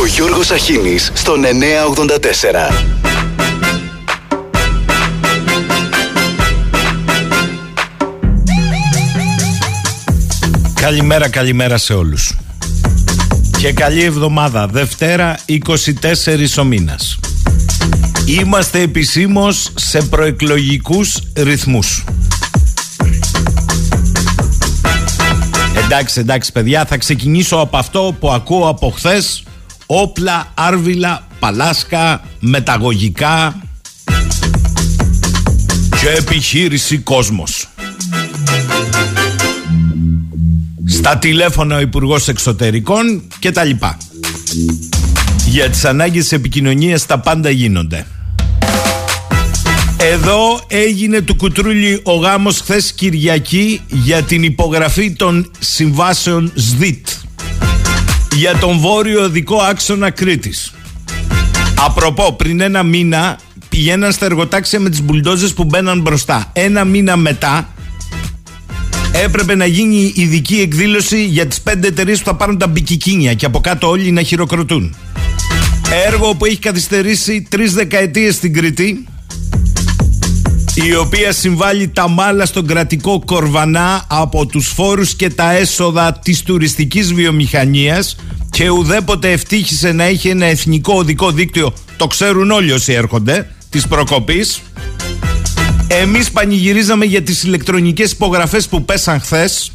Ο Γιώργος Αχίνης στον 984. Καλημέρα, καλημέρα σε όλους. Και καλή εβδομάδα. Δευτέρα 24 ο μήνας. Είμαστε επισήμως σε προεκλογικούς ρυθμούς. Εντάξει, εντάξει παιδιά, θα ξεκινήσω από αυτό που ακούω από χθες. Όπλα, άρβιλα, παλάσκα, μεταγωγικά και επιχείρηση κόσμος. Στα τηλέφωνα ο Υπουργός Εξωτερικών και τα λοιπά. Για τις ανάγκες επικοινωνίας τα πάντα γίνονται. Εδώ έγινε του κουτρούλι ο γάμος χθες Κυριακή για την υπογραφή των συμβάσεων ΣΔΙΤ για τον βόρειο δικό άξονα Κρήτης. Απροπό, πριν ένα μήνα πηγαίναν στα εργοτάξια με τις μπουλντόζες που μπαίναν μπροστά. Ένα μήνα μετά έπρεπε να γίνει ειδική εκδήλωση για τις πέντε εταιρείες που θα πάρουν τα μπικικίνια και από κάτω όλοι να χειροκροτούν. Έργο που έχει καθυστερήσει τρεις δεκαετίες στην Κρήτη η οποία συμβάλλει τα μάλα στον κρατικό κορβανά από τους φόρους και τα έσοδα της τουριστικής βιομηχανίας και ουδέποτε ευτύχησε να έχει ένα εθνικό οδικό δίκτυο, το ξέρουν όλοι όσοι έρχονται, της προκοπής. Εμείς πανηγυρίζαμε για τις ηλεκτρονικές υπογραφές που πέσαν χθες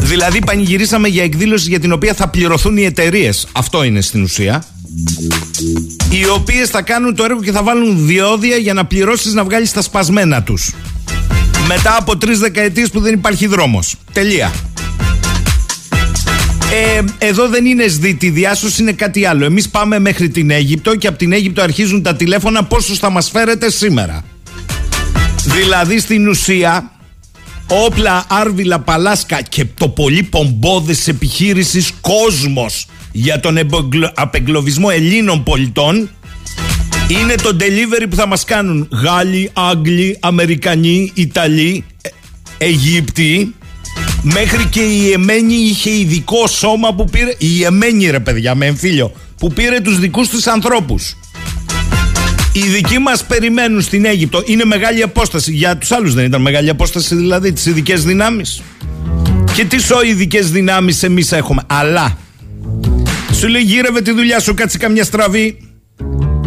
Δηλαδή πανηγυρίσαμε για εκδήλωση για την οποία θα πληρωθούν οι εταιρείες. Αυτό είναι στην ουσία οι οποίες θα κάνουν το έργο και θα βάλουν διόδια για να πληρώσεις να βγάλεις τα σπασμένα τους. Μετά από τρεις δεκαετίες που δεν υπάρχει δρόμος. Τελεία. Ε, εδώ δεν είναι σδίτη διάσωση, είναι κάτι άλλο. Εμείς πάμε μέχρι την Αίγυπτο και από την Αίγυπτο αρχίζουν τα τηλέφωνα πόσο θα μας φέρετε σήμερα. Δηλαδή στην ουσία όπλα, άρβιλα, παλάσκα και το πολύ πομπόδες επιχείρησης κόσμος για τον απεγκλωβισμό Ελλήνων πολιτών είναι το delivery που θα μας κάνουν Γάλλοι, Άγγλοι, Αμερικανοί, Ιταλοί, ε, Αιγύπτιοι. Μέχρι και η Εμένη είχε ειδικό σώμα που πήρε η Εμένη ρε παιδιά με εμφύλιο που πήρε τους δικούς τους ανθρώπους. Οι δικοί μας περιμένουν στην Αίγυπτο. Είναι μεγάλη απόσταση. Για τους άλλους δεν ήταν μεγάλη απόσταση δηλαδή τις ειδικές δυνάμεις. Και τι σω ειδικές δυνάμεις εμείς έχουμε. Αλλά σου λέει γύρευε τη δουλειά σου, κάτσε καμιά στραβή.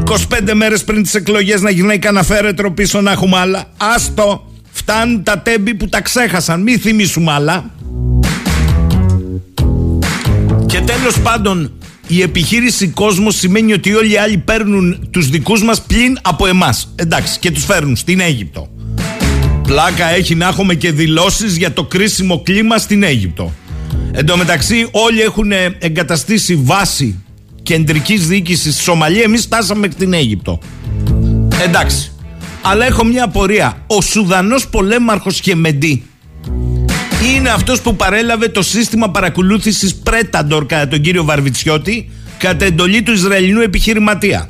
25 μέρες πριν τις εκλογές να γυρνάει κανένα φέρετρο πίσω να έχουμε άλλα. Άστο. Φτάνουν τα τέμπη που τα ξέχασαν. Μη θυμίσουμε άλλα. Και τέλος πάντων η επιχείρηση κόσμος σημαίνει ότι όλοι οι άλλοι παίρνουν τους δικούς μας πλην από εμάς. Εντάξει και τους φέρνουν στην Αίγυπτο. Πλάκα έχει να έχουμε και δηλώσεις για το κρίσιμο κλίμα στην Αίγυπτο. Εν τω μεταξύ, όλοι έχουν εγκαταστήσει βάση κεντρικής διοίκησης στη Σομαλία. Εμείς φτάσαμε μέχρι την Αίγυπτο. Εντάξει. Αλλά έχω μια απορία. Ο Σουδανός πολέμαρχος Χεμεντή είναι αυτός που παρέλαβε το σύστημα παρακολούθησης Πρέταντορ κατά τον κύριο Βαρβιτσιώτη κατά εντολή του Ισραηλινού επιχειρηματία.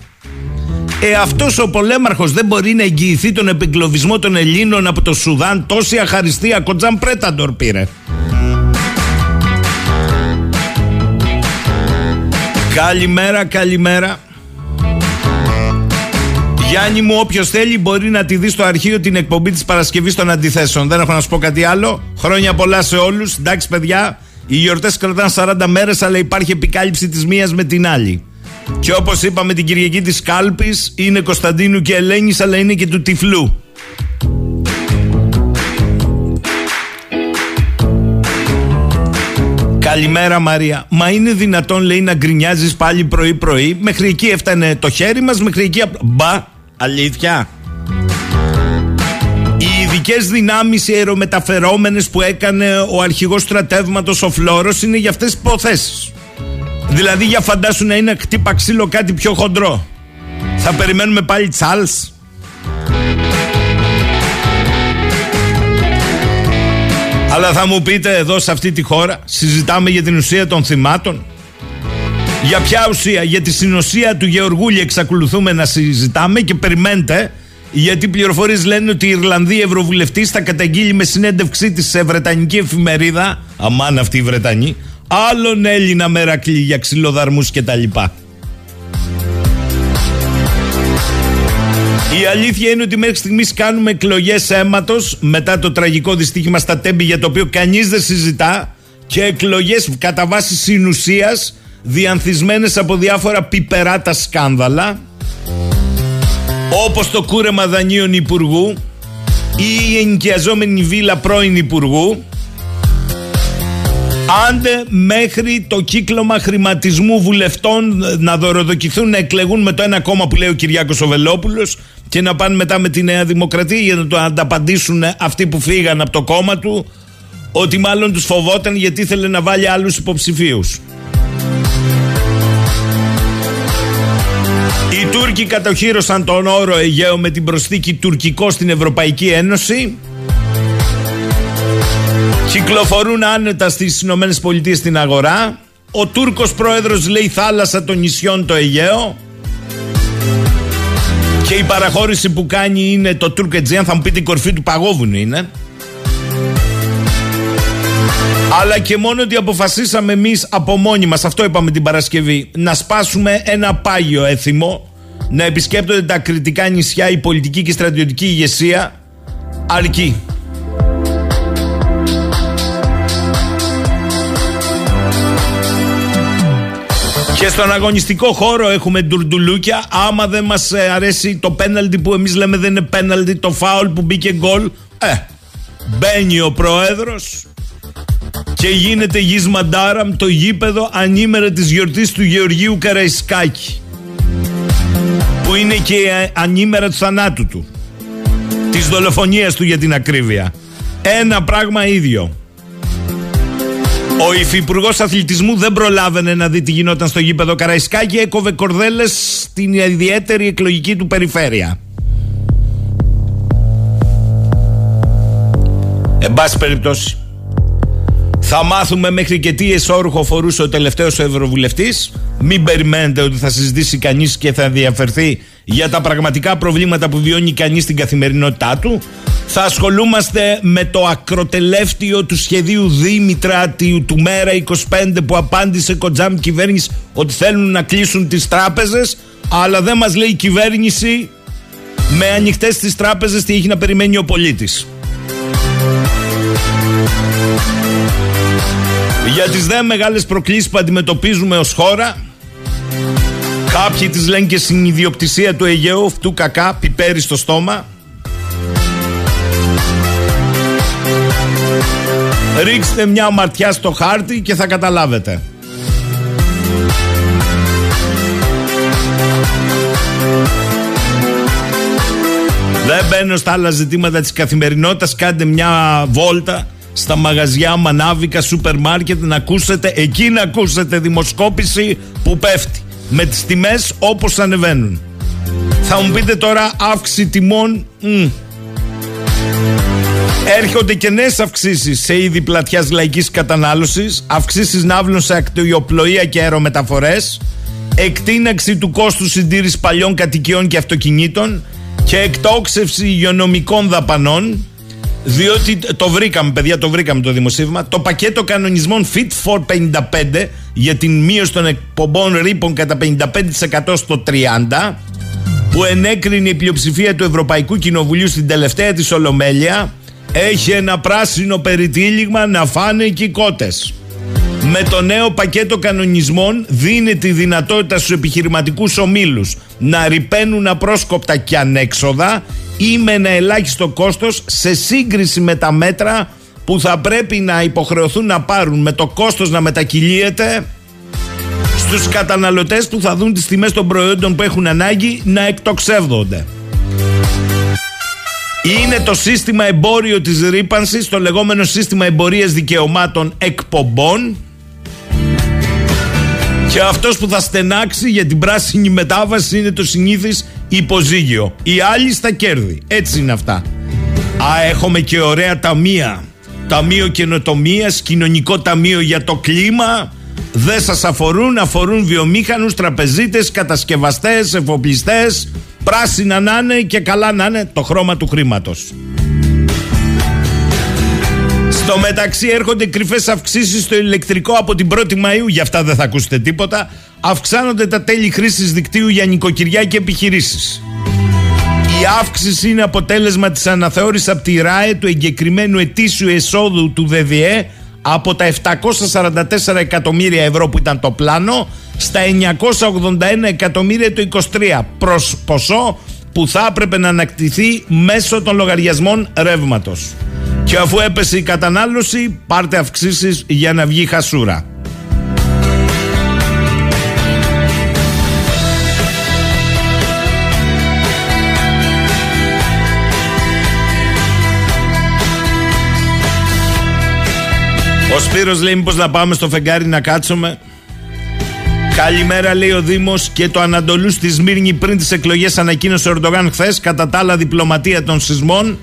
Ε, αυτός ο πολέμαρχος δεν μπορεί να εγγυηθεί τον επεγκλωβισμό των Ελλήνων από το Σουδάν. Τόση αχαριστία κοντζάν Πρέταντορ πήρε. Καλημέρα, καλημέρα. Γιάννη μου, όποιος θέλει μπορεί να τη δει στο αρχείο την εκπομπή της Παρασκευής των Αντιθέσεων. Δεν έχω να σου πω κάτι άλλο. Χρόνια πολλά σε όλους. Εντάξει, παιδιά, οι γιορτές κρατάνε 40 μέρες, αλλά υπάρχει επικάλυψη της μίας με την άλλη. Και όπως είπαμε την Κυριακή της Κάλπης, είναι Κωνσταντίνου και Ελένης, αλλά είναι και του Τυφλού. Καλημέρα Μαρία. Μα είναι δυνατόν λέει να γκρινιάζεις πάλι πρωί-πρωί; Μέχρι εκεί έφτανε το χέρι μας, μέχρι εκεί. Μπα, αλήθεια. Οι ειδικές δυνάμεις οι αερομεταφερόμενες που έκανε ο αρχηγός στρατεύματος ο Φλόρος είναι για αυτές τις υποθέσεις. Δηλαδή για φαντάσου να είναι χτύπα ξύλο κάτι πιο χοντρό. Θα περιμένουμε πάλι Τσάλς Αλλά θα μου πείτε εδώ σε αυτή τη χώρα συζητάμε για την ουσία των θυμάτων; Για ποια ουσία, για τη συνουσία του Γεωργούλη εξακολουθούμε να συζητάμε και περιμένετε γιατί πληροφορίες λένε ότι η Ιρλανδή Ευρωβουλευτής θα καταγγείλει με συνέντευξή της σε Βρετανική εφημερίδα, αμάν αυτή η Βρετανή, Άλλον Έλληνα μερακλή για ξυλοδαρμούς και Η αλήθεια είναι ότι μέχρι στιγμής κάνουμε εκλογές αίματος μετά το τραγικό δυστύχημα στα Τέμπη για το οποίο κανείς δεν συζητά και εκλογές κατά βάση συνουσίας διανθισμένες από διάφορα πιπεράτα σκάνδαλα όπως το κούρεμα δανείων υπουργού ή η ενοικιαζόμενη βίλα πρώην υπουργού. Άντε μέχρι το κύκλωμα χρηματισμού βουλευτών να δωροδοκηθούν να εκλεγούν με το ένα κόμμα που λέει ο Κυριάκος Οβελόπουλος και να πάνε μετά με τη Νέα Δημοκρατία για να το ανταπαντήσουν αυτοί που φύγαν από το κόμμα του ότι μάλλον τους φοβόταν γιατί ήθελε να βάλει άλλους υποψηφίους. Οι Τούρκοι κατοχύρωσαν τον όρο Αιγαίο με την προσθήκη τουρκικό στην Ευρωπαϊκή Ένωση. Κυκλοφορούν άνετα στις Ηνωμένες Πολιτείες στην αγορά. Ο Τούρκος πρόεδρος λέει θάλασσα των νησιών το Αιγαίο. Και η παραχώρηση που κάνει είναι το Τουρκετζιάν, θα μου πείτε η κορφή του παγόβουνου είναι. Αλλά και μόνο ότι αποφασίσαμε εμείς από μόνοι μας, αυτό είπαμε την Παρασκευή, να σπάσουμε ένα πάγιο έθιμο, να επισκέπτονται τα κριτικά νησιά η πολιτική και η στρατιωτική ηγεσία, αρκεί. Και στον αγωνιστικό χώρο έχουμε ντουρντουλούκια. Άμα δεν μας ε, αρέσει το πέναλτι που εμείς λέμε δεν είναι πέναλτι, το φάουλ που μπήκε γκολ. Ε, μπαίνει ο πρόεδρος και γίνεται γης Μαντάραμ το γήπεδο ανήμερα της γιορτής του Γεωργίου Καραϊσκάκη που είναι και ανήμερα του θανάτου του της δολοφονίας του για την ακρίβεια ένα πράγμα ίδιο ο υφυπουργός αθλητισμού δεν προλάβαινε να δει τι γινόταν στο γήπεδο Καραϊσκάκη έκοβε κορδέλες στην ιδιαίτερη εκλογική του περιφέρεια. Εν πάση περιπτώσει θα μάθουμε μέχρι και τι εσόρουχο φορούσε ο τελευταίος Ευρωβουλευτής. Μην περιμένετε ότι θα συζητήσει κανείς και θα ενδιαφερθεί για τα πραγματικά προβλήματα που βιώνει κανείς στην καθημερινότητά του. Θα ασχολούμαστε με το ακροτελεύτιο του σχεδίου Δήμητρα του Μέρα 25 που απάντησε κοντζάμ κυβέρνηση ότι θέλουν να κλείσουν τις τράπεζες αλλά δεν μας λέει η κυβέρνηση με ανοιχτές τις τράπεζες τι έχει να περιμένει ο πολίτης. Για τις δε μεγάλες προκλήσεις που αντιμετωπίζουμε ως χώρα Κάποιοι τις λένε και στην ιδιοκτησία του Αιγαίου Αυτού κακά, πιπέρι στο στόμα. Ρίξτε μια ματιά στο χάρτη και θα καταλάβετε. Δεν μπαίνω στα άλλα ζητήματα της καθημερινότητας Κάντε μια βόλτα στα μαγαζιά, μανάβικα, σούπερ μάρκετ να ακούσετε, εκεί να ακούσετε δημοσκόπηση που πέφτει με τις τιμές όπως ανεβαίνουν. Θα μου πείτε τώρα αύξηση τιμών. Μ. Έρχονται και νέες αυξήσεις σε είδη πλατιάς λαϊκής κατανάλωσης, αυξήσεις ναύλων σε ακτιοπλοεία και αερομεταφορές, εκτείναξη του κόστου συντήρησης παλιών κατοικιών και αυτοκινήτων και εκτόξευση υγειονομικών δαπανών, διότι το βρήκαμε, παιδιά, το βρήκαμε το δημοσίευμα. Το πακέτο κανονισμών Fit for 55 για την μείωση των εκπομπών ρήπων κατά 55% στο 30% που ενέκρινε η πλειοψηφία του Ευρωπαϊκού Κοινοβουλίου στην τελευταία της Ολομέλεια έχει ένα πράσινο περιτύλιγμα να φάνε οι κότες. Με το νέο πακέτο κανονισμών δίνει τη δυνατότητα στους επιχειρηματικούς ομίλους να ρηπαίνουν απρόσκοπτα και ανέξοδα ή με ένα ελάχιστο κόστος σε σύγκριση με τα μέτρα που θα πρέπει να υποχρεωθούν να πάρουν με το κόστος να μετακυλίεται στους καταναλωτές που θα δουν τις τιμές των προϊόντων που έχουν ανάγκη να εκτοξεύδονται. Είναι το σύστημα εμπόριο της ρήπανσης, το λεγόμενο σύστημα εμπορίας δικαιωμάτων εκπομπών και αυτός που θα στενάξει για την πράσινη μετάβαση είναι το συνήθις υποζύγιο. Οι άλλοι στα κέρδη. Έτσι είναι αυτά. Α, έχουμε και ωραία ταμεία. Ταμείο καινοτομίας, κοινωνικό ταμείο για το κλίμα. Δεν σας αφορούν, αφορούν βιομήχανους, τραπεζίτες, κατασκευαστές, εφοπλιστές. Πράσινα να είναι και καλά να είναι το χρώμα του χρήματος. Στο μεταξύ έρχονται κρυφές αυξήσεις στο ηλεκτρικό από την 1η Μαΐου, γι' αυτά δεν θα ακούσετε τίποτα. Αυξάνονται τα τέλη χρήσης δικτύου για νοικοκυριά και επιχειρήσεις. Η αύξηση είναι αποτέλεσμα της αναθεώρησης από τη ΡΑΕ του εγκεκριμένου ετήσιου εσόδου του ΔΔΕ από τα 744 εκατομμύρια ευρώ που ήταν το πλάνο στα 981 εκατομμύρια το 23 προς ποσό που θα έπρεπε να ανακτηθεί μέσω των λογαριασμών ρεύματος. Και αφού έπεσε η κατανάλωση πάρτε αυξήσεις για να βγει χασούρα. Σπύρος λέει μήπως να πάμε στο φεγγάρι να κάτσουμε; Καλημέρα λέει ο Δήμος και το Ανατολούς στη Σμύρνη πριν τις εκλογές ανακοίνωσε ο Ερντογάν χθες κατά τα άλλα διπλωματία των σεισμών.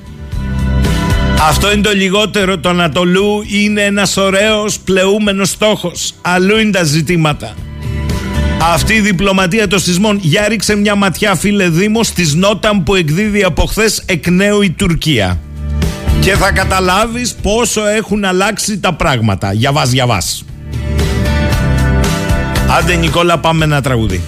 Αυτό είναι το λιγότερο. Το Ανατολού είναι ένας ωραίος πλεούμενος στόχος. Αλλού είναι τα ζητήματα. Αυτή η διπλωματία των σεισμών. Για ρίξε μια ματιά, φίλε Δήμος, στη Νόταμ που εκδίδει από χθες εκ νέου η Τουρκία. Και θα καταλάβεις πόσο έχουν αλλάξει τα πράγματα. Για βάς, για βάς. Άντε Νικόλα πάμε ένα τραγούδι.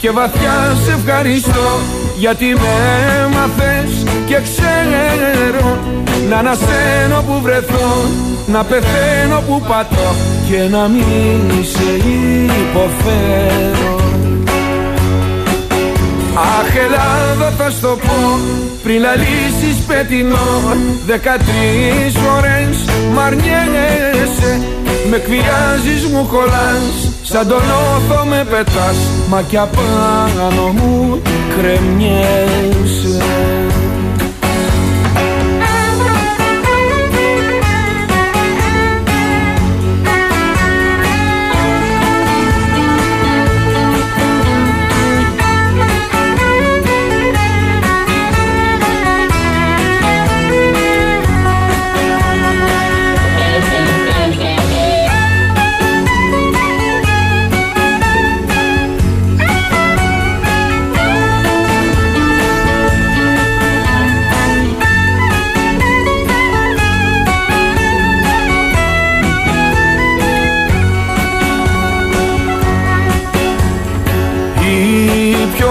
Και βαθιά σε ευχαριστώ γιατί με έμαθες και ξέρω να ανασένω που βρεθώ να πεθαίνω που πατώ και να μην σε υποφέρω. Αχ Ελλάδα θα στο πω πριν λαλήσεις πετεινό Δεκατρεις φορές μ' αρνιέσαι. Με εκβιάζεις μου κολλάς Σαν τον όθο με πετάς Μα κι απάνω μου κρεμιέσαι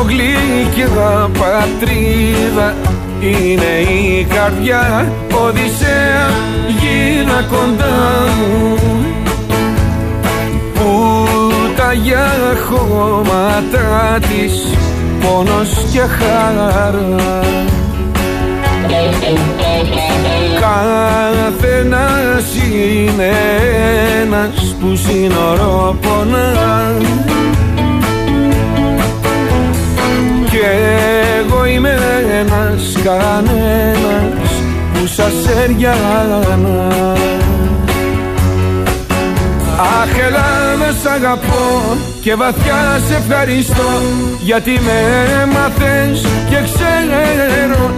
γλυκιά πατρίδα. Είναι η καρδιά Οδυσσέα γίνα κοντά μου. Που τα για χώματα της πόνος και χαρά Καθένας είναι ένας που σύνορο πονά Κι εγώ είμαι ένας κανένας που σας έριανα. Αχ Ελλάδα σ' αγαπώ και βαθιά σε ευχαριστώ Γιατί με έμαθες και ξέρω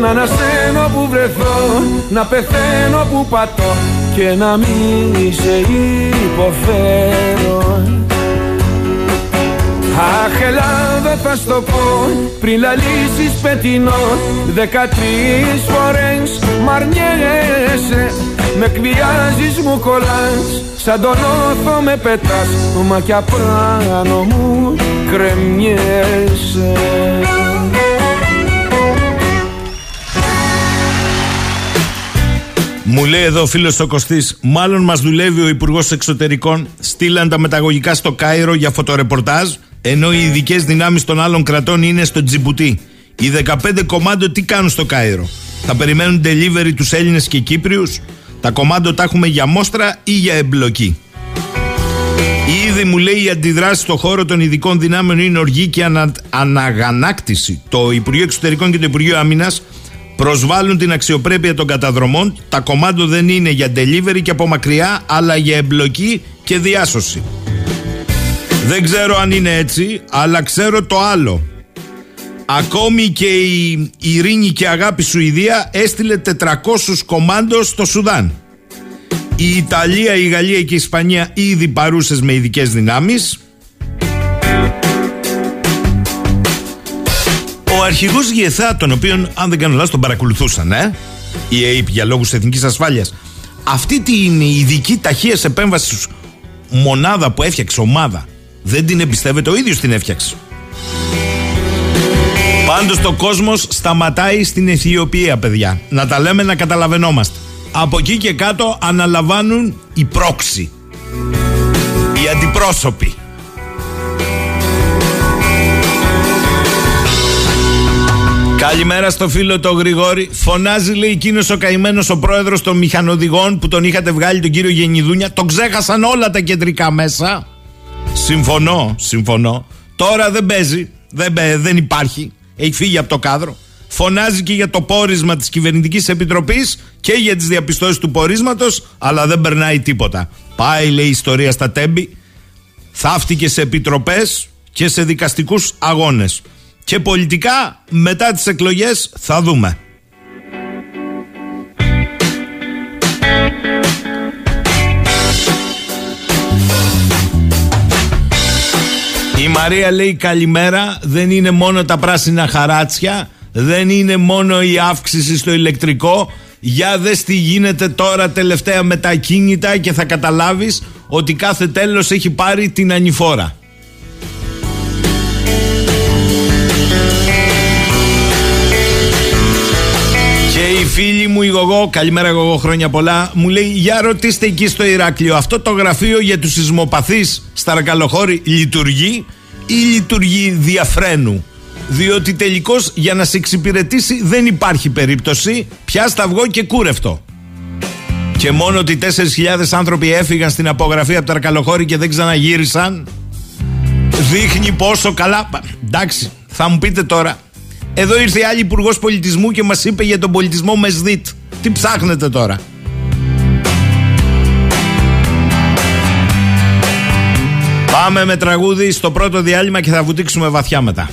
Να ανασένω που βρεθώ, να πεθαίνω που πατώ Και να μην σε υποφέρω Αχ Ελλάδα θα στο πω. Πριν λαλήσεις πετεινό. Δεκατρεις φορές μ' αρνιέσαι Με κβιάζεις μου κολλάς. Σαν τον όθο με πετάς. Μα κι απάνω μου κρεμιέσαι. Μου λέει εδώ ο φίλος ο Κωστής, μάλλον μας δουλεύει ο Υπουργός Εξωτερικών. Στείλαν τα μεταγωγικά στο Κάιρο για φωτορεπορτάζ, ενώ οι ειδικές δυνάμεις των άλλων κρατών είναι στο Τζιμπουτί. Οι 15 κομμάντο τι κάνουν στο Κάιρο; Θα περιμένουν delivery τους Έλληνες και Κύπριους; Τα κομμάντο τα έχουμε για μόστρα ή για εμπλοκή; Ήδη μου λέει η αντιδράση στον χώρο των ειδικών δυνάμεων είναι οργή και ανα, αναγανάκτηση. Το Υπουργείο Εξωτερικών και το Υπουργείο Άμυνας προσβάλλουν την αξιοπρέπεια των καταδρομών. Τα κομμάτια δεν είναι για delivery και από μακριά, αλλά για εμπλοκή και διάσωση. Δεν ξέρω αν είναι έτσι, αλλά ξέρω το άλλο. Ακόμη και η ειρήνη και αγάπη Σουηδία έστειλε 400 κομμάντος στο Σουδάν. Η Ιταλία, η Γαλλία και η Ισπανία ήδη παρούσες με ειδικές δυνάμεις. Ο αρχηγός Γεθά, τον οποίον, αν δεν κάνω λάθος, τον παρακολουθούσαν, ε, η ΑΕΠ για λόγους εθνικής ασφάλειας. Αυτή την ειδική ταχεία επέμβασης μονάδα που έφτιαξε, ομάδα, δεν την εμπιστεύεται, ο ίδιος την έφτιαξε. Πάντως το κόσμος σταματάει στην Αιθιοπία, παιδιά. Να τα λέμε να καταλαβαίνόμαστε. Από εκεί και κάτω αναλαμβάνουν οι πρόξοι. Οι αντιπρόσωποι. Καλημέρα στο φίλο το Γρηγόρη. Φωνάζει λέει εκείνος ο καημένος ο πρόεδρος των μηχανοδηγών που τον είχατε βγάλει τον κύριο Γενιδούνια. Τον ξέχασαν όλα τα κεντρικά μέσα. Συμφωνώ, συμφωνώ. Τώρα δεν παίζει. Δεν, δεν υπάρχει. Έχει φύγει από το κάδρο. Φωνάζει και για το πόρισμα της κυβερνητικής επιτροπής και για τις διαπιστώσεις του πορίσματος, αλλά δεν περνάει τίποτα. Πάει, λέει, η ιστορία στα τέμπη. Θαύτηκε σε επιτροπές και σε δικαστικούς αγώνες. Και πολιτικά μετά τις εκλογές θα δούμε. Μαρία λέει καλημέρα, δεν είναι μόνο τα πράσινα χαράτσια, δεν είναι μόνο η αύξηση στο ηλεκτρικό. Για δες τι γίνεται τώρα τελευταία με τα κίνητα και θα καταλάβεις ότι κάθε τέλος έχει πάρει την ανηφόρα. η φίλη μου η Γογό, καλημέρα Γογό, χρόνια πολλά, μου λέει: Για ρωτήστε εκεί στο Ηράκλειο, αυτό το γραφείο για τους σεισμοπαθείς στα Ρακαλοχώρη λειτουργεί; Ή λειτουργεί διαφρένου. Διότι τελικώς για να σε εξυπηρετήσει δεν υπάρχει περίπτωση. Πια σταυγό και κούρευτο. Και μόνο ότι 4.000 άνθρωποι έφυγαν στην απογραφή από τα Ρακαλοχώρη και δεν ξαναγύρισαν. Δείχνει πόσο καλά. Εντάξει, θα μου πείτε τώρα, εδώ ήρθε η άλλη υπουργός πολιτισμού και μας είπε για τον πολιτισμό Μεσδίτ. Τι ψάχνετε τώρα; Πάμε με τραγούδι στο πρώτο διάλειμμα και θα βουτήξουμε βαθιά μετά.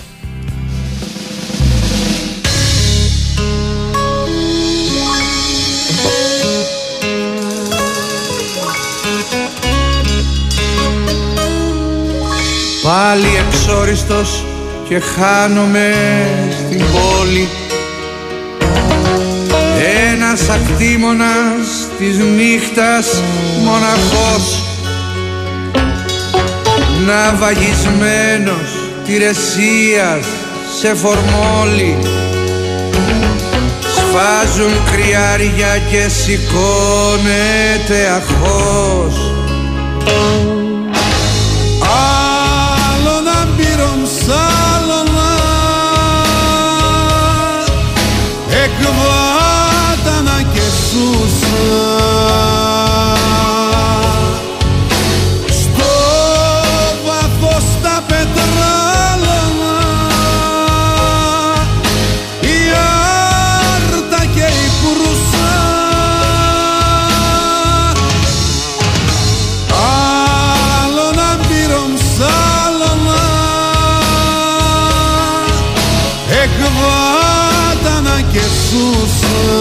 Πάλι εξόριστος και χάνομαι στην πόλη ένας ακτήμονας της νύχτας μοναχός Ναυαγισμένος τηρεσίας σε φορμόλι. Σφάζουν κρυάρια και σηκώνεται αχώς. Άλλον αμπειρον σάλωνα Εκβάτανα και σούσα Jesus.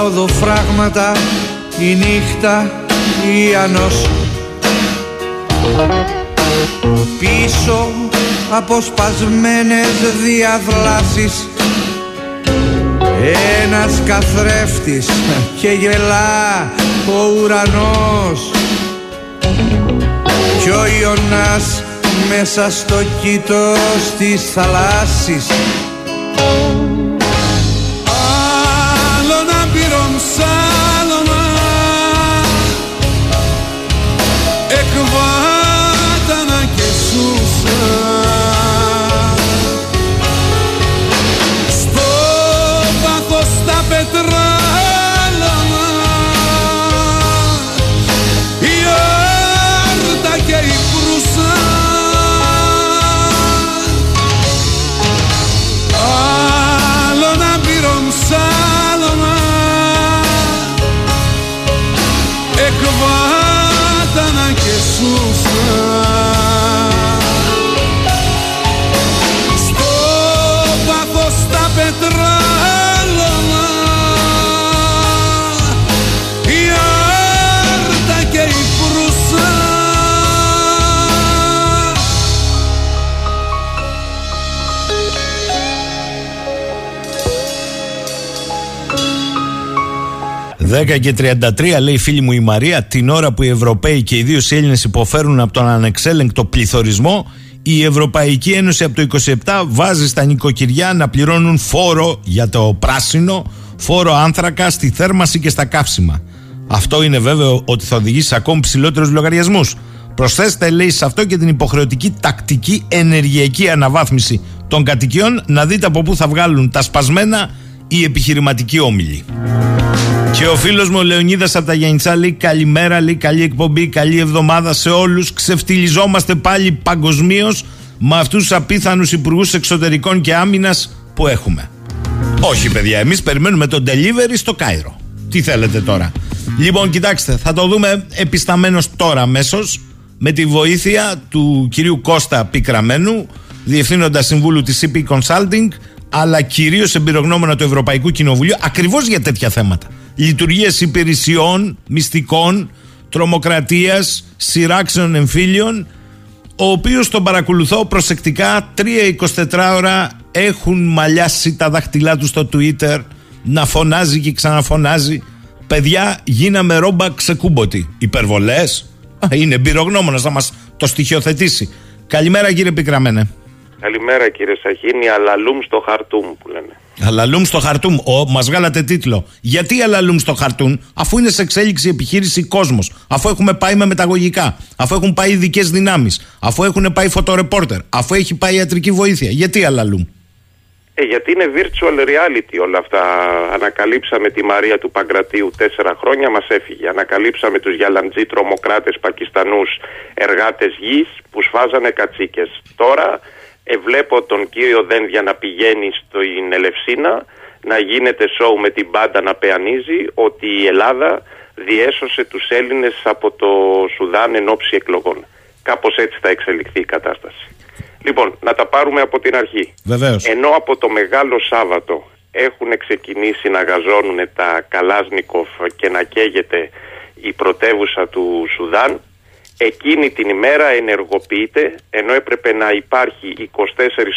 Τα οδοφράγματα η νύχτα η ανός Πίσω από σπασμένες διαδλάσεις ένας καθρέφτης και γελά ο ουρανός. Κι ο Ιωνάς μέσα στο κήτος της θαλάσσης 10 και 33 λέει φίλη μου η Μαρία την ώρα που οι Ευρωπαίοι και ιδίω οι Έλληνες υποφέρουν από τον ανεξέλεγκτο πληθωρισμό η Ευρωπαϊκή Ένωση από το 27 βάζει στα νοικοκυριά να πληρώνουν φόρο για το πράσινο φόρο άνθρακα στη θέρμαση και στα καύσιμα αυτό είναι βέβαιο ότι θα οδηγήσει ακόμη ψηλότερους λογαριασμούς. Προσθέστε, λέει, σε αυτό και την υποχρεωτική τακτική ενεργειακή αναβάθμιση των κατοικιών να δείτε από πού θα βγάλουν τα σπασμένα οι επιχειρηματικοί όμιλοι. Και ο φίλος μου ο Λεωνίδας από τα Γιάννητσά λέει καλημέρα, λέει καλή εκπομπή, καλή εβδομάδα σε όλους. Ξεφτυλιζόμαστε πάλι παγκοσμίως με αυτούς τους απίθανους υπουργούς εξωτερικών και άμυνας που έχουμε. Όχι, παιδιά, εμείς περιμένουμε τον delivery στο Κάιρο. Τι θέλετε τώρα; Λοιπόν, κοιτάξτε, θα το δούμε επισταμένος τώρα αμέσως με τη βοήθεια του κυρίου Κώστα Πικραμένου, διευθύνοντας συμβούλου της CP Consulting, αλλά κυρίως εμπειρογνώμονα του Ευρωπαϊκού Κοινοβουλίου, ακριβώς για τέτοια θέματα λειτουργίες υπηρεσιών, μυστικών, τρομοκρατίας, σειράξεων εμφύλιων, ο οποίος τον παρακολουθώ προσεκτικά 3-24 ώρα έχουν μαλλιάσει τα δάχτυλά τους στο Twitter να φωνάζει και ξαναφωνάζει. Παιδιά γίναμε ρόμπα ξεκούμποτη υπερβολές. Είναι εμπειρογνώμονας να μας το στοιχειοθετήσει. Καλημέρα κύριε Πικραμένε. Καλημέρα κύριε Σαχίνη, αλαλούμ στο χαρτούμ που λένε. Αλαλούμ στο χαρτούμ, μας βγάλατε τίτλο. Γιατί αλαλούμ στο χαρτούμ, αφού είναι σε εξέλιξη επιχείρηση κόσμος, αφού έχουμε πάει με μεταγωγικά, αφού έχουν πάει ειδικές δυνάμεις, αφού έχουν πάει φωτορεπόρτερ, αφού έχει πάει ιατρική βοήθεια. Γιατί αλαλούμ; Ε, γιατί είναι virtual reality όλα αυτά. Ανακαλύψαμε τη Μαρία του Παγκρατίου τέσσερα χρόνια, μας έφυγε. Ανακαλύψαμε τους Γιαλαντζή τρομοκράτες Πακιστανούς εργάτες γης που σφάζανε κατσίκες. Τώρα ε, βλέπω τον κύριο Δένδια να πηγαίνει στην Ελευσίνα, να γίνεται σοου με την πάντα να πεανίζει ότι η Ελλάδα διέσωσε τους Έλληνες από το Σουδάν εν ώψη εκλογών. Κάπως έτσι θα εξελιχθεί η κατάσταση. Λοιπόν, να τα πάρουμε από την αρχή. Βεβαίως. Ενώ από το Μεγάλο Σάββατο έχουν ξεκινήσει να γαζώνουν τα Καλάσνικοφ και να καίγεται η πρωτεύουσα του Σουδάν, εκείνη την ημέρα ενεργοποιείται ενώ έπρεπε να υπάρχει 24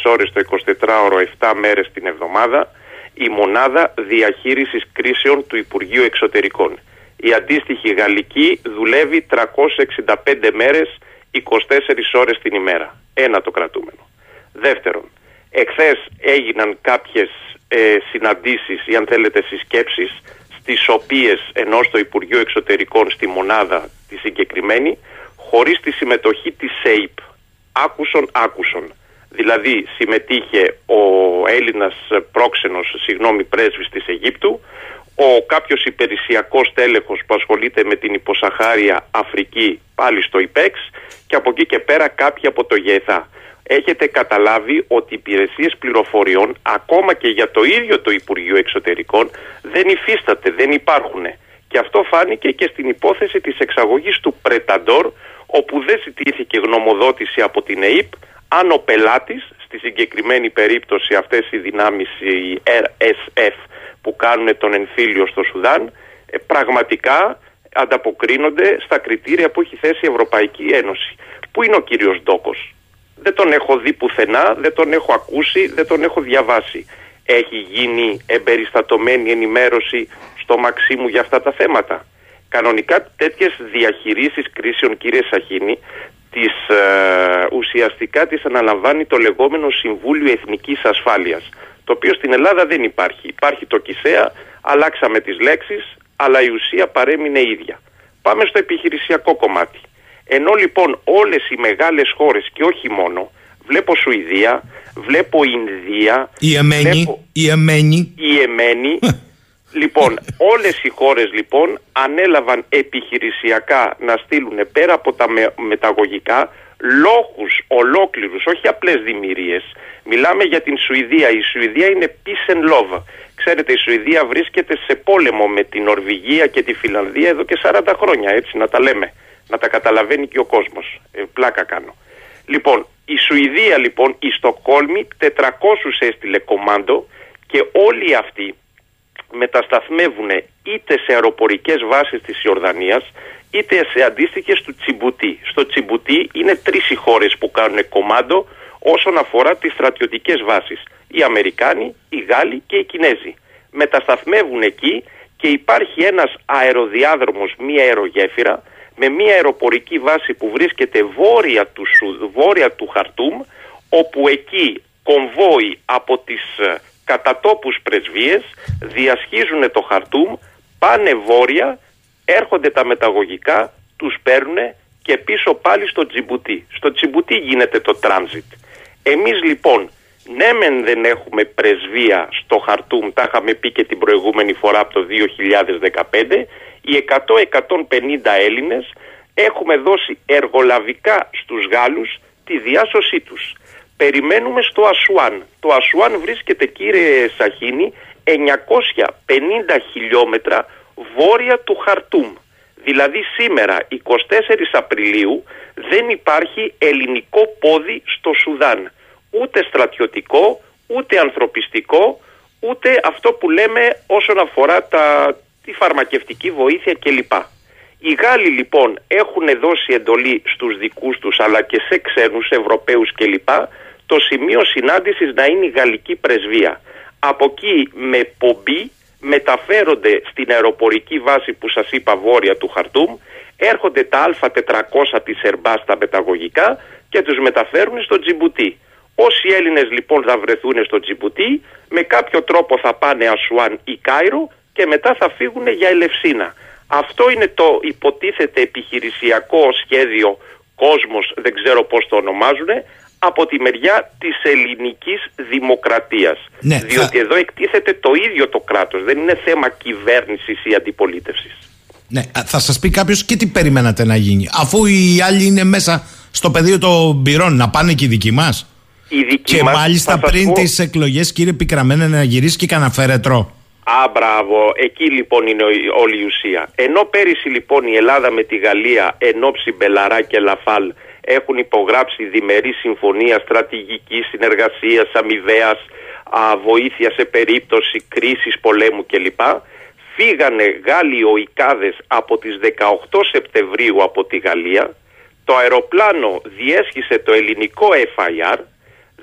ώρες το 24ωρο 7 μέρες την εβδομάδα η μονάδα διαχείρισης κρίσεων του Υπουργείου Εξωτερικών. Η αντίστοιχη γαλλική δουλεύει 365 μέρες 24 ώρες την ημέρα. Ένα το κρατούμενο. Δεύτερον, εχθές έγιναν κάποιες ε, συναντήσεις ή αν θέλετε συσκέψεις στις οποίες ενώ στο Υπουργείο Εξωτερικών στη μονάδα τη συγκεκριμένη χωρίς τη συμμετοχή της ΣΕΙΠ. Άκουσον, άκουσον. Δηλαδή συμμετείχε ο Έλληνας πρόξενος, συγγνώμη, πρέσβης της Αιγύπτου, ο κάποιος υπηρεσιακός τέλεχος που ασχολείται με την υποσαχάρια Αφρική πάλι στο ΙΠΕΞ και από εκεί και πέρα κάποιοι από το ΓΕΘΑ. Έχετε καταλάβει ότι οι υπηρεσίες πληροφοριών ακόμα και για το ίδιο το Υπουργείο Εξωτερικών δεν υφίσταται, δεν υπάρχουν. Και αυτό φάνηκε και στην υπόθεση της εξαγωγής του Πρεταντόρ όπου δεν ζητήθηκε γνωμοδότηση από την ΕΕΠ αν ο πελάτης, στη συγκεκριμένη περίπτωση αυτές οι δυνάμεις, οι RSF που κάνουν τον εμφύλιο στο Σουδάν ε, πραγματικά ανταποκρίνονται στα κριτήρια που έχει θέσει η Ευρωπαϊκή Ένωση. Πού είναι ο κύριος Ντόκος; Δεν τον έχω δει πουθενά, δεν τον έχω ακούσει, δεν τον έχω διαβάσει. Έχει γίνει εμπεριστατωμένη ενημέρωση στο Μαξίμου για αυτά τα θέματα; Κανονικά τέτοιες διαχειρήσεις κρίσεων κύριε Σαχίνη τις, ε, ουσιαστικά τις αναλαμβάνει το λεγόμενο Συμβούλιο Εθνικής Ασφάλειας το οποίο στην Ελλάδα δεν υπάρχει. Υπάρχει το ΚΙΣΕΑ, αλλάξαμε τις λέξεις αλλά η ουσία παρέμεινε ίδια. Πάμε στο επιχειρησιακό κομμάτι. Ενώ λοιπόν όλες οι μεγάλες χώρες και όχι μόνο, βλέπω Σουηδία, βλέπω Ινδία, η Εμένη, βλέπω... η Εμένη, η Εμένη Λοιπόν, όλες οι χώρες λοιπόν ανέλαβαν επιχειρησιακά να στείλουν πέρα από τα μεταγωγικά λόγους ολόκληρους, όχι απλές δημιουργίες. Μιλάμε για την Σουηδία. Η Σουηδία είναι peace and love. Ξέρετε, η Σουηδία βρίσκεται σε πόλεμο με την Νορβηγία και τη Φιλανδία εδώ και 40 χρόνια, έτσι να τα λέμε. Να τα καταλαβαίνει και ο κόσμος. Ε, πλάκα κάνω. Λοιπόν, η Σουηδία λοιπόν, η Στοκόλμη 400 έστειλε κομμάντο και όλοι αυτοί μετασταθμεύουν είτε σε αεροπορικές βάσεις της Ιορδανίας είτε σε αντίστοιχες του Τσιμπουτί. Στο Τσιμπουτί είναι τρεις οι χώρες που κάνουν κομμάντο όσον αφορά τις στρατιωτικές βάσεις. Οι Αμερικάνοι, οι Γάλλοι και οι Κινέζοι. Μετασταθμεύουν εκεί και υπάρχει ένας αεροδιάδρομος, μία αερογέφυρα με μία αεροπορική βάση που βρίσκεται βόρεια του, βόρεια του Χαρτούμ όπου εκεί κομβόι από τις ε, κατά τόπους πρεσβείες διασχίζουν το Χαρτούμ, πάνε βόρεια, έρχονται τα μεταγωγικά, τους παίρνουν και πίσω πάλι στο Τζιμπουτί. Στο Τζιμπουτί γίνεται το τράνζιτ. Εμείς λοιπόν, ναι μεν δεν έχουμε πρεσβεία στο Χαρτούμ, τα είχαμε πει και την προηγούμενη φορά από το 2015, οι 100-150 Έλληνες έχουμε δώσει εργολαβικά στους Γάλλους τη διάσωσή τους περιμένουμε στο Ασουάν. Το Ασουάν βρίσκεται κύριε Σαχίνη 950 χιλιόμετρα βόρεια του Χαρτούμ. Δηλαδή σήμερα 24 Απριλίου δεν υπάρχει ελληνικό πόδι στο Σουδάν. Ούτε στρατιωτικό, ούτε ανθρωπιστικό, ούτε αυτό που λέμε όσον αφορά τα, τη φαρμακευτική βοήθεια κλπ. Οι Γάλλοι λοιπόν έχουν δώσει εντολή στους δικούς τους αλλά και σε ξένους Ευρωπαίους κλπ το σημείο συνάντησης να είναι η γαλλική πρεσβεία. Από εκεί με πομπή μεταφέρονται στην αεροπορική βάση που σας είπα βόρεια του Χαρτούμ, έρχονται τα Α400 της Ερμπάς στα μεταγωγικά και τους μεταφέρουν στο Τζιμπουτί. Όσοι Έλληνες λοιπόν θα βρεθούν στο Τζιμπουτί, με κάποιο τρόπο θα πάνε Ασουάν ή Κάιρο και μετά θα φύγουν για Ελευσίνα. Αυτό είναι το υποτίθεται επιχειρησιακό σχέδιο κόσμος, δεν ξέρω πώς το ονομάζουν, από τη μεριά της ελληνικής δημοκρατίας. Ναι, Διότι εδώ εκτίθεται το ίδιο το κράτος, δεν είναι θέμα κυβέρνησης ή αντιπολίτευσης. Ναι, θα σας πει κάποιος και τι περιμένατε να γίνει, αφού οι άλλοι είναι μέσα στο πεδίο των πυρών, να πάνε και οι δικοί μας. Οι και μας, μάλιστα πριν πω... τις εκλογές κύριε Πικραμένε να γυρίσει και κανένα φέρετρο. Α, μπράβο. Εκεί λοιπόν είναι όλη η ουσία. Ενώ πέρυσι λοιπόν η Ελλάδα με τη Γαλλία εν όψει Μπελαρά και Ραφάλ έχουν υπογράψει διμερή συμφωνία στρατηγικής συνεργασίας, αμοιβαίας, βοήθεια σε περίπτωση κρίσης πολέμου κλπ. Φύγανε Γάλλοι οικάδες από τις 18 Σεπτεμβρίου από τη Γαλλία. Το αεροπλάνο διέσχισε το ελληνικό FIR.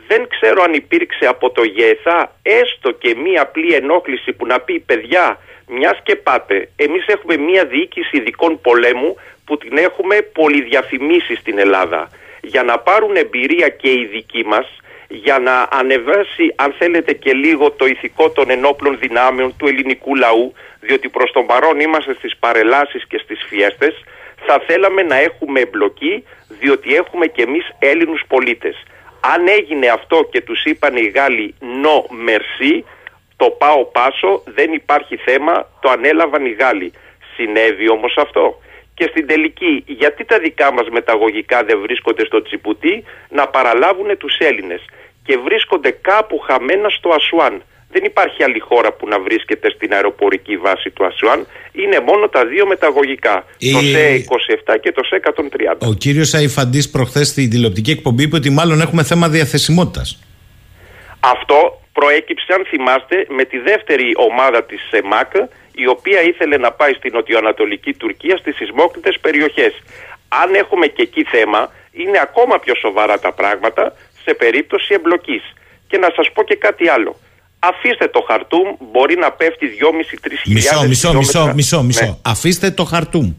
Δεν ξέρω αν υπήρξε από το ΓΕΘΑ έστω και μία απλή ενόχληση που να πει παιδιά μιας και πάτε εμείς έχουμε μία διοίκηση ειδικών πολέμου που την έχουμε πολυδιαφημίσει στην Ελλάδα για να πάρουν εμπειρία και οι δικοί μας για να ανεβάσει αν θέλετε και λίγο το ηθικό των ενόπλων δυνάμεων του ελληνικού λαού διότι προς τον παρόν είμαστε στις παρελάσεις και στις φιέστες θα θέλαμε να έχουμε εμπλοκή διότι έχουμε και εμείς Έλληνους πολίτες. Αν έγινε αυτό και τους είπαν οι Γάλλοι no merci το πάω πάσο δεν υπάρχει θέμα το ανέλαβαν οι Γάλλοι. Συνέβη όμως αυτό και στην τελική γιατί τα δικά μας μεταγωγικά δεν βρίσκονται στο Τσιπουτί να παραλάβουν τους Έλληνες και βρίσκονται κάπου χαμένα στο Ασουάν. Δεν υπάρχει άλλη χώρα που να βρίσκεται στην αεροπορική βάση του Ασουάν. Είναι μόνο τα δύο μεταγωγικά. Το ΣΕ 27 και το ΣΕ 130. Ο κύριος Αϊφαντής προχθές στην τηλεοπτική εκπομπή είπε ότι μάλλον έχουμε θέμα διαθεσιμότητας. Αυτό προέκυψε, αν θυμάστε, με τη δεύτερη ομάδα της ΣΕΜΑΚ, η οποία ήθελε να πάει στην νοτιοανατολική Τουρκία στις σεισμόκριτες περιοχές. Αν έχουμε και εκεί θέμα, είναι ακόμα πιο σοβαρά τα πράγματα σε περίπτωση εμπλοκής. Και να σας πω και κάτι άλλο. Αφήστε το χαρτούμ, μπορεί να πέφτει 2,5-3 Μισό, μισό, μισό, μισό, μισό. Ναι. Αφήστε το χαρτούμ.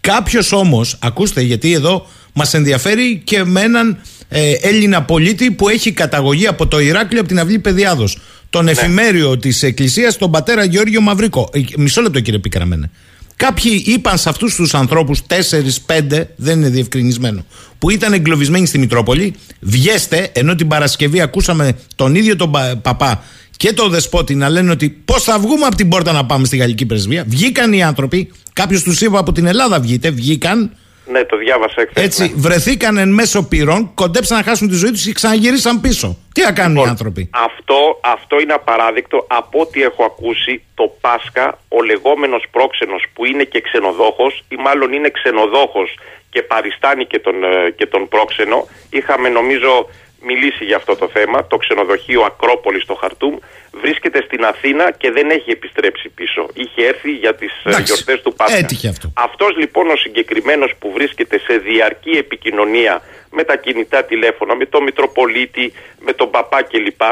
Κάποιος όμως, ακούστε, γιατί εδώ μας ενδιαφέρει και με έναν ε, Έλληνα πολίτη που έχει καταγωγή από το Ηράκλειο από την Αυλή Παιδιάδο. Τον εφημέριο της Εκκλησίας, τον πατέρα Γεώργιο Μαυρίκο. Ε, Μισό λεπτό, κύριε Πικραμένε. Κάποιοι είπαν σε αυτούς τους ανθρώπους, 4-5, δεν είναι διευκρινισμένο, που ήταν εγκλωβισμένοι στη Μητρόπολη, βγέστε, ενώ την Παρασκευή ακούσαμε τον ίδιο τον πα- παπά και τον δεσπότη να λένε ότι πώς θα βγούμε από την πόρτα να πάμε στη γαλλική πρεσβεία. Βγήκαν οι άνθρωποι, κάποιος τους είπε από την Ελλάδα βγείτε, βγήκαν. Ναι, το διάβασα εχθές, Έτσι, ναι. βρεθήκαν εν μέσω πυρών, κοντέψαν να χάσουν τη ζωή τους και ξαναγυρίσαν πίσω. Τι θα κάνουν οι Λοιπόν, άνθρωποι; Αυτό, αυτό είναι απαράδεκτο από ό,τι έχω ακούσει το Πάσχα ο λεγόμενος πρόξενος που είναι και ξενοδόχος ή μάλλον είναι ξενοδόχος και παριστάνει και τον, ε, και τον πρόξενο είχαμε νομίζω μιλήσει για αυτό το θέμα το ξενοδοχείο Ακρόπολης στο Χαρτούμ βρίσκεται στην Αθήνα και δεν έχει επιστρέψει πίσω είχε έρθει για τις ε, Εντάξει, γιορτές του Πάσχα έτυχε αυτό. αυτός λοιπόν ο συγκεκριμένος που βρίσκεται σε διαρκή επικοινωνία με τα κινητά τηλέφωνα, με τον Μητροπολίτη, με τον παπά κλπ.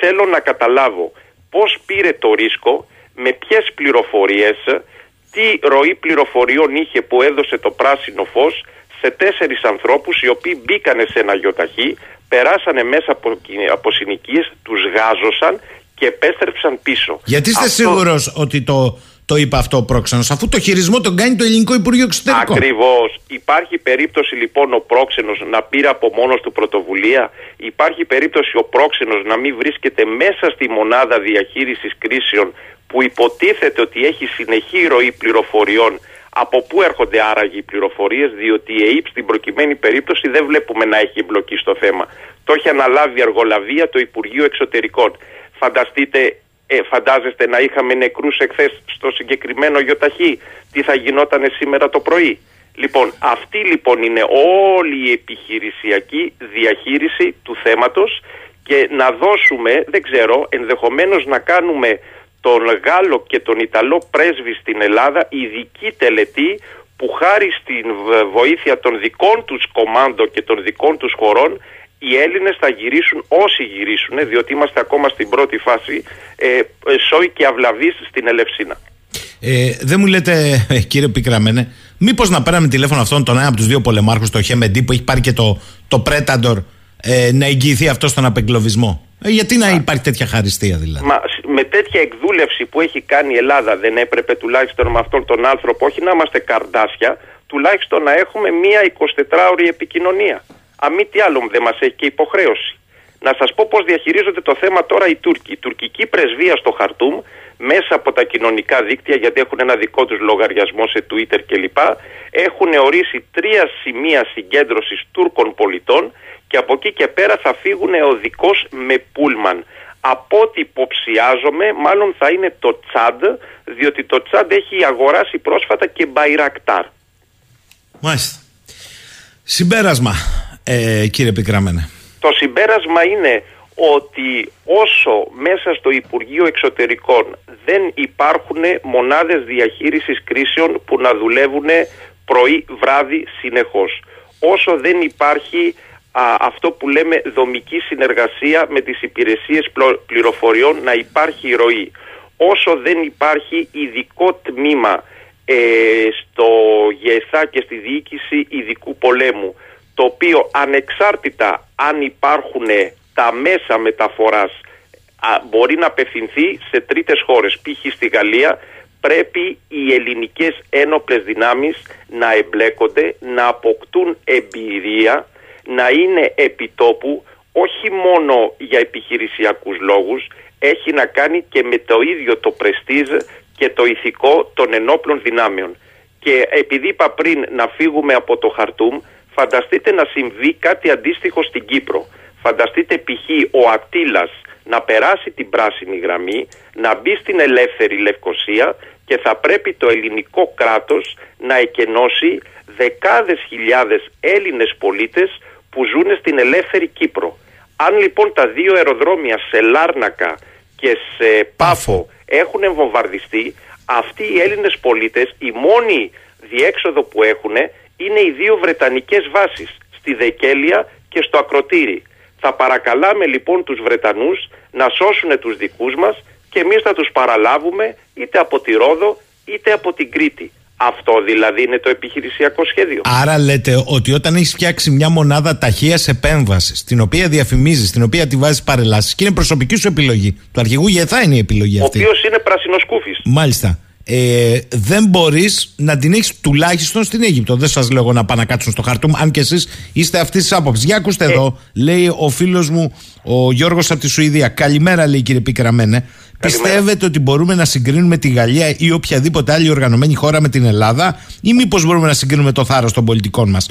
Θέλω να καταλάβω πώς πήρε το ρίσκο, με ποιες πληροφορίες, τι ροή πληροφοριών είχε που έδωσε το πράσινο φως σε τέσσερις ανθρώπους οι οποίοι μπήκανε σε ένα γιοταχή, περάσανε μέσα από, κι- από συνοικίες, τους γάζωσαν και επέστρεψαν πίσω. Γιατί είστε Αυτό- σίγουρος ότι το, το είπε αυτό ο πρόξενος, αφού το χειρισμό τον κάνει το Ελληνικό Υπουργείο Εξωτερικών; Ακριβώς. Υπάρχει περίπτωση λοιπόν ο πρόξενος να πήρε από μόνος του πρωτοβουλία; Υπάρχει περίπτωση ο πρόξενος να μην βρίσκεται μέσα στη μονάδα διαχείρισης κρίσεων που υποτίθεται ότι έχει συνεχή ροή πληροφοριών. Από πού έρχονται άραγε οι πληροφορίες, διότι η ΕΕΠ στην προκειμένη περίπτωση δεν βλέπουμε να έχει εμπλοκή στο θέμα. Το έχει αναλάβει αργολαβία το Υπουργείο Εξωτερικών. Φανταστείτε ε, φαντάζεστε να είχαμε νεκρούς εχθές στο συγκεκριμένο γιοταχή. Τι θα γινόταν σήμερα το πρωί; Λοιπόν, αυτή λοιπόν είναι όλη η επιχειρησιακή διαχείριση του θέματος και να δώσουμε, δεν ξέρω, ενδεχομένως να κάνουμε τον Γάλλο και τον Ιταλό πρέσβη στην Ελλάδα ειδική τελετή που χάρη στην β- βοήθεια των δικών τους κομάντο και των δικών τους χωρών οι Έλληνες θα γυρίσουν όσοι γυρίσουν διότι είμαστε ακόμα στην πρώτη φάση ε, ε, σόι και αυλαβής στην Ελευσίνα. Ε, δεν μου λέτε, ε, κύριε Πικραμένε, μήπως να πέραμε τηλέφωνο αυτόν τον ένα από τους δύο πολεμάρχους, το Χεμεντή, που έχει πάρει και το, το Predator, ε, να εγγυηθεί αυτό στον απεγκλωβισμό; Ε, γιατί να υπάρχει τέτοια χαριστία δηλαδή; Μα σ- με τέτοια εκδούλευση που έχει κάνει η Ελλάδα δεν έπρεπε τουλάχιστον με αυτόν τον άνθρωπο όχι να είμαστε καρδάσια, τουλάχιστον να έχουμε μία 24ωρη επικοινωνία. Αν μη τι άλλο δεν μας έχει και υποχρέωση. Να σας πω πώς διαχειρίζονται το θέμα τώρα οι Τούρκοι. Η τουρκική πρεσβεία στο Χαρτούμ μέσα από τα κοινωνικά δίκτυα γιατί έχουν ένα δικό τους λογαριασμό σε Twitter κλπ. Έχουν ορίσει τρία σημεία συγκέντρωσης Τούρκων πολιτών και από εκεί και πέρα θα φύγουν οδικός με πούλμαν. Από ό,τι υποψιάζομαι, μάλλον θα είναι το Τσάντ, διότι το Τσάντ έχει αγοράσει πρόσφατα και Μπαϊρακτάρ. Μάλιστα. Συμπέρασμα, ε, κύριε Πικραμένε. Το συμπέρασμα είναι ότι όσο μέσα στο Υπουργείο Εξωτερικών δεν υπάρχουν μονάδες διαχείρισης κρίσεων που να δουλεύουν πρωί βράδυ συνεχώς. Όσο δεν υπάρχει α, αυτό που λέμε δομική συνεργασία με τις υπηρεσίες πλο- πληροφοριών να υπάρχει ροή. Όσο δεν υπάρχει ειδικό τμήμα ε, στο ΓΕΘΑ και στη διοίκηση ειδικού πολέμου το οποίο ανεξάρτητα αν υπάρχουν τα μέσα μεταφοράς α, μπορεί να απευθυνθεί σε τρίτες χώρες. Π.χ. στη Γαλλία πρέπει οι ελληνικές ένοπλες δυνάμεις να εμπλέκονται, να αποκτούν εμπειρία, να είναι επιτόπου όχι μόνο για επιχειρησιακούς λόγους, έχει να κάνει και με το ίδιο το πρεστίζ και το ηθικό των ενόπλων δυνάμεων. Και επειδή είπα πριν να φύγουμε από το Χαρτούμ, φανταστείτε να συμβεί κάτι αντίστοιχο στην Κύπρο. Φανταστείτε π.χ. ο Ατήλας να περάσει την πράσινη γραμμή, να μπει στην ελεύθερη Λευκοσία και θα πρέπει το ελληνικό κράτος να εκενώσει δεκάδες χιλιάδες Έλληνες πολίτες που ζουν στην ελεύθερη Κύπρο. Αν λοιπόν τα δύο αεροδρόμια σε Λάρνακα και σε Πάφο έχουν βομβαρδιστεί, αυτοί οι Έλληνες πολίτες η μόνη διέξοδο που έχουν είναι οι δύο Βρετανικές βάσεις, στη Δεκέλεια και στο Ακροτήρι. Θα παρακαλάμε λοιπόν τους Βρετανούς να σώσουν τους δικούς μας και εμείς θα τους παραλάβουμε είτε από τη Ρόδο είτε από την Κρήτη. Αυτό δηλαδή είναι το επιχειρησιακό σχέδιο. Άρα λέτε ότι όταν έχεις φτιάξει μια μονάδα ταχείας επέμβασης, την οποία διαφημίζεις, την οποία τη βάζεις παρελάσεις και είναι προσωπική σου επιλογή, του αρχηγού Γεθά είναι η επιλογή αυτή. Ο οποίος είναι πρασινοσκούφη. Μάλιστα. Ε, δεν μπορείς να την έχεις τουλάχιστον στην Αίγυπτο. Δεν σας λέω να πάνε να κάτσουν στο χαρτούμ, αν και εσείς είστε αυτής της άποψης. Για ακούστε ε. εδώ, λέει ο φίλος μου ο Γιώργος από τη Σουηδία. Καλημέρα, λέει κύριε Πικραμένε. Πιστεύετε ότι μπορούμε να συγκρίνουμε τη Γαλλία ή οποιαδήποτε άλλη οργανωμένη χώρα με την Ελλάδα, ή μήπως μπορούμε να συγκρίνουμε το θάρρος των πολιτικών μας;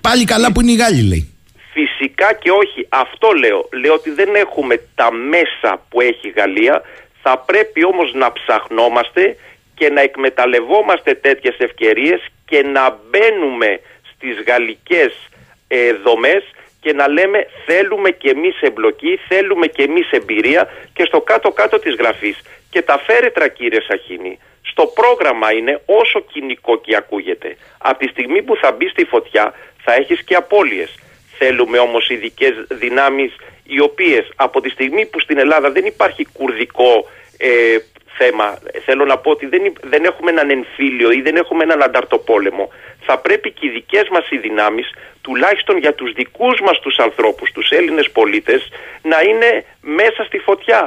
Πάλι καλά που είναι οι Γάλλοι, λέει. Φυσικά και όχι. Αυτό λέω. Λέω ότι δεν έχουμε τα μέσα που έχει η Γαλλία. Θα πρέπει όμως να ψαχνόμαστε και να εκμεταλλευόμαστε τέτοιες ευκαιρίες και να μπαίνουμε στις γαλλικές ε, δομές και να λέμε θέλουμε και εμείς εμπλοκή, θέλουμε και εμείς εμπειρία και στο κάτω-κάτω της γραφής. Και τα φέρετρα κύριε Σαχίνη, στο πρόγραμμα είναι όσο κοινικό και ακούγεται. Από τη στιγμή που θα μπει στη φωτιά θα έχεις και απώλειες. Θέλουμε όμως ειδικές δυνάμεις οι οποίες από τη στιγμή που στην Ελλάδα δεν υπάρχει κουρδικό ε, θέμα, θέλω να πω ότι δεν, δεν έχουμε έναν εμφύλιο ή δεν έχουμε έναν ανταρτοπόλεμο θα πρέπει και οι δικές μας οι δυνάμεις, τουλάχιστον για τους δικούς μας τους ανθρώπους, τους Έλληνες πολίτες, να είναι μέσα στη φωτιά.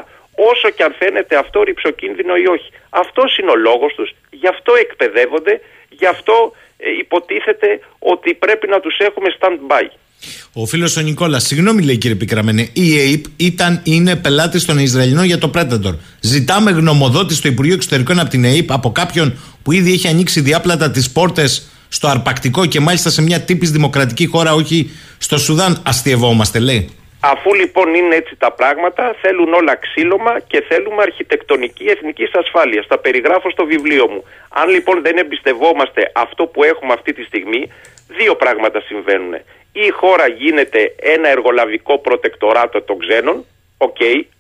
Όσο και αν φαίνεται αυτό ρηψοκίνδυνο ή όχι. Αυτός είναι ο λόγος τους, γι' αυτό εκπαιδεύονται, γι' αυτό ε, υποτίθεται ότι πρέπει να τους έχουμε stand-by. Ο φίλος ο Νικόλας, συγγνώμη λέει κύριε Πικραμένε, η ΑΕΠ ήταν, είναι πελάτης των Ισραηλινών για το Predator. Ζητάμε γνωμοδότηση στο Υπουργείο Εξωτερικών από την ΑΕΠ, από κάποιον που ήδη έχει ανοίξει διάπλατα τις πόρτες στο αρπακτικό και μάλιστα σε μια τύπης δημοκρατική χώρα, όχι στο Σουδάν, αστειευόμαστε, λέει. Αφού λοιπόν είναι έτσι τα πράγματα, θέλουν όλα ξύλωμα και θέλουμε αρχιτεκτονική εθνικής ασφάλειας. Τα περιγράφω στο βιβλίο μου. Αν λοιπόν δεν εμπιστευόμαστε αυτό που έχουμε αυτή τη στιγμή, δύο πράγματα συμβαίνουν. Ή η χώρα γίνεται ένα εργολαβικό προτεκτοράτο των ξένων, οκ,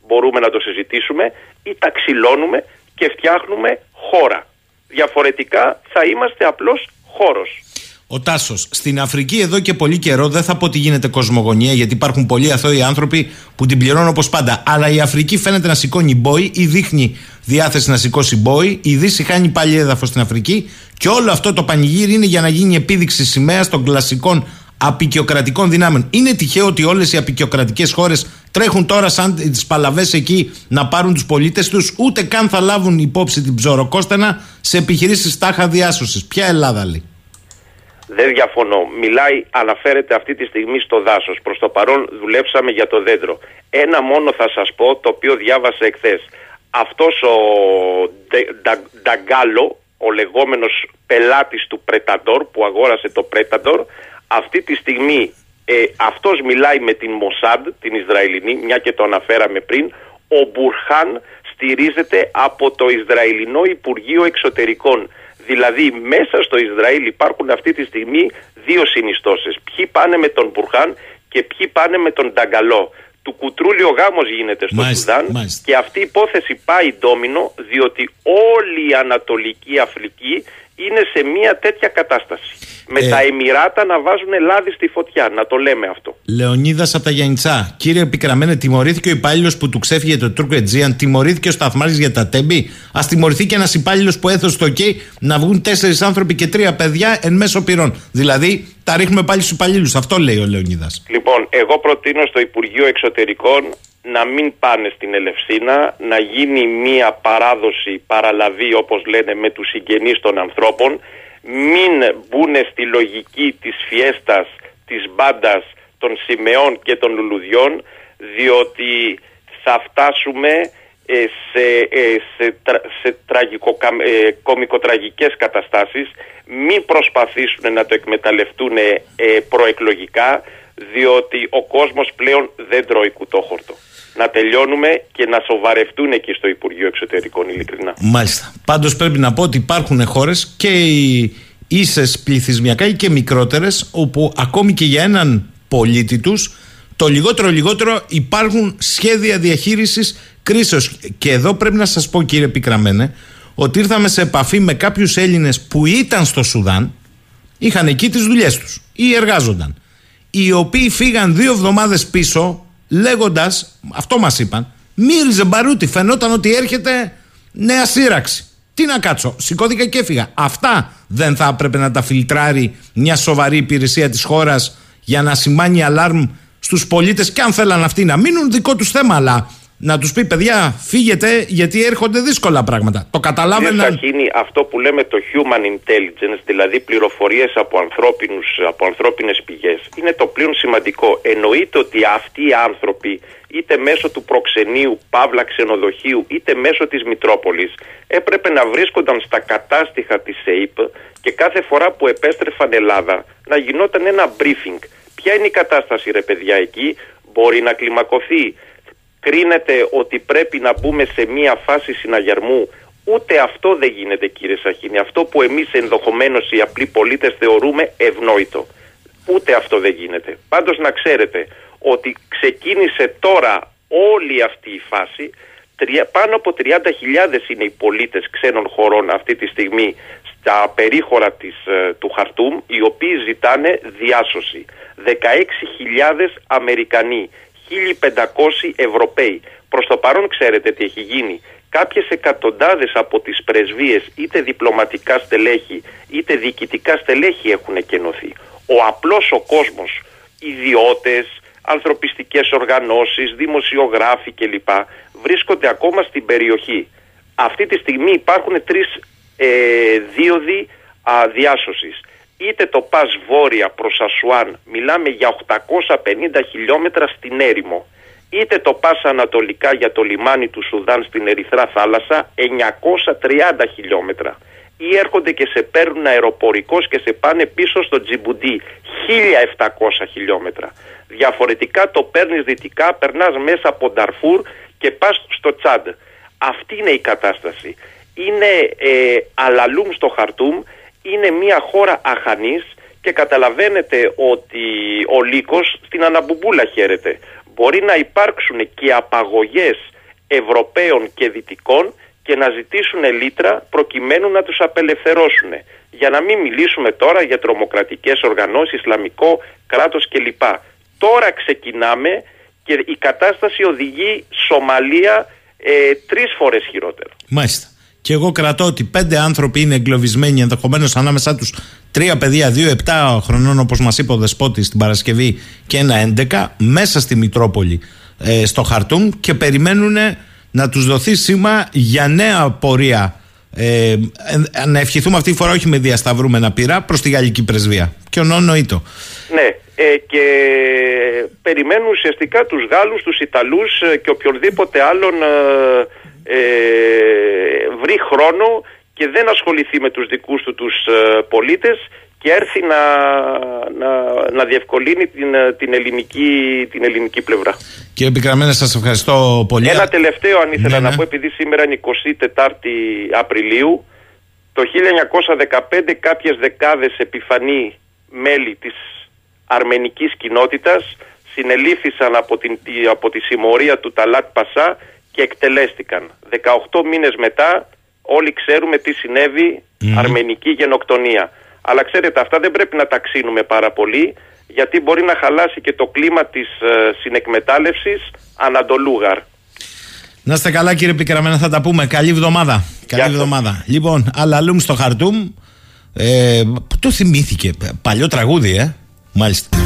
μπορούμε να το συζητήσουμε, ή τα ξυλώνουμε και φτιάχνουμε χώρα. Διαφορετικά θα είμαστε απλώς χώρος. Ο Τάσος, στην Αφρική εδώ και πολύ καιρό δεν θα πω ότι γίνεται κοσμογονία, γιατί υπάρχουν πολλοί αθώοι άνθρωποι που την πληρώνουν όπως πάντα. Αλλά η Αφρική φαίνεται να σηκώνει μπόι ή δείχνει διάθεση να σηκώσει μπόι. Η Δύση χάνει πάλι έδαφος στην Αφρική. Και όλο αυτό το πανηγύρι είναι για να γίνει επίδειξη σημαία των κλασικών απεικιοκρατικών δυνάμεων. Είναι τυχαίο ότι όλες οι απεικιοκρατικές χώρες τρέχουν τώρα σαν τις παλαβές εκεί να πάρουν τους πολίτες τους, ούτε καν θα λάβουν υπόψη την ψωροκόστενα σε επιχειρήσεις τάχα διάσωσης. Ποια Ελλάδα λέει. Δεν διαφωνώ. Μιλάει, αναφέρεται αυτή τη στιγμή στο δάσος. Προς το παρόν δουλέψαμε για το δέντρο. Ένα μόνο θα σας πω, το οποίο διάβασα εχθές. Αυτός ο Νταγκάλο, ο λεγόμενος πελάτης του Πρεταντόρ, που αγόρασε το Πρεταντόρ, αυτή τη στιγμή ε, αυτός μιλάει με την Μοσάντ, την Ισραηλινή, μια και το αναφέραμε πριν, ο Μπουρχάν στηρίζεται από το Ισραηλινό Υπουργείο Εξωτερικών. Δηλαδή μέσα στο Ισραήλ υπάρχουν αυτή τη στιγμή δύο συνιστώσεις. Ποιοι πάνε με τον Μπουρχάν και ποιοι πάνε με τον Νταγκαλό. Του κουτρούλι ο γάμος γίνεται στο Σουδάν και αυτή η υπόθεση πάει ντόμινο διότι όλη η Ανατολική Αφρική είναι σε μια τέτοια κατάσταση. Με ε, τα Εμμυράτα να βάζουν λάδι στη φωτιά, να το λέμε αυτό. Λεωνίδας από τα Γιάννητσά. Κύριε Πικραμένε, τιμωρήθηκε ο υπάλληλος που του ξέφυγε το Τούρκο Ετζίαν, τιμωρήθηκε ο Σταθμάρης για τα τέμπη. Α τιμωρηθεί και ένας υπάλληλος που έδωσε το OK να βγουν τέσσερις άνθρωποι και τρία παιδιά εν μέσω πυρών. Δηλαδή, τα ρίχνουμε πάλι στους υπαλλήλους. Αυτό λέει ο Λεωνίδας. Λοιπόν, εγώ προτείνω στο Υπουργείο Εξωτερικών να μην πάνε στην Ελευσίνα, να γίνει μία παράδοση, παραλαβή όπως λένε με τους συγγενείς των ανθρώπων, μην μπουν στη λογική της φιέστας, της μπάντας των σημεών και των λουλουδιών, διότι θα φτάσουμε ε, σε, ε, σε, σε τραγικο, ε, κομικοτραγικές καταστάσεις. Μην προσπαθήσουν να το εκμεταλλευτούν προεκλογικά διότι ο κόσμος πλέον δεν τρώει κουτόχορτο να τελειώνουμε και να σοβαρευτούν εκεί στο Υπουργείο Εξωτερικών, ειλικρινά. Μάλιστα. Πάντως πρέπει να πω ότι υπάρχουν χώρες και οι ίσες πληθυσμιακά ή και μικρότερες, όπου ακόμη και για έναν πολίτη τους Το λιγότερο λιγότερο υπάρχουν σχέδια διαχείρισης κρίσεως. Και εδώ πρέπει να σας πω, κύριε Πικραμένε, ότι ήρθαμε σε επαφή με κάποιους Έλληνες που ήταν στο Σουδάν, είχαν εκεί τις δουλειές τους ή εργάζονταν. Οι οποίοι φύγαν δύο εβδομάδες πίσω, λέγοντας, αυτό μας είπαν, μύριζε μπαρούτι. Φαινόταν ότι έρχεται νέα σύραξη. Τι να κάτσω, σηκώθηκα και έφυγα. Αυτά δεν θα έπρεπε να τα φιλτράρει μια σοβαρή υπηρεσία της χώρας για να σημάνει αλάρμ στους πολίτες και αν θέλαν αυτοί να μείνουν, δικό τους θέμα. Αλλά να τους πει, παιδιά, φύγετε γιατί έρχονται δύσκολα πράγματα. Το καταλάβαιναν. Κύριε αυτό που λέμε το human intelligence, δηλαδή πληροφορίες από, ανθρώπινους, από ανθρώπινες πηγές, είναι το πλέον σημαντικό. Εννοείται ότι αυτοί οι άνθρωποι, είτε μέσω του προξενείου, παύλα ξενοδοχείου, είτε μέσω της Μητρόπολης, έπρεπε να βρίσκονταν στα κατάστοιχα της ΕΕΠ και κάθε φορά που επέστρεφαν Ελλάδα να γινόταν ένα briefing. Ποια είναι η κατάσταση, ρε παιδιά, εκεί, μπορεί να κλιμακωθεί κρίνεται ότι πρέπει να μπούμε σε μία φάση συναγερμού. Ούτε αυτό δεν γίνεται κύριε Σαχίνη. Αυτό που εμείς ενδεχομένως οι απλοί πολίτες θεωρούμε ευνόητο. Ούτε αυτό δεν γίνεται. Πάντως να ξέρετε ότι ξεκίνησε τώρα όλη αυτή η φάση. Πάνω από 30.000 είναι οι πολίτες ξένων χωρών αυτή τη στιγμή στα περίχωρα της, ε, του Χαρτούμ οι οποίοι ζητάνε διάσωση. 16.000 Αμερικανοί 1.500 Ευρωπαίοι. Προς το παρόν ξέρετε τι έχει γίνει. Κάποιες εκατοντάδες από τις πρεσβείες είτε διπλωματικά στελέχη είτε διοικητικά στελέχη έχουν εκενωθεί. Ο απλός ο κόσμος, ιδιώτες, ανθρωπιστικές οργανώσεις, δημοσιογράφοι κλπ. βρίσκονται ακόμα στην περιοχή. Αυτή τη στιγμή υπάρχουν τρεις ε, δίωδοι α, διάσωσης είτε το πας βόρεια προς Ασουάν, μιλάμε για 850 χιλιόμετρα στην έρημο, είτε το πας ανατολικά για το λιμάνι του Σουδάν στην Ερυθρά θάλασσα, 930 χιλιόμετρα. Ή έρχονται και σε παίρνουν αεροπορικός και σε πάνε πίσω στο Τζιμπουντί, 1700 χιλιόμετρα. Διαφορετικά το παίρνεις δυτικά, περνάς μέσα από Νταρφούρ και πας στο Τσάντ. Αυτή είναι η κατάσταση. Είναι ε, αλαλούμ στο Χαρτούμ είναι μια χώρα αχανής και καταλαβαίνετε ότι ο λύκος στην αναμπουμπούλα χαίρεται. Μπορεί να υπάρξουν και απαγωγές Ευρωπαίων και Δυτικών και να ζητήσουν λίτρα προκειμένου να τους απελευθερώσουν. Για να μην μιλήσουμε τώρα για τρομοκρατικές οργανώσεις, Ισλαμικό κράτος κλπ. Τώρα ξεκινάμε και η κατάσταση οδηγεί Σομαλία ε, τρεις φορές χειρότερα. Μάλιστα. Και εγώ κρατώ ότι πέντε άνθρωποι είναι εγκλωβισμένοι, ενδεχομένως ανάμεσά τους τρία παιδιά, δύο επτά χρονών, όπως μας είπε ο Δεσπότη την Παρασκευή, και ένα έντεκα, μέσα στη Μητρόπολη ε, στο Χαρτούμ και περιμένουν να τους δοθεί σήμα για νέα πορεία. Ε, να ευχηθούμε αυτή τη φορά όχι με διασταυρούμενα πειρά προς τη γαλλική πρεσβεία. Και ονόνοητο. Ναι, ε, και περιμένουν ουσιαστικά τους Γάλλους, τους Ιταλούς ε, και οποιονδήποτε άλλον ε, ε, βρει χρόνο και δεν ασχοληθεί με τους δικούς του τους ε, πολίτες και έρθει να, να, να διευκολύνει την, ε, την, ελληνική, την ελληνική πλευρά. Κύριε Πικραμένα, σας ευχαριστώ πολύ. Ένα τελευταίο αν ήθελα ναι, να ναι. πω, επειδή σήμερα είναι 24η Απριλίου, το 1915 κάποιες δεκάδες επιφανή μέλη της αρμενικής κοινότητας συνελήφθησαν από, την, από τη συμμορία του Ταλάτ Πασά και εκτελέστηκαν. 18 μήνες μετά όλοι ξέρουμε τι συνέβη, αρμενική γενοκτονία. Αλλά ξέρετε αυτά δεν πρέπει να τα ξύνουμε πάρα πολύ γιατί μπορεί να χαλάσει και το κλίμα της ε, συνεκμετάλλευσης Ανατολούγαρ. Να είστε καλά κύριε Πικραμένα θα τα πούμε. Καλή εβδομάδα. Καλή εβδομάδα. Λοιπόν, Αλαλούμ στο Χαρτούμ. Ε, το θυμήθηκε. Παλιό τραγούδι, ε. Μάλιστα.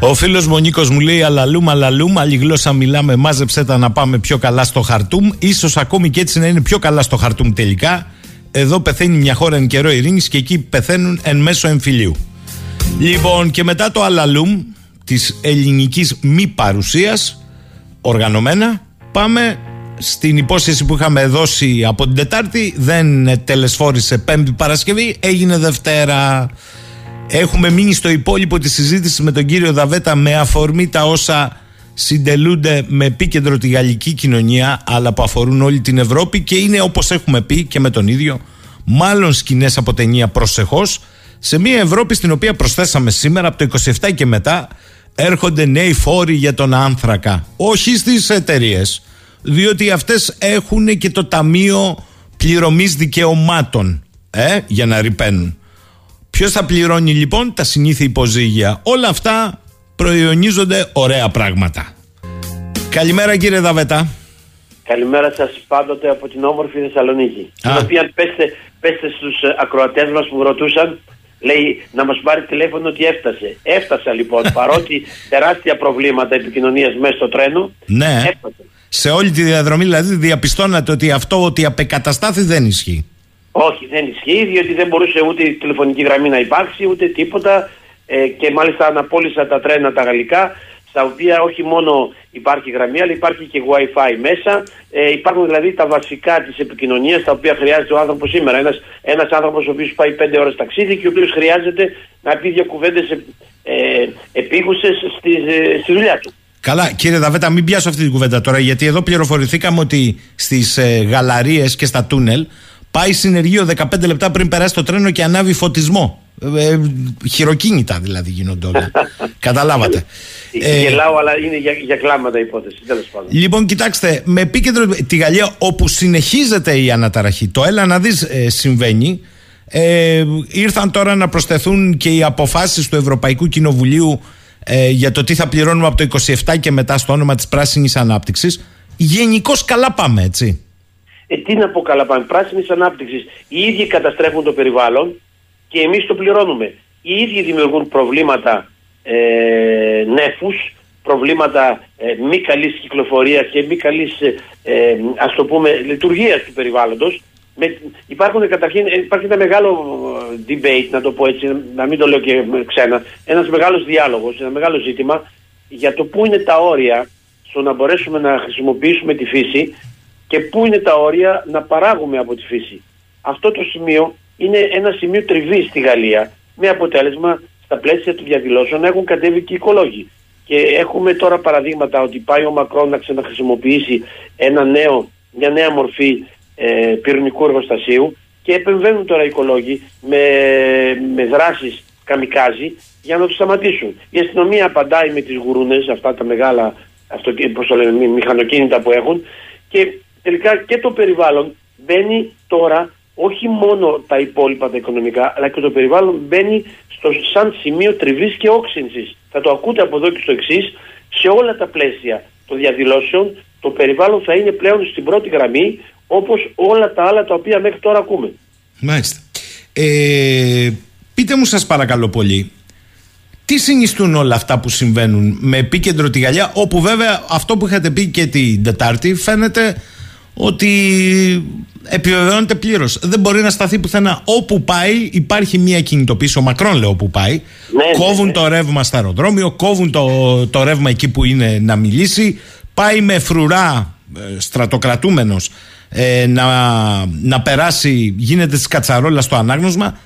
Ο φίλος μου ο Νίκο μου λέει: Αλαλούμ, αλαλούμ, άλλη γλώσσα μιλάμε. Μάζεψε τα να πάμε πιο καλά στο χαρτούμ. σω ακόμη και έτσι να είναι πιο καλά στο χαρτούμ τελικά. Εδώ πεθαίνει μια χώρα εν καιρό ειρήνης και εκεί πεθαίνουν εν μέσω εμφυλίου. Λοιπόν, και μετά το αλαλούμ της ελληνικής μη παρουσίας, οργανωμένα, πάμε στην υπόσχεση που είχαμε δώσει από την Τετάρτη. Δεν τελεσφόρησε Πέμπτη Παρασκευή, έγινε Δευτέρα. Έχουμε μείνει στο υπόλοιπο της συζήτησης με τον κύριο Δαβέτα με αφορμή τα όσα συντελούνται με επίκεντρο τη γαλλική κοινωνία αλλά που αφορούν όλη την Ευρώπη και είναι όπως έχουμε πει και με τον ίδιο μάλλον σκηνές από ταινία προσεχώς Σε μια Ευρώπη στην οποία προσθέσαμε σήμερα από το 27 και μετά έρχονται νέοι φόροι για τον άνθρακα. Όχι στις εταιρείες, διότι αυτές έχουν και το Ταμείο Πληρωμής Δικαιωμάτων ε, για να ρηπαίνουν. Ποιος θα πληρώνει λοιπόν τα συνήθεια υποζύγια; Όλα αυτά προϊονίζονται ωραία πράγματα. Καλημέρα κύριε Δαβέτα. Καλημέρα σας πάντοτε από την όμορφη Θεσσαλονίκη. Α. Την οποία πέστε, πέστε στους ε, ακροατές μας που ρωτούσαν Λέει να μας πάρει τηλέφωνο ότι έφτασε. Έφτασα λοιπόν παρότι τεράστια προβλήματα επικοινωνίας μέσα στο τρένο. Ναι. Έφτασε. Σε όλη τη διαδρομή δηλαδή διαπιστώνατε ότι αυτό ότι απεκαταστάθη δεν ισχύει. Όχι, δεν ισχύει, διότι δεν μπορούσε ούτε η τηλεφωνική γραμμή να υπάρξει, ούτε τίποτα. Ε, και μάλιστα αναπόλυσα τα τρένα τα γαλλικά, στα οποία όχι μόνο υπάρχει γραμμή, αλλά υπάρχει και Wi-Fi μέσα. Ε, υπάρχουν δηλαδή τα βασικά της επικοινωνίας, τα οποία χρειάζεται ο άνθρωπος σήμερα. Ένας ένας άνθρωπος ο οποίος πάει 5 ώρες ταξίδι και ο οποίος χρειάζεται να πει δύο κουβέντες ε, επίγουσες στη, ε, στη δουλειά του. Καλά, κύριε Δαβέτα, μην πιάσω αυτή την κουβέντα τώρα, γιατί εδώ πληροφορηθήκαμε ότι στις ε, γαλαρίες και στα τούνελ πάει συνεργείο 15 λεπτά πριν περάσει το τρένο και ανάβει φωτισμό. Ε, ε, χειροκίνητα δηλαδή γίνονται όλα. Καταλάβατε. Ε, Γελάω, αλλά είναι για, για κλάματα η υπόθεση. Τέλος πάντων. Λοιπόν, κοιτάξτε, με επίκεντρο τη Γαλλία, όπου συνεχίζεται η αναταραχή, το έλα να δεις ε, συμβαίνει. Ε, ήρθαν τώρα να προσθεθούν και οι αποφάσεις του Ευρωπαϊκού Κοινοβουλίου ε, για το τι θα πληρώνουμε από το 27 και μετά στο όνομα της πράσινης ανάπτυξης. Γενικώς καλά πάμε, έτσι. Ε, τι να πω καλά πάμε. Πράσινης ανάπτυξης. Οι ίδιοι καταστρέφουν το περιβάλλον και εμείς το πληρώνουμε. Οι ίδιοι δημιουργούν προβλήματα ε, νέφους, προβλήματα ε, μη καλής κυκλοφορίας και μη καλής, ε, ε, ας το πούμε, λειτουργίας του περιβάλλοντος. Με, υπάρχουν καταρχήν, ε, υπάρχει ένα μεγάλο ε, debate, να το πω έτσι, να μην το λέω και ξένα, ένας μεγάλος διάλογος, ένα μεγάλο ζήτημα για το πού είναι τα όρια στο να μπορέσουμε να χρησιμοποιήσουμε τη φύση και πού είναι τα όρια να παράγουμε από τη φύση. Αυτό το σημείο είναι ένα σημείο τριβής στη Γαλλία με αποτέλεσμα στα πλαίσια του διαδηλώσεων να έχουν κατέβει και οι οικολόγοι. Και έχουμε τώρα παραδείγματα ότι πάει ο Μακρόν να ξαναχρησιμοποιήσει ένα νέο, μια νέα μορφή ε, πυρηνικού εργοστασίου και επεμβαίνουν τώρα οι οικολόγοι με, με δράσεις καμικάζι για να το σταματήσουν. Η αστυνομία απαντάει με τις γουρούνες, αυτά τα μεγάλα αυτό, πώς το λένε, μηχανοκίνητα που έχουν και τελικά και το περιβάλλον μπαίνει τώρα όχι μόνο τα υπόλοιπα τα οικονομικά, αλλά και το περιβάλλον μπαίνει στο σαν σημείο τριβής και όξυνσης. Θα το ακούτε από εδώ και στο εξής, σε όλα τα πλαίσια των διαδηλώσεων, το περιβάλλον θα είναι πλέον στην πρώτη γραμμή, όπως όλα τα άλλα τα οποία μέχρι τώρα ακούμε. Μάλιστα. Ε, πείτε μου σας παρακαλώ πολύ, τι συνιστούν όλα αυτά που συμβαίνουν με επίκεντρο τη Γαλλία, όπου βέβαια αυτό που είχατε πει και την Τετάρτη φαίνεται ότι επιβεβαιώνεται πλήρως. Δεν μπορεί να σταθεί πουθενά. Όπου πάει, υπάρχει μια κινητοποίηση. Ο Μακρόν, λέω, όπου πάει. Ναι, κόβουν ναι, το ρεύμα στο αεροδρόμιο, κόβουν το, το ρεύμα εκεί που είναι να μιλήσει. Πάει με φρουρά, ε, στρατοκρατούμενος, ε, να, να περάσει, γίνεται τη κατσαρόλα στο ανάγνωσμα.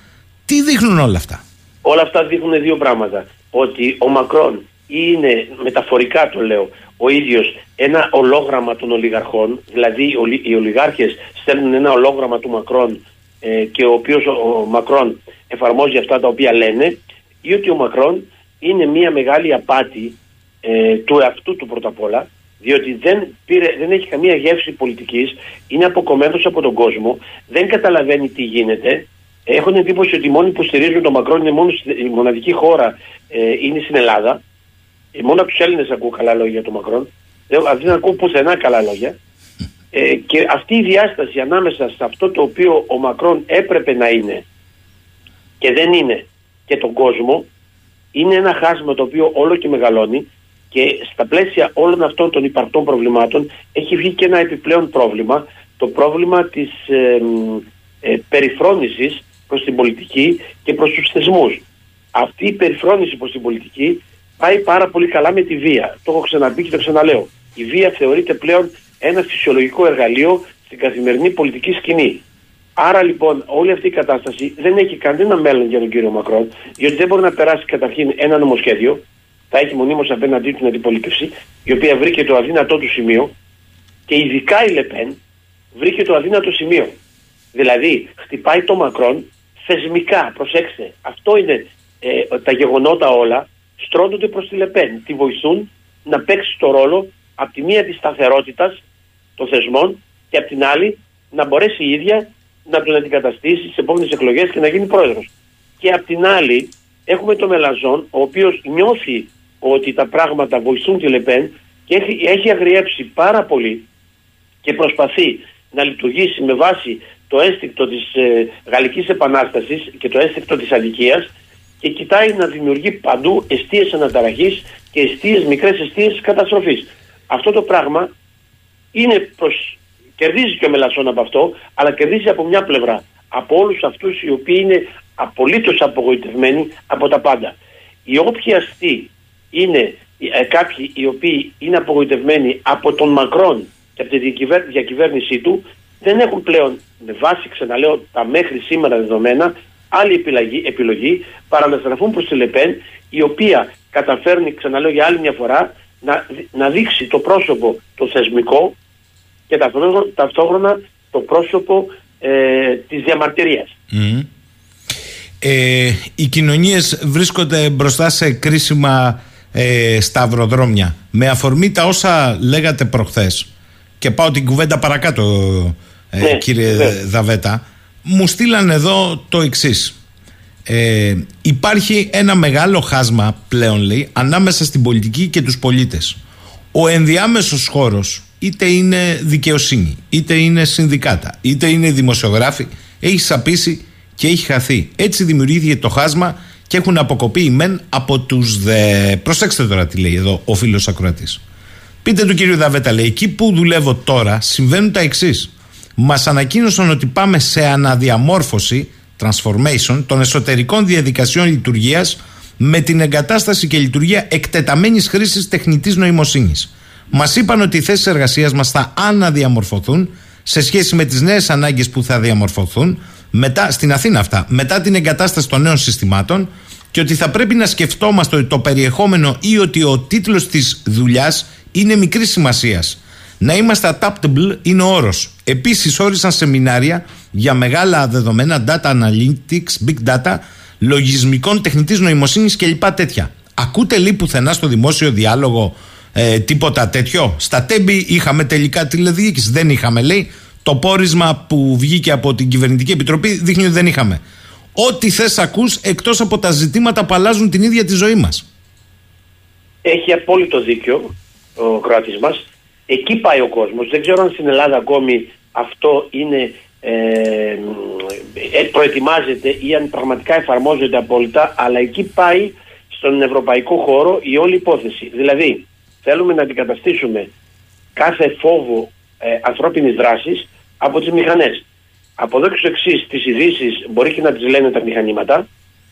Τι δείχνουν όλα αυτά; Όλα αυτά δείχνουν δύο πράγματα. Ότι ο Μακρόν είναι, μεταφορικά το λέω, ο ίδιος ένα ολόγραμμα των ολιγαρχών, δηλαδή οι ολι- οι ολιγάρχες στέλνουν ένα ολόγραμμα του Μακρόν ε, και ο οποίος ο, ο Μακρόν εφαρμόζει αυτά τα οποία λένε ή ότι ο Μακρόν είναι μια μεγάλη απάτη ε, του εαυτού του πρώτα απ' όλα διότι δεν, πήρε, δεν έχει καμία γεύση πολιτικής, είναι αποκομμένος από τον κόσμο, δεν καταλαβαίνει τι γίνεται έχουν εντύπωση ότι οι μόνοι που στηρίζουν τον Μακρόν είναι μόνο στη- η μοναδική χώρα ε, είναι στην Ελλάδα. Ε, μόνο από του Έλληνες ακούω καλά λόγια για τον Μακρόν. Δεν, δεν ακούω πουθενά καλά λόγια. Ε, και αυτή η διάσταση ανάμεσα σε αυτό το οποίο ο Μακρόν έπρεπε να είναι και δεν είναι και τον κόσμο είναι ένα χάσμα το οποίο όλο και μεγαλώνει και στα πλαίσια όλων αυτών των υπαρκτών προβλημάτων έχει βγει και ένα επιπλέον πρόβλημα, το πρόβλημα της ε, μ, ε, περιφρόνησης προς την πολιτική και προς τους θεσμούς. Αυτή η περιφρόνηση προς την πολιτική πάει πάρα πολύ καλά με τη βία. Το έχω ξαναπεί και το ξαναλέω. Η βία θεωρείται πλέον ένα φυσιολογικό εργαλείο στην καθημερινή πολιτική σκηνή. Άρα λοιπόν όλη αυτή η κατάσταση δεν έχει κανένα μέλλον για τον κύριο Μακρόν, διότι δεν μπορεί να περάσει καταρχήν ένα νομοσχέδιο, θα έχει μονίμως απέναντί του την αντιπολίτευση, η οποία βρήκε το αδύνατό του σημείο και ειδικά η Λεπέν βρήκε το αδύνατο σημείο. Δηλαδή χτυπάει το Μακρόν θεσμικά, προσέξτε, αυτό είναι ε, τα γεγονότα όλα, στρώνονται προς τη Λεπέν. Τη βοηθούν να παίξει το ρόλο από τη μία της σταθερότητας των θεσμών και από την άλλη να μπορέσει η ίδια να τον αντικαταστήσει στις επόμενες εκλογές και να γίνει πρόεδρος. Και από την άλλη έχουμε τον Μελαζόν, ο οποίος νιώθει ότι τα πράγματα βοηθούν τη Λεπέν και έχει, έχει αγριέψει πάρα πολύ και προσπαθεί να λειτουργήσει με βάση το αίσθηκτο της ε, Γαλλικής Επανάστασης και το αίσθηκτο της αδικίας και κοιτάει να δημιουργεί παντού αιστείες αναταραχής και αιστείες, μικρές αιστείες καταστροφής. Αυτό το πράγμα είναι προς... κερδίζει και ο Μελασσόν από αυτό, αλλά κερδίζει από μια πλευρά. Από όλους αυτούς οι οποίοι είναι απολύτως απογοητευμένοι από τα πάντα. Οι όποιοι αστεί είναι ε, κάποιοι οι οποίοι είναι απογοητευμένοι από τον Μακρόν και από τη διακυβέρνησή του δεν έχουν πλέον με βάση, ξαναλέω, τα μέχρι σήμερα δεδομένα άλλη επιλογή, επιλογή παρά να στραφούν προς τη Λεπέν η οποία καταφέρνει, ξαναλέω για άλλη μια φορά, να, να δείξει το πρόσωπο το θεσμικό και ταυτόχρονα το πρόσωπο ε, της διαμαρτυρίας. Ε, οι κοινωνίες βρίσκονται μπροστά σε κρίσιμα ε, σταυροδρόμια. Με αφορμή τα όσα λέγατε προχθές και πάω την κουβέντα παρακάτω ε, ναι, κύριε Δαβέτα μου στείλαν εδώ το εξής. Ε, υπάρχει ένα μεγάλο χάσμα πλέον λέει ανάμεσα στην πολιτική και τους πολίτες. Ο ενδιάμεσος χώρος είτε είναι δικαιοσύνη είτε είναι συνδικάτα είτε είναι δημοσιογράφοι έχει σαπίσει και έχει χαθεί. Έτσι δημιουργήθηκε το χάσμα και έχουν αποκοπεί οι μεν από τους δε. Προσέξτε τώρα τι λέει εδώ ο φίλος ακροατής. Πείτε του κύριου Δαβέτα λέει εκεί που δουλεύω τώρα συμβαίνουν τα εξής μας ανακοίνωσαν ότι πάμε σε αναδιαμόρφωση, transformation, των εσωτερικών διαδικασιών λειτουργίας με την εγκατάσταση και λειτουργία εκτεταμένης χρήσης τεχνητής νοημοσύνης. Μας είπαν ότι οι θέσεις εργασίας μας θα αναδιαμορφωθούν σε σχέση με τις νέες ανάγκες που θα διαμορφωθούν μετά, στην Αθήνα αυτά, μετά την εγκατάσταση των νέων συστημάτων και ότι θα πρέπει να σκεφτόμαστε ότι το περιεχόμενο ή ότι ο τίτλος της δουλειάς είναι μικρής σημασίας να είμαστε adaptable είναι ο όρος. Επίσης, όρισαν σεμινάρια για μεγάλα δεδομένα, data analytics, big data, λογισμικών τεχνητής νοημοσύνης κλπ. τέτοια. Ακούτε λίγο πουθενά στο δημόσιο διάλογο ε, τίποτα τέτοιο; Στα τέμπη είχαμε τελικά τηλεδιοίκηση. Δεν είχαμε, λέει. Το πόρισμα που βγήκε από την κυβερνητική επιτροπή δείχνει ότι δεν είχαμε. Ό,τι θες ακούς εκτός από τα ζητήματα που αλλάζουν την ίδια τη ζωή μας. Έχει απόλυτο δίκιο ο κράτη μας. Εκεί πάει ο κόσμος. Δεν ξέρω αν στην Ελλάδα ακόμη αυτό είναι, ε, ε, προετοιμάζεται ή αν πραγματικά εφαρμόζεται απόλυτα, αλλά εκεί πάει στον ευρωπαϊκό χώρο η όλη υπόθεση. Δηλαδή, θέλουμε να αντικαταστήσουμε κάθε φόβο ε, ανθρώπινης δράσης από τις μηχανές. Από εδώ και στο εξής, τις ειδήσει μπορεί και να τις λένε τα μηχανήματα.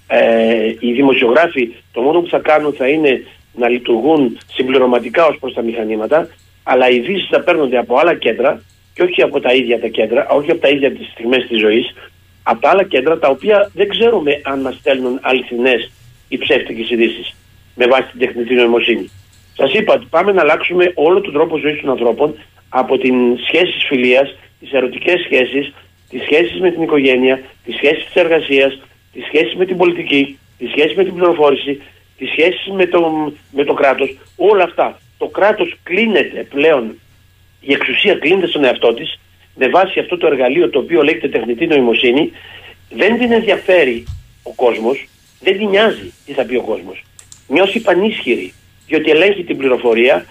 Ε, οι δημοσιογράφοι το μόνο που θα κάνουν θα είναι να λειτουργούν συμπληρωματικά ως προς τα μηχανήματα αλλά οι ειδήσει θα παίρνονται από άλλα κέντρα και όχι από τα ίδια τα κέντρα, όχι από τα ίδια τις στιγμές της ζωής, από τα άλλα κέντρα τα οποία δεν ξέρουμε αν μας στέλνουν αληθινές ή ψεύτικες ειδήσεις με βάση την τεχνητή νοημοσύνη. Σας είπα ότι πάμε να αλλάξουμε όλο τον τρόπο ζωής των ανθρώπων από την σχέση φιλίας, τις ερωτικές σχέσεις, τις σχέσεις με την οικογένεια, τις σχέσεις της εργασίας, τις σχέσεις με την πολιτική, τις σχέσεις με την πληροφόρηση, τις σχέσεις με το, με το κράτος, όλα αυτά το κράτος κλείνεται πλέον, η εξουσία κλείνεται στον εαυτό της με βάση αυτό το εργαλείο το οποίο λέγεται τεχνητή νοημοσύνη δεν την ενδιαφέρει ο κόσμος, δεν την νοιάζει τι θα πει ο κόσμος. Νιώσει πανίσχυρη, διότι ελέγχει την πληροφορία,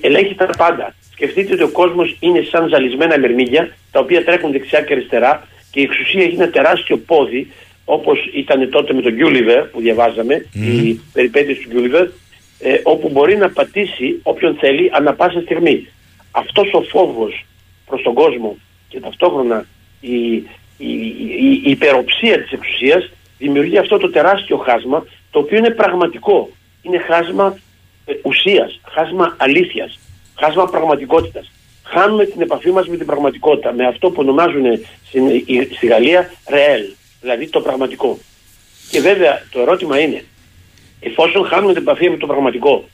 ελέγχει τα πάντα. Σκεφτείτε ότι ο κόσμος είναι σαν ζαλισμένα μερμίδια τα οποία τρέχουν δεξιά και αριστερά και η εξουσία έχει ένα τεράστιο πόδι όπως ήταν τότε με τον Γκιούλιβερ που διαβάζαμε, mm. οι περιπέτειες του Γκιούλιβερ ε, όπου μπορεί να πατήσει όποιον θέλει ανα πάσα στιγμή. Αυτός ο φόβος προς τον κόσμο και ταυτόχρονα η, η, η, η υπεροψία της εξουσίας δημιουργεί αυτό το τεράστιο χάσμα το οποίο είναι πραγματικό. Είναι χάσμα ε, ουσίας, χάσμα αλήθειας, χάσμα πραγματικότητας. Χάνουμε την επαφή μας με την πραγματικότητα, με αυτό που ονομάζουν στη, στη Γαλλία «real», δηλαδή το πραγματικό. Και βέβαια το ερώτημα είναι, εφόσον χάνουμε την επαφή με το πραγματικό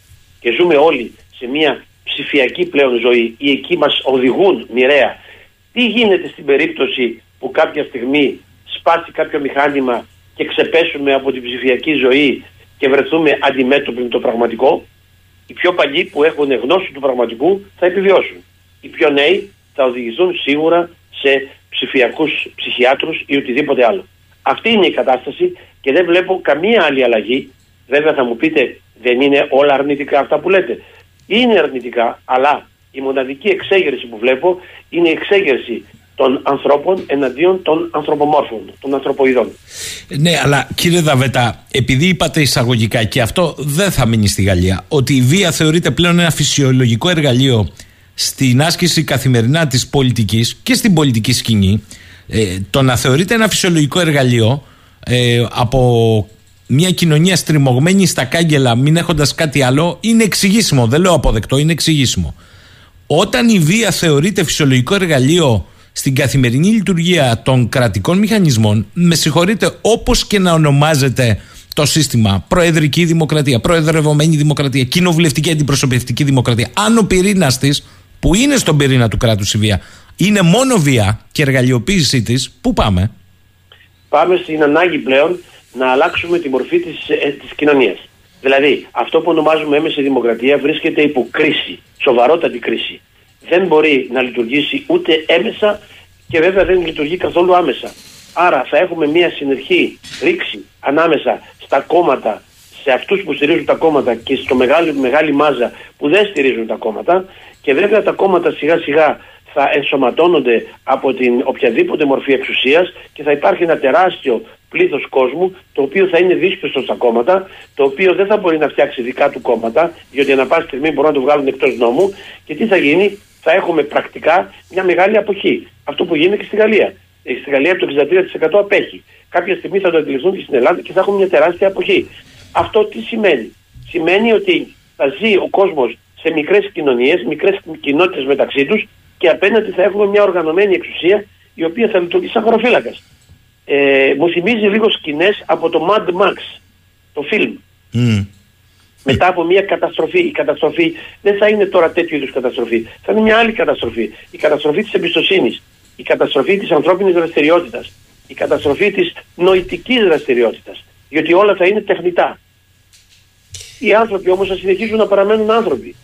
και ζούμε όλοι σε μια ψηφιακή πλέον ζωή ή εκεί μας οδηγούν μοιραία, τι γίνεται στην περίπτωση που κάποια στιγμή σπάσει κάποιο μηχάνημα και ξεπέσουμε από την ψηφιακή ζωή και βρεθούμε αντιμέτωποι με το πραγματικό, οι πιο παλιοί που έχουν γνώση του πραγματικού θα επιβιώσουν. Οι πιο νέοι θα οδηγηθούν σίγουρα σε ψηφιακούς ψυχιάτρους ή οτιδήποτε άλλο. Αυτή είναι η κατάσταση και δεν βλέπω καμία άλλη αλλαγή. Βέβαια θα μου πείτε δεν είναι όλα αρνητικά αυτά που λέτε. Είναι αρνητικά, αλλά η μοναδική εξέγερση που βλέπω είναι η εξέγερση των ανθρώπων εναντίον των ανθρωπομόρφων, των ανθρωποειδών. Ναι, αλλά κύριε Δαβέτα, επειδή είπατε εισαγωγικά και αυτό δεν θα μείνει στη Γαλλία, ότι η βία θεωρείται πλέον ένα φυσιολογικό εργαλείο στην άσκηση καθημερινά της πολιτικής και στην πολιτική σκηνή, ε, το να θεωρείται ένα φυσιολογικό εργαλείο ε, από μια κοινωνία στριμωγμένη στα κάγκελα μην έχοντας κάτι άλλο είναι εξηγήσιμο, δεν λέω αποδεκτό, είναι εξηγήσιμο. Όταν η βία θεωρείται φυσιολογικό εργαλείο στην καθημερινή λειτουργία των κρατικών μηχανισμών, με συγχωρείτε, όπως και να ονομάζεται το σύστημα, προεδρική δημοκρατία, προεδρευομένη δημοκρατία, κοινοβουλευτική αντιπροσωπευτική δημοκρατία, αν ο πυρήνας της, που είναι στον πυρήνα του κράτους η βία, είναι μόνο βία και εργαλειοποίησή της, πού πάμε; Πάμε στην ανάγκη πλέον να αλλάξουμε τη μορφή της, ε, της κοινωνίας. Δηλαδή, αυτό που ονομάζουμε έμεση δημοκρατία βρίσκεται υπό κρίση, σοβαρότατη κρίση δεν μπορεί να λειτουργήσει ούτε έμεσα και βέβαια δεν λειτουργεί καθόλου άμεσα. Άρα θα έχουμε μια συνεχή ρήξη ανάμεσα στα κόμματα, σε αυτούς που στηρίζουν τα κόμματα και στο μεγάλη, μεγάλη μάζα που δεν στηρίζουν τα κόμματα και βέβαια τα κόμματα σιγά σιγά θα ενσωματώνονται από την οποιαδήποτε μορφή εξουσίας και θα υπάρχει ένα τεράστιο πλήθος κόσμου το οποίο θα είναι δύσπιστος στα κόμματα, το οποίο δεν θα μπορεί να φτιάξει δικά του κόμματα, διότι ανά πάση στιγμή μπορούν να το βγάλουν εκτός νόμου και τι θα γίνει, θα έχουμε πρακτικά μια μεγάλη αποχή. Αυτό που γίνεται και στη Γαλλία. Ε, στη Γαλλία το 63% απέχει. Κάποια στιγμή θα το αντιληφθούν και στην Ελλάδα και θα έχουμε μια τεράστια αποχή. Αυτό τι σημαίνει; Σημαίνει ότι θα ζει ο κόσμος σε μικρές κοινωνίες, μικρές κοινότητες μεταξύ τους και απέναντι θα έχουμε μια οργανωμένη εξουσία η οποία θα λειτουργεί σαν χωροφύλακας. Ε, μου θυμίζει λίγο σκηνές από το Mad Max, το φιλμ. Mm μετά από μια καταστροφή. Η καταστροφή δεν θα είναι τώρα τέτοιου είδους καταστροφή. Θα είναι μια άλλη καταστροφή. Η καταστροφή της εμπιστοσύνης. Η καταστροφή της ανθρώπινης δραστηριότητας. Η καταστροφή της νοητικής δραστηριότητας. Διότι όλα θα είναι τεχνητά. Οι άνθρωποι όμως θα συνεχίσουν να παραμένουν άνθρωποι.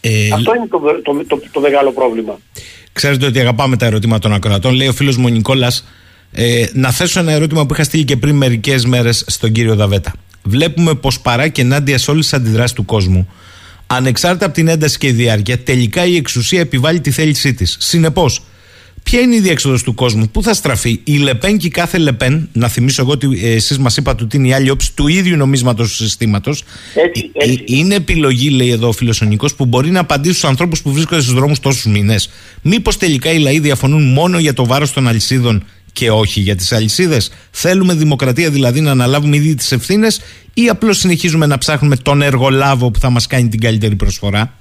Ε... Αυτό είναι το, το, το, το, μεγάλο πρόβλημα. Ξέρετε ότι αγαπάμε τα ερωτήματα των ακροατών. Λέει ο φίλος μου Νικόλας, ε, να θέσω ένα ερώτημα που είχα στείλει και πριν μερικές μέρες στον κύριο Δαβέτα βλέπουμε πως παρά και ενάντια σε όλες τις αντιδράσεις του κόσμου, ανεξάρτητα από την ένταση και η διάρκεια, τελικά η εξουσία επιβάλλει τη θέλησή της. Συνεπώς, ποια είναι η διέξοδος του κόσμου, πού θα στραφεί; Η Λεπέν και η κάθε Λεπέν, να θυμίσω εγώ ότι ε, εσείς μας είπατε ότι είναι η άλλη όψη του ίδιου νομίσματος του συστήματος. Ε, είναι επιλογή, λέει εδώ ο φίλο ο Νικός, που μπορεί να απαντήσει στους ανθρώπους που βρίσκονται στους δρόμους τόσους μήνες. Μήπως τελικά οι λαοί διαφωνούν μόνο για το βάρος των αλυσίδων και όχι για τις αλυσίδες. Θέλουμε δημοκρατία δηλαδή να αναλάβουμε ήδη τις ευθύνες ή απλώς συνεχίζουμε να ψάχνουμε τον εργολάβο που θα μας κάνει την καλύτερη προσφορά;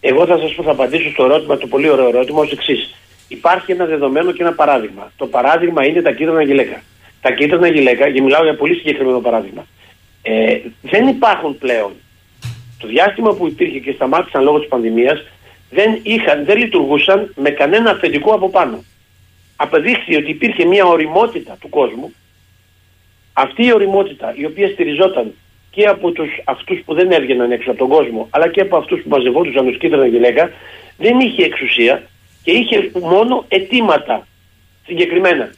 Εγώ θα σας πω, θα απαντήσω στο ερώτημα, το πολύ ωραίο ερώτημα ως εξής. Υπάρχει ένα δεδομένο και ένα παράδειγμα. Το παράδειγμα είναι τα κίτρινα γυλαίκα. Τα κίτρινα γυλαίκα, και μιλάω για πολύ συγκεκριμένο παράδειγμα, ε, δεν υπάρχουν πλέον. Το διάστημα που υπήρχε και σταμάτησαν λόγω της πανδημίας δεν, είχαν, δεν λειτουργούσαν με κανένα αφεντικό από πάνω απεδείχθη ότι υπήρχε μια οριμότητα του κόσμου αυτή η οριμότητα η οποία στηριζόταν και από τους, αυτούς που δεν έβγαιναν έξω από τον κόσμο αλλά και από αυτούς που μαζευόντουσαν ως κίτρινα γυλαίκα δεν είχε εξουσία και είχε μόνο αιτήματα συγκεκριμένα.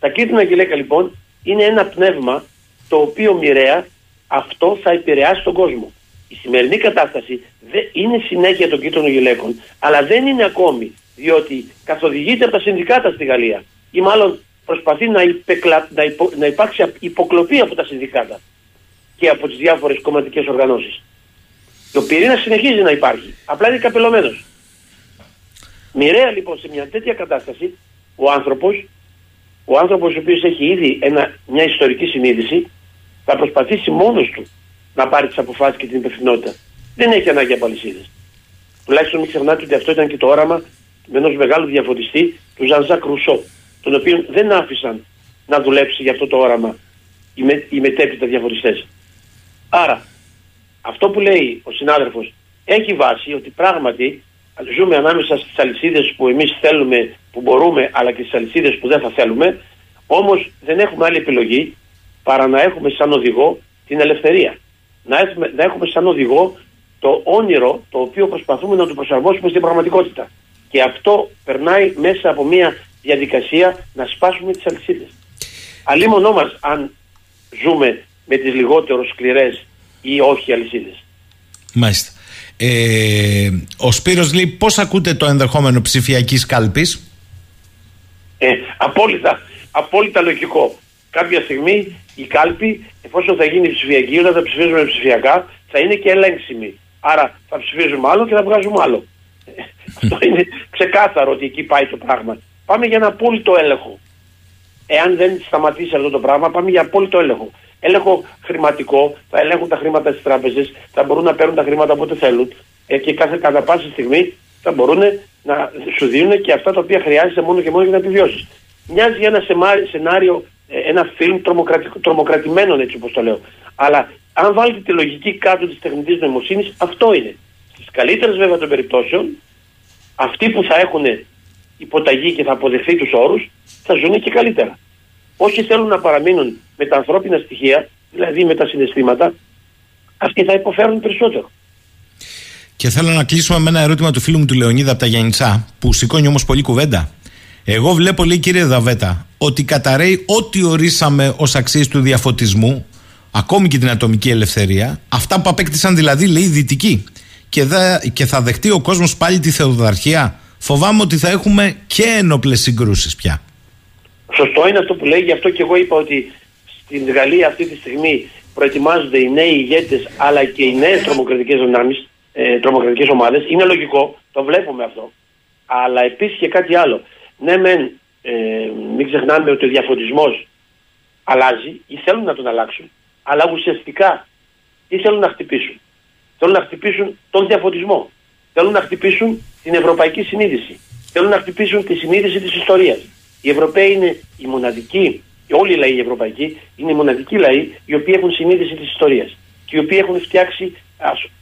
Τα κίτρινα γυλαίκα λοιπόν είναι ένα πνεύμα το οποίο μοιραία αυτό θα επηρεάσει τον κόσμο. Η σημερινή κατάσταση δεν είναι συνέχεια των κίτρινων γυλαίκων αλλά δεν είναι ακόμη διότι καθοδηγείται από τα συνδικάτα στη Γαλλία ή μάλλον προσπαθεί να, υπεκλα... να, υπο... να υπάρξει υποκλοπή από τα συνδικάτα και από τις διάφορες κομματικές οργανώσεις. Το πυρήνα συνεχίζει να υπάρχει, απλά είναι καπελωμένος. Μοιραία λοιπόν σε μια τέτοια κατάσταση ο άνθρωπος, ο άνθρωπος ο οποίος έχει ήδη ένα, μια ιστορική συνείδηση θα προσπαθήσει μόνος του να πάρει τις αποφάσεις και την υπευθυνότητα. Δεν έχει ανάγκη από αλυσίδες. Τουλάχιστον μην ξεχνάτε ότι αυτό ήταν και το όραμα με ενός μεγάλου διαφωτιστή, του Ζανζάκ Ρουσό, τον οποίο δεν άφησαν να δουλέψει για αυτό το όραμα οι, με, οι μετέπειτα διαφωτιστές. Άρα, αυτό που λέει ο συνάδελφος έχει βάση ότι πράγματι ζούμε ανάμεσα στις αλυσίδες που εμείς θέλουμε, που μπορούμε, αλλά και στις αλυσίδες που δεν θα θέλουμε, Όμως δεν έχουμε άλλη επιλογή παρά να έχουμε σαν οδηγό την ελευθερία. Να έχουμε, να έχουμε σαν οδηγό το όνειρο το οποίο προσπαθούμε να το προσαρμόσουμε στην πραγματικότητα. Και αυτό περνάει μέσα από μια διαδικασία να σπάσουμε τις αλυσίδες. Αλλήμονό μας αν ζούμε με τις λιγότερο σκληρές ή όχι αλυσίδες. Μάλιστα. Ε, ο Σπύρος λέει πώς ακούτε το ενδεχόμενο ψηφιακής κάλπης; Ε, απόλυτα, απόλυτα λογικό. Κάποια στιγμή η κάλπη, εφόσον θα γίνει ψηφιακή, όταν θα ψηφίζουμε ψηφιακά, θα είναι και ελέγξιμη. Άρα θα ψηφίζουμε άλλο και θα βγάζουμε άλλο. Ε, αυτό είναι ξεκάθαρο ότι εκεί πάει το πράγμα. Πάμε για ένα απόλυτο έλεγχο. Εάν δεν σταματήσει αυτό το πράγμα, πάμε για απόλυτο έλεγχο. Έλεγχο χρηματικό, θα ελέγχουν τα χρήματα στις τράπεζες, θα μπορούν να παίρνουν τα χρήματα όποτε θέλουν ε, και κάθε, κατά πάση στιγμή θα μπορούν να σου δίνουν και αυτά τα οποία χρειάζεσαι μόνο και μόνο για να επιβιώσει. Μοιάζει ένα σενάριο, ε, ένα φιλμ τρομοκρατημένο έτσι όπως το λέω. Αλλά αν βάλετε τη λογική κάτω της τεχνητής νοημοσύνης, αυτό είναι. Στις καλύτερες βέβαια των περιπτώσεων, αυτοί που θα έχουν υποταγή και θα αποδεχθεί τους όρους, θα ζουν και καλύτερα. Όσοι θέλουν να παραμείνουν με τα ανθρώπινα στοιχεία, δηλαδή με τα συναισθήματα, αυτοί θα υποφέρουν περισσότερο. Και θέλω να κλείσουμε με ένα ερώτημα του φίλου μου του Λεωνίδα από τα Γιάννητσά, που σηκώνει όμως πολύ κουβέντα. Εγώ βλέπω, λέει κύριε Δαβέτα, ότι καταραίει ό,τι ορίσαμε ως αξίες του διαφωτισμού, ακόμη και την ατομική ελευθερία, αυτά που απέκτησαν δηλαδή, λέει, οι δυτικοί. Και, και θα δεχτεί ο κόσμος πάλι τη θεοδαρχία. Φοβάμαι ότι θα έχουμε και ένοπλες συγκρούσεις πια. Σωστό είναι αυτό που λέει, γι' αυτό και εγώ είπα ότι στην Γαλλία αυτή τη στιγμή προετοιμάζονται οι νέοι ηγέτες αλλά και οι νέες τρομοκρατικές δυνάμεις ε, τρομοκρατικές ομάδες. Είναι λογικό, το βλέπουμε αυτό. Αλλά επίσης και κάτι άλλο. Ναι μεν, ε, μην ξεχνάμε ότι ο διαφωτισμός αλλάζει ή θέλουν να τον αλλάξουν. Αλλά ουσιαστικά τι θέλουν να χτυπήσουν; Θέλουν να χτυπήσουν τον διαφωτισμό. Θέλουν να χτυπήσουν την ευρωπαϊκή συνείδηση. Θέλουν να χτυπήσουν τη συνείδηση της ιστορίας. Οι Ευρωπαίοι είναι οι μοναδικοί, όλοι οι λαοί οι Ευρωπαϊκοί, είναι οι μοναδικοί λαοί οι οποίοι έχουν συνείδηση της ιστορίας και οι οποίοι έχουν φτιάξει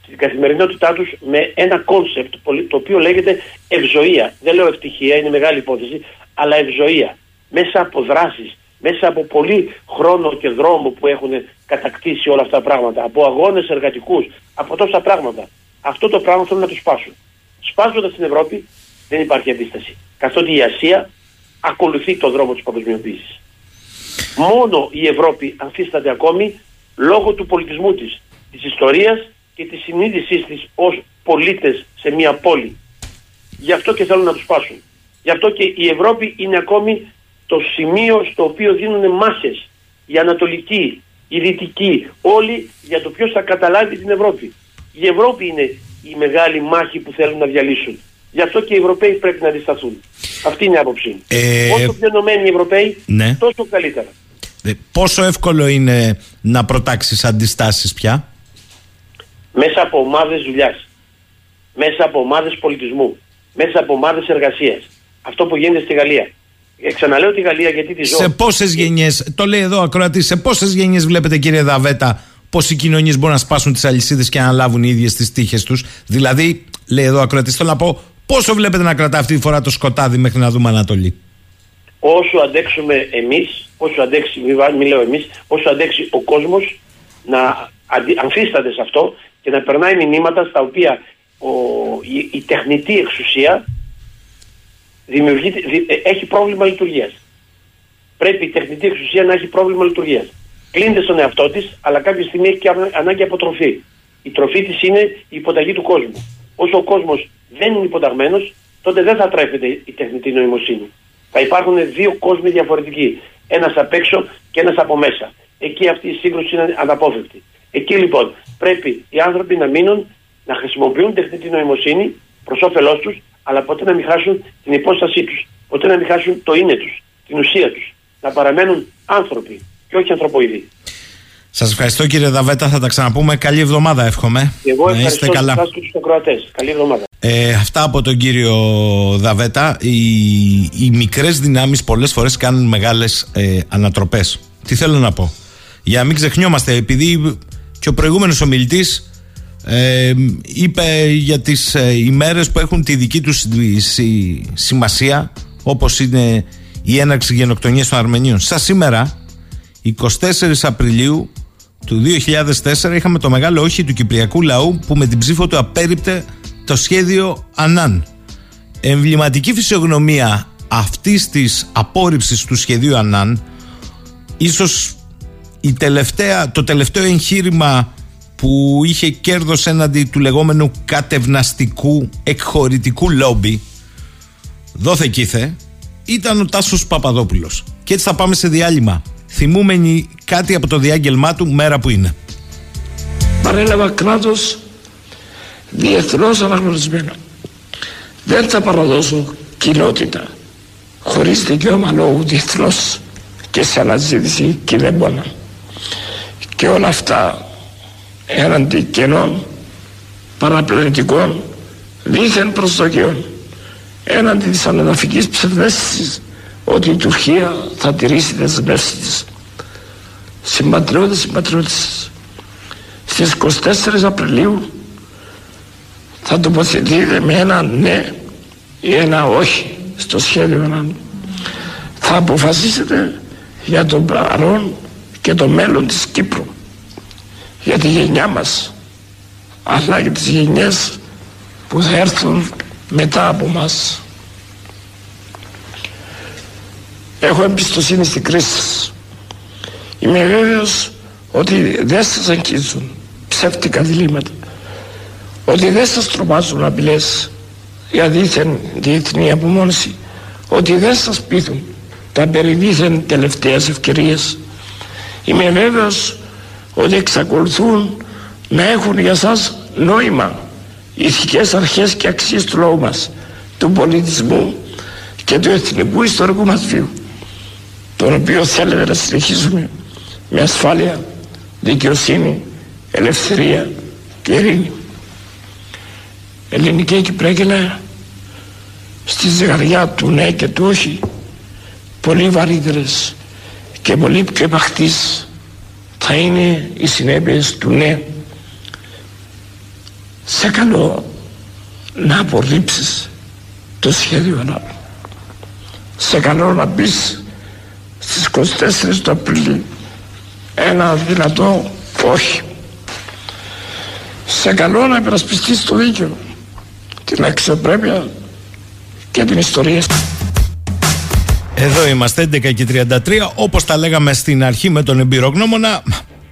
την καθημερινότητά τους με ένα κόνσεπτ το οποίο λέγεται ευζοία. Δεν λέω ευτυχία, είναι μεγάλη υπόθεση, αλλά ευζοία. Μέσα από δράσεις, μέσα από πολύ χρόνο και δρόμο που έχουν κατακτήσει όλα αυτά τα πράγματα, από αγώνες εργατικούς, από τόσα πράγματα. Αυτό το πράγμα θέλουν να το σπάσουν. Σπάζοντας την Ευρώπη δεν υπάρχει αντίσταση. Καθότι η Ασία ακολουθεί το δρόμο της παγκοσμιοποίησης. Μόνο η Ευρώπη αμφίσταται ακόμη λόγω του πολιτισμού της, της ιστορίας και της συνείδησής της ως πολίτες σε μια πόλη. Γι' αυτό και θέλουν να του πάσουν. Γι' αυτό και η Ευρώπη είναι ακόμη το σημείο στο οποίο δίνουν μάχες. Η Ανατολική, η Δυτική, όλοι για το ποιος θα καταλάβει την Ευρώπη. Η Ευρώπη είναι η μεγάλη μάχη που θέλουν να διαλύσουν. Γι' αυτό και οι Ευρωπαίοι πρέπει να αντισταθούν. Αυτή είναι η άποψή μου. Ε... Όσο πιο ενωμένοι οι Ευρωπαίοι, ναι. τόσο καλύτερα. Ε, πόσο εύκολο είναι να προτάξεις αντιστάσεις πια; Μέσα από ομάδες δουλειάς, μέσα από ομάδες πολιτισμού, μέσα από ομάδες εργασίας. Αυτό που γίνεται στη Γαλλία. Ε, ξαναλέω τη Γαλλία γιατί τη ζω. Σε πόσες γενιές, το λέει εδώ ακροατής, σε πόσες γενιές βλέπετε κύριε Δαβέτα πώ οι κοινωνίες μπορούν να σπάσουν τις αλυσίδες και να λάβουν οι ίδιες τις τύχες τους; Δηλαδή, λέει εδώ ακροατής, θέλω να πω, πόσο βλέπετε να κρατά αυτή τη φορά το σκοτάδι μέχρι να δούμε Ανατολή; Όσο αντέξουμε εμείς, όσο αντέξει, μην λέω εμείς, όσο αντέξει ο κόσμος να αμφίσταται σε αυτό και να περνάει μηνύματα στα οποία ο, η, η, τεχνητή εξουσία δημιουργεί, ε, έχει πρόβλημα λειτουργίας. Πρέπει η τεχνητή εξουσία να έχει πρόβλημα λειτουργίας. Κλείνεται στον εαυτό της, αλλά κάποια στιγμή έχει και ανάγκη από τροφή. Η τροφή της είναι η υποταγή του κόσμου. Όσο ο κόσμος δεν είναι υποταγμένος, τότε δεν θα τρέφεται η τεχνητή νοημοσύνη. Θα υπάρχουν δύο κόσμοι διαφορετικοί. Ένας απ' έξω και ένας από μέσα. Εκεί αυτή η σύγκρουση είναι αναπόφευκτη. Εκεί λοιπόν πρέπει οι άνθρωποι να μείνουν να χρησιμοποιούν τεχνητή νοημοσύνη προς όφελός τους, αλλά ποτέ να μην χάσουν την υπόστασή τους. Ποτέ να μην χάσουν το είναι τους, την ουσία τους. Να παραμένουν άνθρωποι και όχι ανθρωποειδοί. Σας ευχαριστώ κύριε Δαβέτα. Θα τα ξαναπούμε. Καλή εβδομάδα, εύχομαι. Και εγώ ευχαριστώ είστε καλά. και τους Καλή εβδομάδα. Ε, αυτά από τον κύριο Δαβέτα. Οι, οι μικρές δυνάμεις πολλές φορές κάνουν μεγάλες ε, ανατροπές. Τι θέλω να πω. Για να μην ξεχνιόμαστε, επειδή και ο προηγούμενος ομιλητής ε, είπε για τις ε, ημέρες που έχουν τη δική τους σημασία όπως είναι η έναρξη γενοκτονίας των Αρμενίων. Σα σήμερα, 24 Απριλίου του 2004, είχαμε το μεγάλο όχι του Κυπριακού λαού που με την ψήφο του απέρριπτε το σχέδιο Ανάν. Εμβληματική φυσιογνωμία αυτής της απόρριψης του σχεδίου Ανάν ίσως η τελευταία, το τελευταίο εγχείρημα που είχε κέρδος έναντι του λεγόμενου κατευναστικού εκχωρητικού λόμπι δόθε κήθε ήταν ο Τάσος Παπαδόπουλος. Και έτσι θα πάμε σε διάλειμμα. Θυμούμενοι κάτι από το διάγγελμά του μέρα που είναι. Παρέλαβα κράτος διεθνώς αναγνωρισμένο. Δεν θα παραδώσω κοινότητα χωρίς δικαίωμα λόγου διεθνώς και σε αναζήτηση και δεν μπορώ. Και όλα αυτά έναντι κενών παραπλανητικών δίθεν προσδοκιών έναντι της αναδαφικής ψευδέστησης ότι η Τουρκία θα τηρήσει τις δεσμεύσεις της. Συμπατριώτες, συμπατριώτες, στις 24 Απριλίου θα τοποθετείτε με ένα ναι ή ένα όχι στο σχέδιο να θα αποφασίσετε για τον παρόν και το μέλλον της Κύπρου για τη γενιά μας αλλά και τις γενιές που θα έρθουν μετά από μας. Έχω εμπιστοσύνη στην κρίση. Σας είμαι βέβαιος ότι δεν σας αγγίζουν ψεύτικα διλήμματα ότι δεν σας τρομάζουν απειλές για δίθεν διεθνή απομόνωση ότι δεν σας πείθουν τα περιδίθεν τελευταίες ευκαιρίες. Είμαι βέβαιος ότι εξακολουθούν να έχουν για σας νόημα ηθικές αρχές και αξίες του λαού μας του πολιτισμού και του εθνικού ιστορικού μας βίου τον οποίο θέλετε να συνεχίσουμε με ασφάλεια, δικαιοσύνη, ελευθερία και ειρήνη. Ελληνική Κυπρέκυλα στη ζυγαριά του ναι και του όχι πολύ βαρύτερες και πολύ πιο επαχτής θα είναι οι συνέπειες του ναι σε καλό να απορρίψεις το σχέδιο να σε καλό να μπεις στις 24 του Απριλίου. Ένα δυνατό όχι. Σε καλό να υπερασπιστείς το δίκαιο την αξιοπρέπεια και την ιστορία εδώ είμαστε 11 και 33 όπως τα λέγαμε στην αρχή με τον εμπειρογνώμονα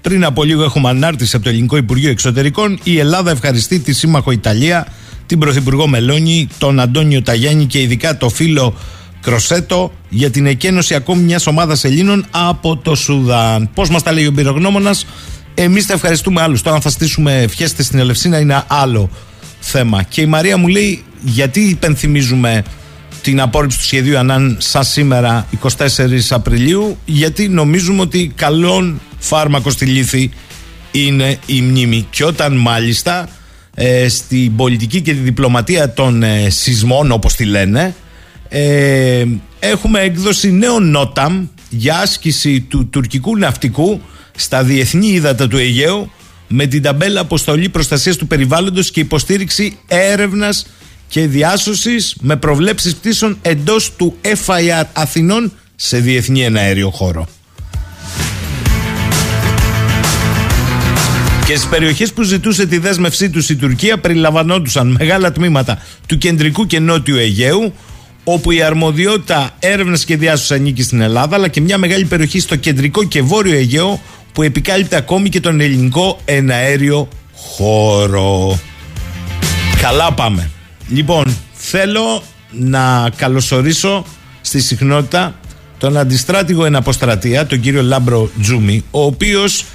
πριν από λίγο έχουμε ανάρτηση από το Ελληνικό Υπουργείο Εξωτερικών η Ελλάδα ευχαριστεί τη σύμμαχο Ιταλία την Πρωθυπουργό Μελώνη, τον Αντώνιο Ταγιάννη και ειδικά το φίλο Κροσέτο για την εκένωση ακόμη μιας ομάδας Ελλήνων από το Σουδάν. Πώς μας τα λέει ο εμπειρογνώμονας, εμείς τα ευχαριστούμε άλλους. Τώρα, αν θα στήσουμε ευχέστε στην Ελευσίνα, είναι άλλο θέμα. Και η Μαρία μου λέει, γιατί υπενθυμίζουμε την απόρριψη του σχεδίου Ανάν σαν σήμερα 24 Απριλίου γιατί νομίζουμε ότι καλόν φάρμακο στη λύθη είναι η μνήμη. Και όταν μάλιστα ε, στην πολιτική και τη διπλωματία των ε, σεισμών όπως τη λένε ε, έχουμε έκδοση νέο νόταμ για άσκηση του τουρκικού ναυτικού στα διεθνή ύδατα του Αιγαίου με την ταμπέλα αποστολή προστασίας του περιβάλλοντος και υποστήριξη έρευνας και διάσωσης με προβλέψεις πτήσεων εντός του FIR Αθηνών σε διεθνή εναέριο χώρο. Και στις περιοχές που ζητούσε τη δέσμευσή τους η Τουρκία περιλαμβανόντουσαν μεγάλα τμήματα του κεντρικού και νότιου Αιγαίου, όπου η αρμοδιότητα έρευνας και διάσωσης ανήκει στην Ελλάδα, αλλά και μια μεγάλη περιοχή στο κεντρικό και βόρειο Αιγαίο, που επικάλυπτε ακόμη και τον ελληνικό εναέριο χώρο. Καλά πάμε. Λοιπόν, θέλω να καλωσορίσω στη συχνότητα τον αντιστράτηγο εν αποστρατεία, τον κύριο Λάμπρο Τζούμι, ο οποίος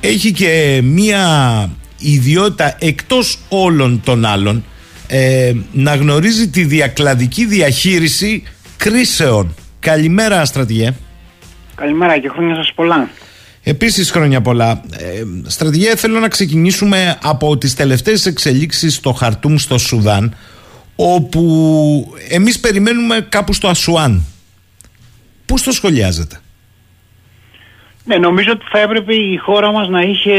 έχει και μία ιδιότητα εκτός όλων των άλλων ε, να γνωρίζει τη διακλαδική διαχείριση κρίσεων. Καλημέρα στρατηγέ. Καλημέρα και χρόνια σας πολλά. Επίσης χρόνια πολλά. Ε, στρατηγέ θέλω να ξεκινήσουμε από τις τελευταίες εξελίξεις στο Χαρτούμ στο Σουδάν όπου εμείς περιμένουμε κάπου στο Ασουάν. Πώς το σχολιάζετε; Ναι, νομίζω ότι θα έπρεπε η χώρα μας να είχε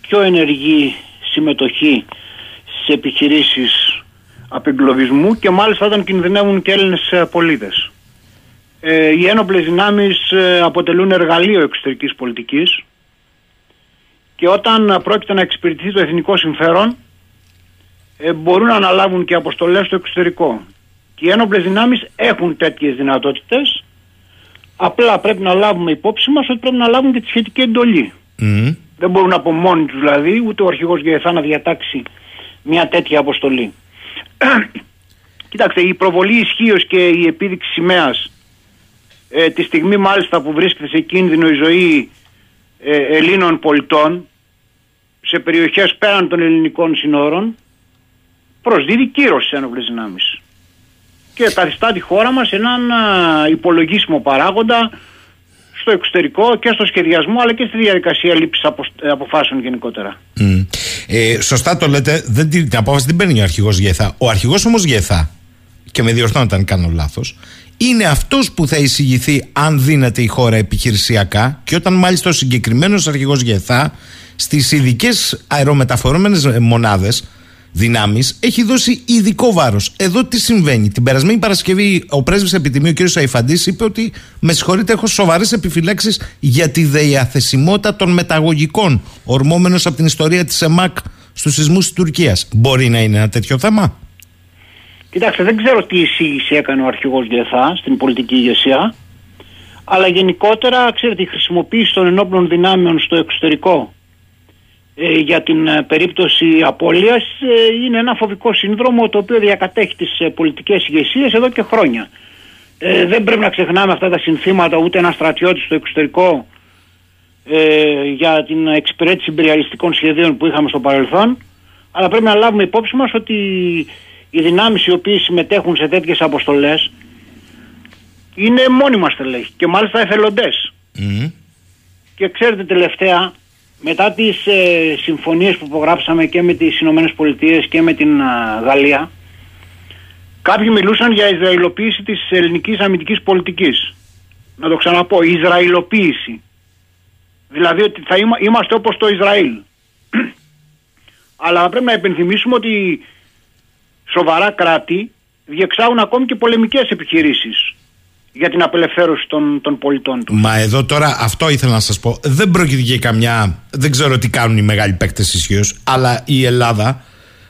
πιο ενεργή συμμετοχή στις επιχειρήσεις απεγκλωβισμού και μάλιστα όταν κινδυνεύουν και Έλληνες πολίτες. Ε, οι ένοπλες δυνάμεις ε, αποτελούν εργαλείο εξωτερικής πολιτικής και όταν πρόκειται να εξυπηρετηθεί το εθνικό συμφέρον ε, μπορούν να αναλάβουν και αποστολές στο εξωτερικό. Και οι ένοπλες δυνάμεις έχουν τέτοιες δυνατότητες απλά πρέπει να λάβουμε υπόψη μας ότι πρέπει να λάβουν και τη σχετική εντολή. Δεν μπορούν από μόνοι τους δηλαδή ούτε ο αρχηγός ΓΕΘΑ να διατάξει μια τέτοια αποστολή. Κοιτάξτε, η προβολή ισχύως και η επίδειξη σημαίας ε, τη στιγμή μάλιστα που βρίσκεται σε κίνδυνο η ζωή ε, Ελλήνων πολιτών σε περιοχές πέραν των ελληνικών συνόρων προσδίδει κύρος στις ένοπλες δυνάμεις και καθιστά τη χώρα μας έναν α, υπολογίσιμο παράγοντα στο εξωτερικό και στο σχεδιασμό αλλά και στη διαδικασία λήψης αποφάσεων γενικότερα. Ε, σωστά το λέτε, δεν, την απόφαση δεν παίρνει ο αρχηγός Γεθά. Ο αρχηγός όμως Γεθά, και με διορθώνω αν κάνω λάθος, είναι αυτός που θα εισηγηθεί αν δίνεται η χώρα επιχειρησιακά και όταν μάλιστα ο συγκεκριμένος αρχηγός Γεθά στις ειδικές αερομεταφορούμενες μονάδες δυνάμεις έχει δώσει ειδικό βάρος. Εδώ τι συμβαίνει. Την περασμένη Παρασκευή ο πρέσβης επιτιμίου κ. Σαϊφαντή είπε ότι με συγχωρείτε, έχω σοβαρές επιφυλάξεις για τη διαθεσιμότητα των μεταγωγικών ορμόμενος από την ιστορία της ΕΜΑΚ στους σεισμούς της Τουρκίας. Μπορεί να είναι ένα τέτοιο θέμα; Κοιτάξτε, δεν ξέρω τι εισήγηση έκανε ο αρχηγός Γεθά στην πολιτική ηγεσία. Αλλά γενικότερα, ξέρετε, η χρησιμοποίηση των ενόπλων δυνάμεων στο εξωτερικό ε, για την ε, περίπτωση απώλειας ε, είναι ένα φοβικό σύνδρομο το οποίο διακατέχει τις πολιτικές ηγεσίες εδώ και χρόνια. δεν πρέπει να ξεχνάμε αυτά τα συνθήματα ούτε ένα στρατιώτη στο εξωτερικό για την εξυπηρέτηση υπεριαλιστικών σχεδίων που είχαμε στο παρελθόν αλλά πρέπει να λάβουμε υπόψη μας ότι οι δυνάμεις οι οποίες συμμετέχουν σε τέτοιες αποστολές είναι μόνιμα στελέχη και μάλιστα εθελοντές. Και ξέρετε τελευταία μετά τις ε, συμφωνίες που υπογράψαμε και με τις Ηνωμένες Πολιτείες και με την Γαλλία κάποιοι μιλούσαν για Ισραηλοποίηση της ελληνικής αμυντικής πολιτικής. Να το ξαναπώ, Ισραηλοποίηση. Δηλαδή ότι θα είμαστε όπως το Ισραήλ. Αλλά πρέπει να επενθυμίσουμε ότι σοβαρά κράτη διεξάγουν ακόμη και πολεμικές επιχειρήσεις για την απελευθέρωση των, των πολιτών τους. Μα εδώ τώρα αυτό ήθελα να σας πω. Δεν πρόκειται για καμιά. Δεν ξέρω τι κάνουν οι μεγάλοι παίκτες ισχύως, αλλά η Ελλάδα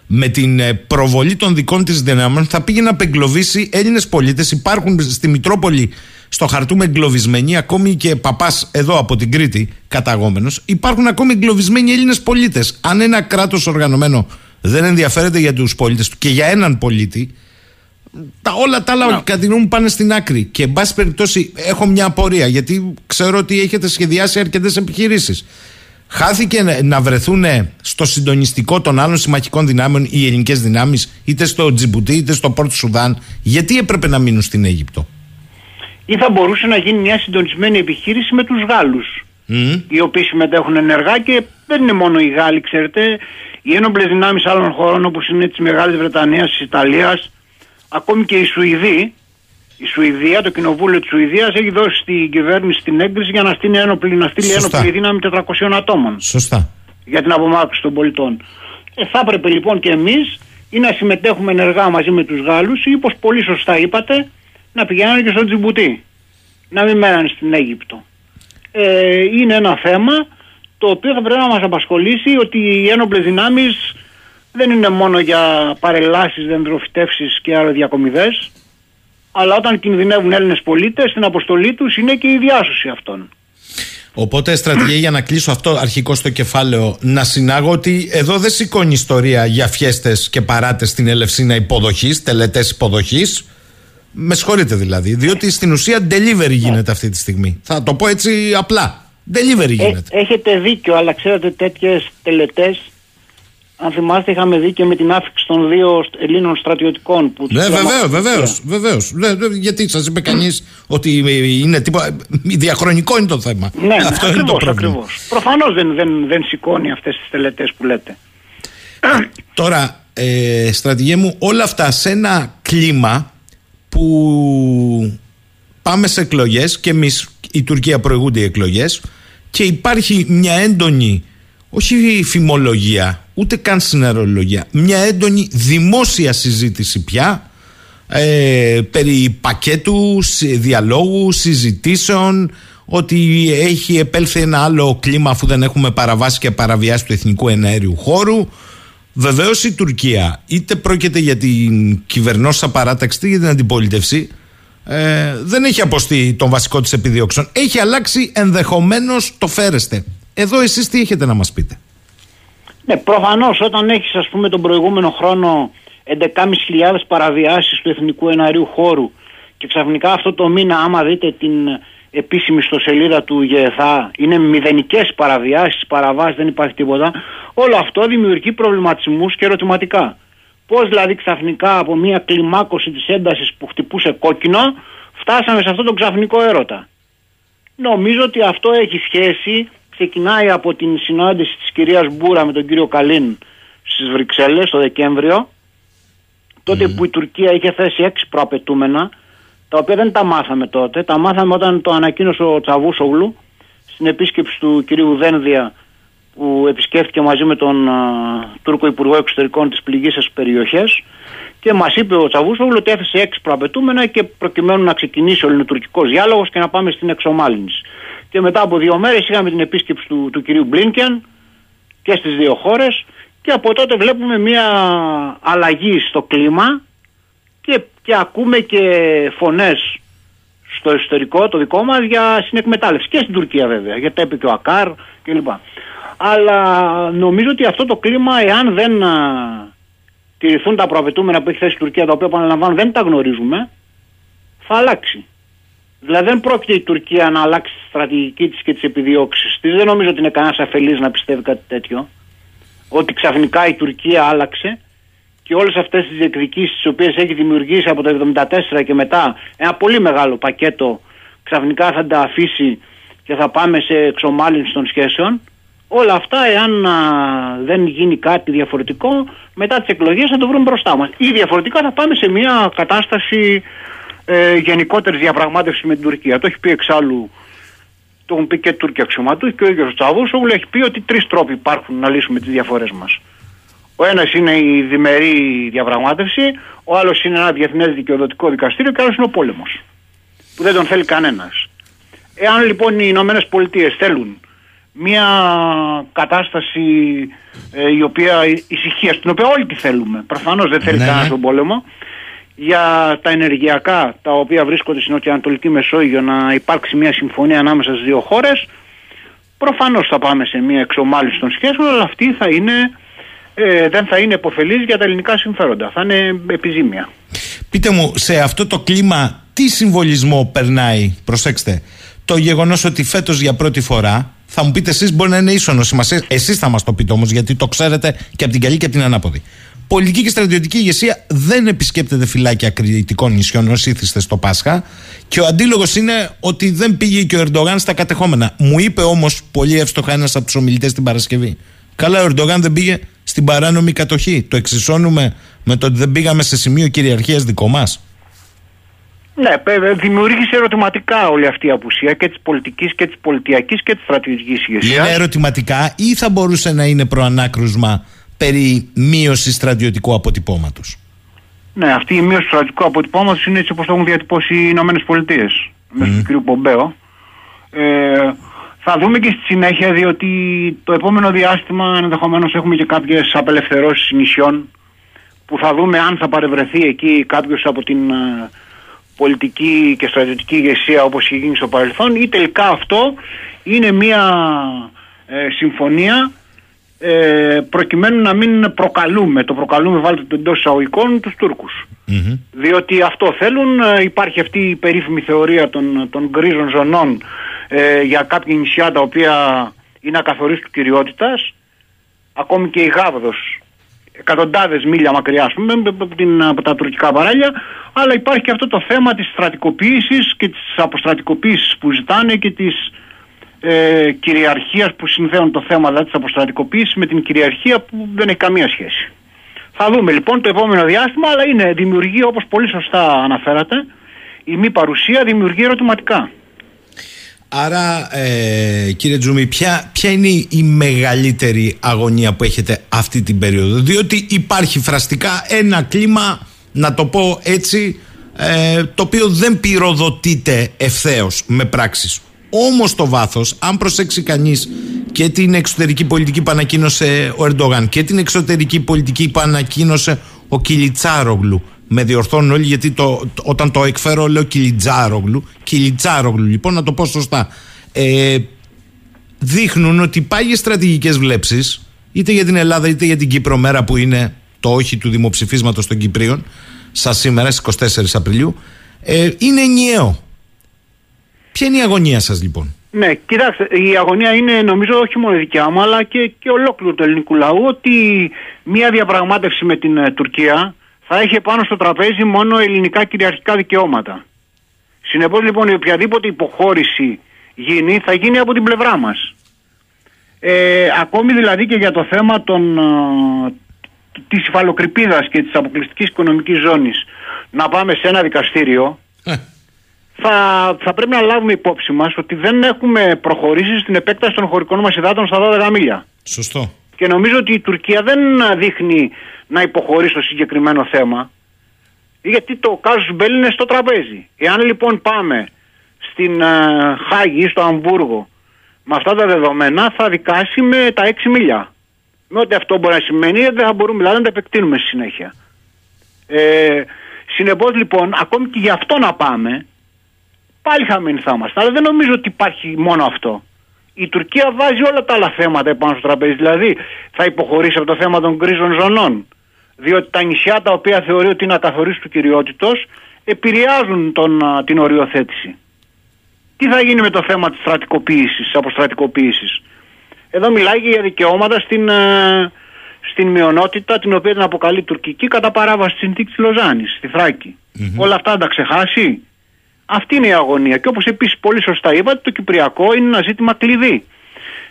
με την ε, προβολή των δικών της δυνάμεων θα πήγε να απεγκλωβίσει Έλληνες πολίτες. Υπάρχουν στη Μητρόπολη στο χαρτούμε εγκλωβισμένοι, ακόμη και παπάς εδώ από την Κρήτη, καταγόμενος. Υπάρχουν ακόμη εγκλωβισμένοι Έλληνες πολίτες. Αν ένα κράτος οργανωμένο δεν ενδιαφέρεται για τους πολίτες του και για έναν πολίτη, τα όλα τα άλλα κατά τη μου πάνε στην άκρη. Και εν πάση περιπτώσει έχω μια απορία γιατί ξέρω ότι έχετε σχεδιάσει αρκετές επιχειρήσεις. Χάθηκε να βρεθούν στο συντονιστικό των άλλων συμμαχικών δυνάμεων οι ελληνικές δυνάμεις, είτε στο Τζιμπουτί είτε στο Πόρτο Σουδάν; Γιατί έπρεπε να μείνουν στην Αίγυπτο; Ή θα μπορούσε να γίνει μια συντονισμένη επιχείρηση με τους Γάλλους. Οι οποίοι συμμετέχουν ενεργά και δεν είναι μόνο οι Γάλλοι, ξέρετε. Οι ένοπλες δυνάμεις άλλων χωρών όπως είναι της Μεγάλης Βρετανίας, της Ιταλίας, ακόμη και η Σουηδοί, η Σουηδία, το κοινοβούλιο της Σουηδίας έχει δώσει στην κυβέρνηση την έγκριση για να στείλει ένοπλη, να στείλει ένοπλη δύναμη 400 ατόμων. Σωστά. Για την απομάκρυνση των πολιτών. Ε, θα έπρεπε λοιπόν και εμείς ή να συμμετέχουμε ενεργά μαζί με τους Γάλλους ή όπως πολύ σωστά είπατε, να πηγαίνουν και στο Τζιμπουτί. Να μην μέναν στην Αίγυπτο. Ε, είναι ένα θέμα το οποίο θα πρέπει να μας απασχολήσει ότι οι ένοπλες δυνάμεις δεν είναι μόνο για παρελάσεις, δεντροφυτεύσεις και άλλα διακομιδές, αλλά όταν κινδυνεύουν Έλληνες πολίτες, στην αποστολή τους είναι και η διάσωση αυτών. Οπότε στρατηγία για να κλείσω αυτό αρχικό στο κεφάλαιο να συνάγω ότι εδώ δεν σηκώνει ιστορία για φιέστες και παράτες στην Ελευσίνα υποδοχής, τελετές υποδοχής. Με συγχωρείτε δηλαδή, διότι στην ουσία delivery γίνεται αυτή τη στιγμή. Θα το πω έτσι απλά. Delivery ε, γίνεται. έχετε δίκιο, αλλά ξέρετε τέτοιες τελετές αν θυμάστε, είχαμε δει και με την άφηξη των δύο Ελλήνων στρατιωτικών. Που ναι, βεβαίως, βεβαίως. Βεβαίως. Ναι, γιατί σας είπε κανείς ότι είναι τίποτα. Διαχρονικό είναι το θέμα. Ναι, Αυτό ακριβώς, είναι το πρόβλημα. Προφανώς δεν, δεν, δεν σηκώνει αυτές τις τελετές που λέτε. Τώρα, ε, στρατηγέ μου, όλα αυτά σε ένα κλίμα που πάμε σε εκλογές και εμείς, η Τουρκία προηγούνται οι εκλογές και υπάρχει μια έντονη όχι φημολογία, ούτε καν συναρολογία, μια έντονη δημόσια συζήτηση πια ε, περί πακέτου, διαλόγου, συζητήσεων, ότι έχει επέλθει ένα άλλο κλίμα αφού δεν έχουμε παραβάσει και παραβιάσει του εθνικού εναέριου χώρου. Βεβαίως η Τουρκία, είτε πρόκειται για την κυβερνόσα παράταξη είτε για την αντιπολίτευση, ε, δεν έχει αποστεί τον βασικό της επιδίωξεων. Έχει αλλάξει ενδεχομένως το φέρεστε. Εδώ εσείς τι έχετε να μας πείτε; Ναι, προφανώς όταν έχεις, ας πούμε, τον προηγούμενο χρόνο 11.500 παραβιάσεις του εθνικού εναρίου χώρου και ξαφνικά αυτό το μήνα, άμα δείτε την επίσημη ιστοσελίδα του ΓΕΘΑ, είναι μηδενικές παραβιάσεις, παραβάσεις, δεν υπάρχει τίποτα. Όλο αυτό δημιουργεί προβληματισμούς και ερωτηματικά. Πώς δηλαδή ξαφνικά από μια κλιμάκωση της έντασης που χτυπούσε κόκκινο, φτάσαμε σε αυτό τον ξαφνικό έρωτα. Νομίζω ότι αυτό έχει σχέση, ξεκινάει από την συνάντηση της κυρίας Μπούρα με τον κύριο Καλίν στις Βρυξέλλες το Δεκέμβριο, τότε που η Τουρκία είχε θέσει έξι προαπαιτούμενα, τα οποία δεν τα μάθαμε τότε, τα μάθαμε όταν το ανακοίνωσε ο Τσαβούσογλου στην επίσκεψη του κυρίου Δένδια που επισκέφθηκε μαζί με τον Τούρκο Υπουργό Εξωτερικών της πληγής περιοχές. Και μας είπε ο Τσαβούσογλου ότι έθεσε έξι προαπαιτούμενα και προκειμένου να ξεκινήσει ο ελληνοτουρκικός διάλογος και να πάμε στην εξομάλυνση. Και μετά από δύο μέρες είχαμε την επίσκεψη του, του κυρίου Μπλίνκεν και στις δύο χώρες και από τότε βλέπουμε μια αλλαγή στο κλίμα και, και ακούμε και φωνές στο εσωτερικό το δικό μας για συνεκμετάλλευση και στην Τουρκία βέβαια γιατί τα είπε και ο Ακάρ κλπ. Αλλά νομίζω ότι αυτό το κλίμα εάν δεν τηρηθούν τα προαπαιτούμενα που έχει θέσει η Τουρκία, τα οποία επαναλαμβάνω δεν τα γνωρίζουμε, θα αλλάξει. Δηλαδή δεν πρόκειται η Τουρκία να αλλάξει τη στρατηγική της και τις επιδιώξεις της. Δεν νομίζω ότι είναι κανένας αφελής να πιστεύει κάτι τέτοιο. Ότι ξαφνικά η Τουρκία άλλαξε και όλες αυτές τις διεκδικήσεις τις οποίες έχει δημιουργήσει από το 1974 και μετά ένα πολύ μεγάλο πακέτο ξαφνικά θα τα αφήσει και θα πάμε σε εξομάλυνση των σχέσεων. Όλα αυτά, εάν α, δεν γίνει κάτι διαφορετικό, μετά τις εκλογές θα το βρούμε μπροστά μας. Ή διαφορετικά θα πάμε σε μια κατάσταση ε, γενικότερης διαπραγμάτευσης με την Τουρκία. Το έχει πει εξάλλου, το έχουν πει και Τούρκοι αξιωματούχοι και ο ίδιος ο Τσαβούσογλου έχει πει ότι τρεις τρόποι υπάρχουν να λύσουμε τις διαφορές μας. Ο ένας είναι η διμερή διαπραγμάτευση, ο άλλος είναι ένα διεθνές δικαιοδοτικό δικαστήριο και ο άλλος είναι ο πόλεμος. Που δεν τον θέλει κανένας. Εάν λοιπόν οι Ηνωμένες Πολιτείες θέλουν μια κατάσταση ε, η οποία ησυχία, στην οποία όλοι τη θέλουμε. Προφανώς δεν θέλει ναι, κανένας ναι. τον πόλεμο. Για τα ενεργειακά τα οποία βρίσκονται στην Νοτιοανατολική Μεσόγειο να υπάρξει μια συμφωνία ανάμεσα στις δύο χώρες. Προφανώς θα πάμε σε μια εξομάλυνση των σχέσεων, αλλά αυτή θα είναι, ε, δεν θα είναι υποφελής για τα ελληνικά συμφέροντα. Θα είναι επιζήμια. Πείτε μου, σε αυτό το κλίμα τι συμβολισμό περνάει, προσέξτε, το γεγονός ότι φέτος για πρώτη φορά θα μου πείτε εσείς, μπορεί να είναι ίσονο σημασία. Εσείς θα μας το πείτε όμως, γιατί το ξέρετε και από την καλή και από την ανάποδη. Πολιτική και στρατιωτική ηγεσία δεν επισκέπτεται φυλάκια κριτικών νησιών ως ήθιστε στο Πάσχα. Και ο αντίλογος είναι ότι δεν πήγε και ο Ερντογάν στα κατεχόμενα. Μου είπε όμως πολύ εύστοχα ένας από τους ομιλητές την Παρασκευή. Καλά, ο Ερντογάν δεν πήγε στην παράνομη κατοχή. Το εξισώνουμε με το ότι δεν πήγαμε σε σημείο κυριαρχίας δικό μας. Ναι, δημιούργησε ερωτηματικά όλη αυτή η απουσία και της πολιτικής και της πολιτιακής και της στρατηγική ηγεσίας. Είναι ερωτηματικά ή θα μπορούσε να είναι προανάκρουσμα περί μείωσης στρατιωτικού αποτυπώματος. Ναι, αυτή η μείωση του στρατιωτικού αποτυπώματος είναι έτσι όπως το έχουν διατυπώσει οι Ηνωμένες Πολιτείες μέσω του κ. Πομπέο. Ε, θα δούμε και στη συνέχεια, διότι το επόμενο διάστημα ενδεχομένως έχουμε και κάποιες απελευθερώσεις νησιών που θα δούμε αν θα παρευρεθεί εκεί κάποιος από την ε, πολιτική και στρατιωτική ηγεσία όπως είχε γίνει στο παρελθόν ή τελικά αυτό είναι μια ε, συμφωνία ε, προκειμένου να μην προκαλούμε, το προκαλούμε βάλτε το εντός εισαγωγικών τους τουρκους Διότι αυτό θέλουν, ε, υπάρχει αυτή η περίφημη θεωρία των, των γκρίζων ζωνών ε, για κάποια νησιά τα οποία είναι ακαθορίστου κυριότητας, ακόμη και η Γάβδος εκατοντάδες μίλια μακριά πούμε, από, την, από τα τουρκικά παράλια. Αλλά υπάρχει και αυτό το θέμα της στρατικοποίησης και της αποστρατικοποίησης που ζητάνε και της ε, κυριαρχίας που συνδέουν το θέμα δηλαδή της αποστρατικοποίησης με την κυριαρχία που δεν έχει καμία σχέση. Θα δούμε λοιπόν το επόμενο διάστημα αλλά είναι δημιουργεί όπως πολύ σωστά αναφέρατε η μη παρουσία δημιουργεί ερωτηματικά. Άρα, ε, κύριε Τζούμι, ποια, ποια είναι η μεγαλύτερη αγωνία που έχετε αυτή την περίοδο; Διότι υπάρχει φραστικά ένα κλίμα να το πω έτσι, ε, το οποίο δεν πυροδοτείται ευθέως με πράξεις. Όμως το βάθος, αν προσέξει κανείς και την εξωτερική πολιτική που ανακοίνωσε ο Ερντογάν και την εξωτερική πολιτική που ανακοίνωσε ο Κιλιτσάρογλου, με διορθώνουν όλοι γιατί το, όταν το εκφέρω λέω Κιλιτζάρογλου. Κιλιτσάρογλου, λοιπόν, να το πω σωστά. Ε, δείχνουν ότι πάγιε στρατηγικές βλέψεις, είτε για την Ελλάδα είτε για την Κύπρο, μέρα που είναι το όχι του δημοψηφίσματος των Κυπρίων, σα σήμερα στις 24 Απριλίου, ε, είναι ενιαίο. Ποια είναι η αγωνία σας, λοιπόν; Ναι, κοιτάξτε, η αγωνία είναι νομίζω όχι μόνο δικιά μου αλλά και, και ολόκληρο του ελληνικού λαού ότι μια διαπραγμάτευση με την ε, Τουρκία θα έχει πάνω στο τραπέζι μόνο ελληνικά κυριαρχικά δικαιώματα. Συνεπώς λοιπόν η οποιαδήποτε υποχώρηση γίνει θα γίνει από την πλευρά μας. Ε, ακόμη δηλαδή και για το θέμα των, ε, της υφαλοκρηπίδας και της αποκλειστικής οικονομικής ζώνης να πάμε σε ένα δικαστήριο Ε. θα, θα πρέπει να λάβουμε υπόψη μας ότι δεν έχουμε προχωρήσει στην επέκταση των χωρικών μας υδάτων στα 12 μίλια. Σωστό. Και νομίζω ότι η Τουρκία δεν δείχνει να υποχωρεί στο συγκεκριμένο θέμα. Γιατί το κάζους μπέλ είναι στο τραπέζι. Εάν λοιπόν πάμε στην ε, Χάγη ή στο Αμβούργο με αυτά τα δεδομένα θα δικάσει με τα 6 μίλια. Με ό,τι αυτό μπορεί να σημαίνει δεν θα μπορούμε δηλαδή να τα επεκτείνουμε στη συνέχεια. Ε, Συνεπώς λοιπόν ακόμη και γι' αυτό να πάμε πάλι χαμένοι θα είμαστε. Αλλά δεν νομίζω ότι υπάρχει μόνο αυτό. Η Τουρκία βάζει όλα τα άλλα θέματα επάνω στο τραπέζι. Δηλαδή θα υποχωρήσει από το θέμα των κρίζων ζωνών. Διότι τα νησιά τα οποία θεωρεί ότι είναι ακαθορίστου του κυριότητος επηρεάζουν τον, α, την οριοθέτηση. Τι θα γίνει με το θέμα της στρατικοποίησης, της αποστρατικοποίησης; Εδώ μιλάει και για δικαιώματα στην, ε, στην μειονότητα την οποία την αποκαλεί τουρκική κατά παράβαση της συνθήκης της Λοζάνης, στη θρακη Όλα αυτά να τα ξεχάσει; Αυτή είναι η αγωνία. Και όπως επίσης πολύ σωστά είπατε, το Κυπριακό είναι ένα ζήτημα κλειδί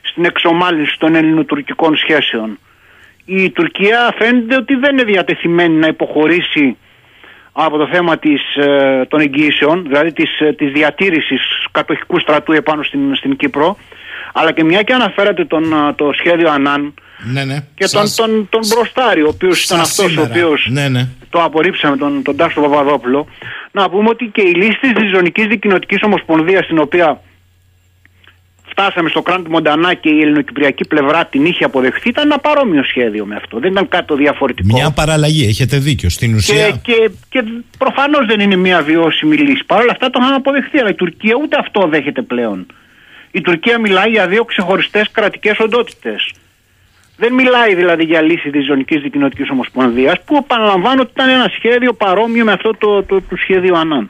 στην εξομάλυνση των ελληνοτουρκικών σχέσεων. Η Τουρκία φαίνεται ότι δεν είναι διατεθειμένη να υποχωρήσει από το θέμα της, ε, των εγγύσεων, δηλαδή της, ε, της διατήρησης κατοχικού στρατού επάνω στην, στην Κύπρο, αλλά και μια και αναφέρατε τον, ε, το σχέδιο Ανάν Ναι, ναι. και τον, Σας- τον, τον Μπροστάρη, ο οποίος ήταν σας αυτός ο σήμερα. οποίος Ναι, ναι. το απορρίψαμε τον, τον Τάσο Παπαδόπουλο, να πούμε ότι και η λύση της Ζωνικής Δικοινοτικής Ομοσπονδίας, στην οποία φτάσαμε στο κράνο του Μοντανά και η ελληνοκυπριακή πλευρά την είχε αποδεχθεί, ήταν ένα παρόμοιο σχέδιο με αυτό. Δεν ήταν κάτι το διαφορετικό. Μια παραλλαγή, έχετε δίκιο. Στην Και, ουσία. και, και προφανώς δεν είναι μια βιώσιμη λύση. Παρ' όλα αυτά το είχαν αποδεχθεί. Αλλά η Τουρκία ούτε αυτό δέχεται πλέον. Η Τουρκία μιλάει για δύο ξεχωριστές κρατικές οντότητες. Δεν μιλάει δηλαδή για λύση της Ζωνικής Δικοινοτικής Ομοσπονδίας, που επαναλαμβάνω ότι ήταν ένα σχέδιο παρόμοιο με αυτό το, το, το σχέδιο Ανάν.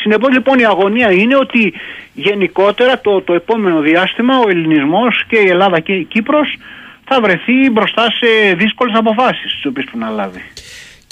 Συνεπώς λοιπόν η αγωνία είναι ότι γενικότερα το, το επόμενο διάστημα ο ελληνισμός και η Ελλάδα και η Κύπρος θα βρεθεί μπροστά σε δύσκολες αποφάσεις, τις οποίες πρέπει να λάβει.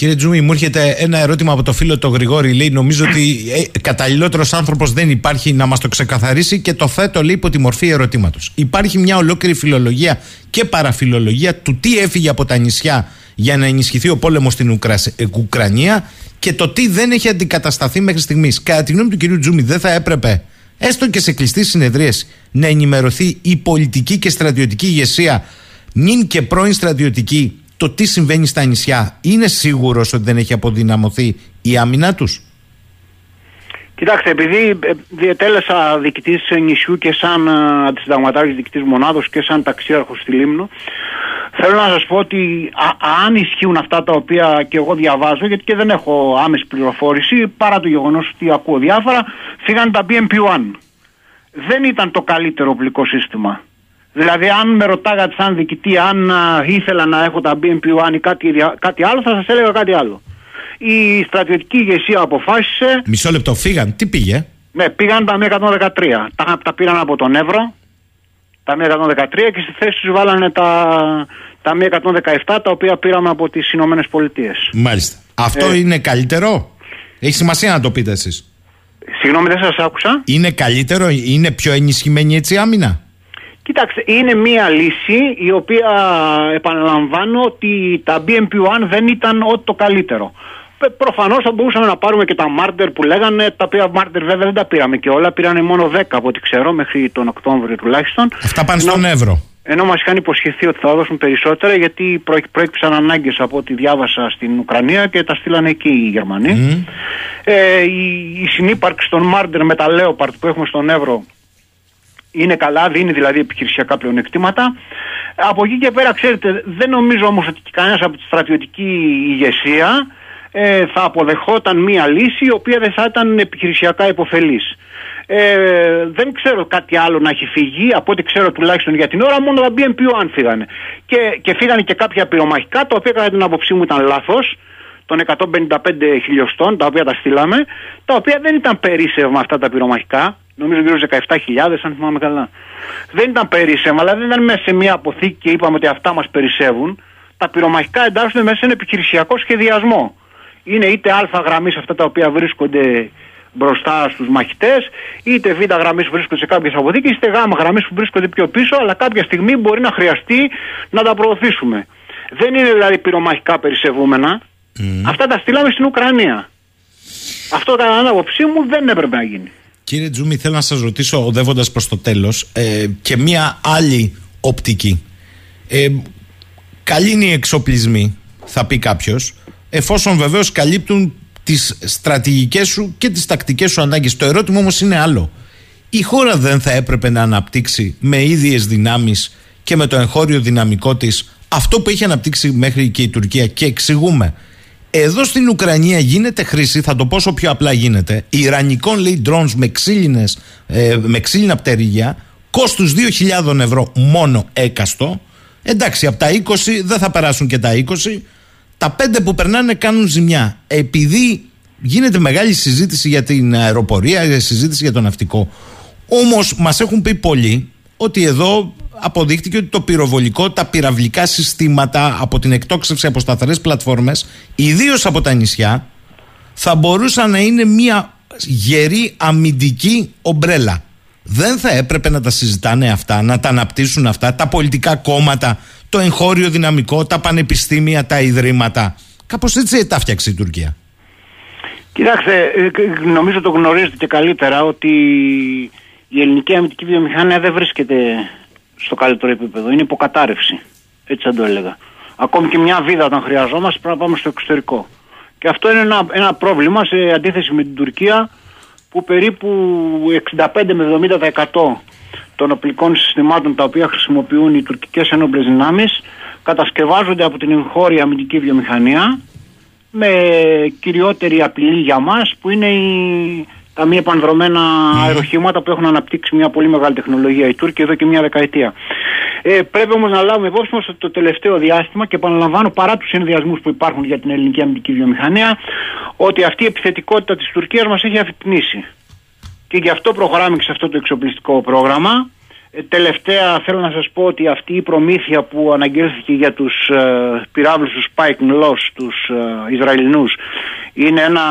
Κύριε Τζούμι, μου έρχεται ένα ερώτημα από το φίλο το Γρηγόρη. Λέει: Νομίζω ότι ε, καταλληλότερος άνθρωπος δεν υπάρχει να μας το ξεκαθαρίσει και το θέτω λέει υπό τη μορφή ερωτήματος. Υπάρχει μια ολόκληρη φιλολογία και παραφιλολογία του τι έφυγε από τα νησιά για να ενισχυθεί ο πόλεμος στην Ουκρας- ε, Ουκρανία και το τι δεν έχει αντικατασταθεί μέχρι στιγμής. Κατά τη γνώμη του κυρίου Τζούμι, δεν θα έπρεπε, έστω και σε κλειστή συνεδρίαση, να ενημερωθεί η πολιτική και στρατιωτική ηγεσία, νυν και πρώην στρατιωτική, το τι συμβαίνει στα νησιά. Είναι σίγουρος ότι δεν έχει αποδυναμωθεί η άμυνα τους; Κοιτάξτε, επειδή ε, διετέλεσα διοικητής νησιού και σαν ε, αντισυνταγματάρχης διοικητής μονάδος και σαν ταξίαρχος στη Λίμνο, θέλω να σας πω ότι α- αν ισχύουν αυτά τα οποία και εγώ διαβάζω, γιατί και δεν έχω άμεση πληροφόρηση, παρά το γεγονός ότι ακούω διάφορα, φύγαν τα BMP-1. Δεν ήταν το καλύτερο οπλικό σύστημα. Δηλαδή, αν με ρωτάγατε σαν διοικητή αν α, ήθελα να έχω τα BMP-1 ή κάτι, δια- κάτι άλλο, θα σας έλεγα κάτι άλλο. Η στρατιωτική ηγεσία αποφάσισε Μισό λεπτό, φύγαν. Τι πήγε; ναι, πήγαν τα 113. Τα, τα πήραν από τον Εύρο, τα 113 και στη θέση τους βάλανε τα, τα 117 τα οποία πήραμε από τις Ηνωμένες Πολιτείες. Μάλιστα. Αυτό Ε. είναι καλύτερο; Έχει σημασία να το πείτε εσείς. Συγγνώμη, δεν σας άκουσα. Είναι καλύτερο, είναι πιο ενισχυμένη έτσι άμυνα; Κοίταξε, είναι μία λύση η οποία επαναλαμβάνω ότι τα BMP-1 δεν ήταν ό,τι το καλύτερο. Προφανώς θα μπορούσαμε να πάρουμε και τα Marder που λέγανε, τα οποία Marder βέβαια δεν τα πήραμε και όλα, πήρανε μόνο 10 από ό,τι ξέρω μέχρι τον Οκτώβριο τουλάχιστον. Αυτά πάνε Ενώ- στον Εύρο. ενώ μας είχαν υποσχεθεί ότι θα δώσουν περισσότερα γιατί προέ- προέκυψαν ανάγκες από ό,τι διάβασα στην Ουκρανία και τα στείλανε εκεί οι Γερμανοί. Ε, η, η συνύπαρξη των Μάρντερ με τα Λέοπαρτ που έχουμε στον Εύρο είναι καλά, δίνει δηλαδή επιχειρησιακά πλεονεκτήματα. Από εκεί και πέρα, ξέρετε, δεν νομίζω όμως ότι κανένας από τη στρατιωτική ηγεσία ε, θα αποδεχόταν μία λύση η οποία δεν θα ήταν επιχειρησιακά υποφελής. Ε, δεν ξέρω κάτι άλλο να έχει φύγει, από ό,τι ξέρω τουλάχιστον για την ώρα, μόνο τα BMPO αν φύγανε. Και, και φύγανε και κάποια πυρομαχικά, τα οποία κατά την άποψή μου ήταν λάθος, των 155 χιλιοστών, τα οποία τα στείλαμε, τα οποία δεν ήταν περίσσευμα αυτά τα πυρομαχικά, νομίζω γύρω στους 17.000 αν θυμάμαι καλά. Δεν ήταν περίσσευμα, αλλά δεν ήταν μέσα σε μια αποθήκη και είπαμε ότι αυτά μας περισσεύουν. Τα πυρομαχικά εντάσσονται μέσα σε ένα επιχειρησιακό σχεδιασμό. Είναι είτε α γραμμής σε αυτά τα οποία βρίσκονται μπροστά στους μαχητές, είτε β γραμμής που βρίσκονται σε κάποιες αποθήκες, είτε γ γραμμής που βρίσκονται πιο πίσω, αλλά κάποια στιγμή μπορεί να χρειαστεί να τα προωθήσουμε. Δεν είναι δηλαδή πυρομαχικά περισσευούμενα. Αυτά τα στείλαμε στην Ουκρανία. Αυτό κατά την άποψή μου δεν έπρεπε να γίνει. Κύριε Τζούμι, θέλω να σας ρωτήσω, οδεύοντας προς το τέλος, ε, και μία άλλη οπτική. Ε, καλή είναι οι εξοπλισμοί, θα πει κάποιος, εφόσον βεβαίως καλύπτουν τις στρατηγικές σου και τις τακτικές σου ανάγκες. Το ερώτημα όμως είναι άλλο. Η χώρα δεν θα έπρεπε να αναπτύξει με ίδιες δυνάμεις και με το εγχώριο δυναμικό της αυτό που έχει αναπτύξει μέχρι και η Τουρκία και εξηγούμε. Εδώ στην Ουκρανία γίνεται χρήση, θα το πω όσο πιο απλά γίνεται, ιρανικών λέει drones με, ξύλινες, ε, με ξύλινα πτερίγια, κόστους 2.000 ευρώ μόνο έκαστο. Εντάξει, από τα 20 δεν θα περάσουν και τα 20. Τα πέντε που περνάνε κάνουν ζημιά. Επειδή γίνεται μεγάλη συζήτηση για την αεροπορία, συζήτηση για το ναυτικό. Όμως μας έχουν πει πολλοί ότι εδώ αποδείχτηκε ότι το πυροβολικό, τα πυραυλικά συστήματα από την εκτόξευση από σταθερές πλατφόρμες, ιδίως από τα νησιά, θα μπορούσαν να είναι μια γερή αμυντική ομπρέλα. Δεν θα έπρεπε να τα συζητάνε αυτά, να τα αναπτύσσουν αυτά, τα πολιτικά κόμματα, το εγχώριο δυναμικό, τα πανεπιστήμια, τα ιδρύματα. Κάπως έτσι τα φτιάξει η Τουρκία. Κοιτάξτε, ε, νομίζω το γνωρίζετε και καλύτερα ότι η ελληνική αμυντική βιομηχανία δεν βρίσκεται στο καλύτερο επίπεδο. Είναι υποκατάρρευση. Έτσι θα το έλεγα. Ακόμη και μια βίδα όταν χρειαζόμαστε πρέπει να πάμε στο εξωτερικό. Και αυτό είναι ένα, ένα πρόβλημα σε αντίθεση με την Τουρκία που περίπου 65 με 70% των οπλικών συστημάτων τα οποία χρησιμοποιούν οι τουρκικές ενόπλες δυνάμεις κατασκευάζονται από την εγχώρια αμυντική βιομηχανία με κυριότερη απειλή για μας που είναι η, τα μη επανδρομένα αεροχήματα που έχουν αναπτύξει μια πολύ μεγάλη τεχνολογία οι Τούρκοι εδώ και μια δεκαετία. Ε, πρέπει όμως να λάβουμε υπόψη μας ότι το τελευταίο διάστημα και επαναλαμβάνω παρά τους ενδιασμούς που υπάρχουν για την ελληνική αμυντική βιομηχανία, ότι αυτή η επιθετικότητα της Τουρκίας μας έχει αφυπνίσει. Και γι' αυτό προχωράμε και σε αυτό το εξοπλιστικό πρόγραμμα. Ε, τελευταία θέλω να σας πω ότι αυτή η προμήθεια που αναγγέλθηκε για τους ε, πυράβλους τους Spike Loss, τους ε, Ισραηλινούς, είναι ένα,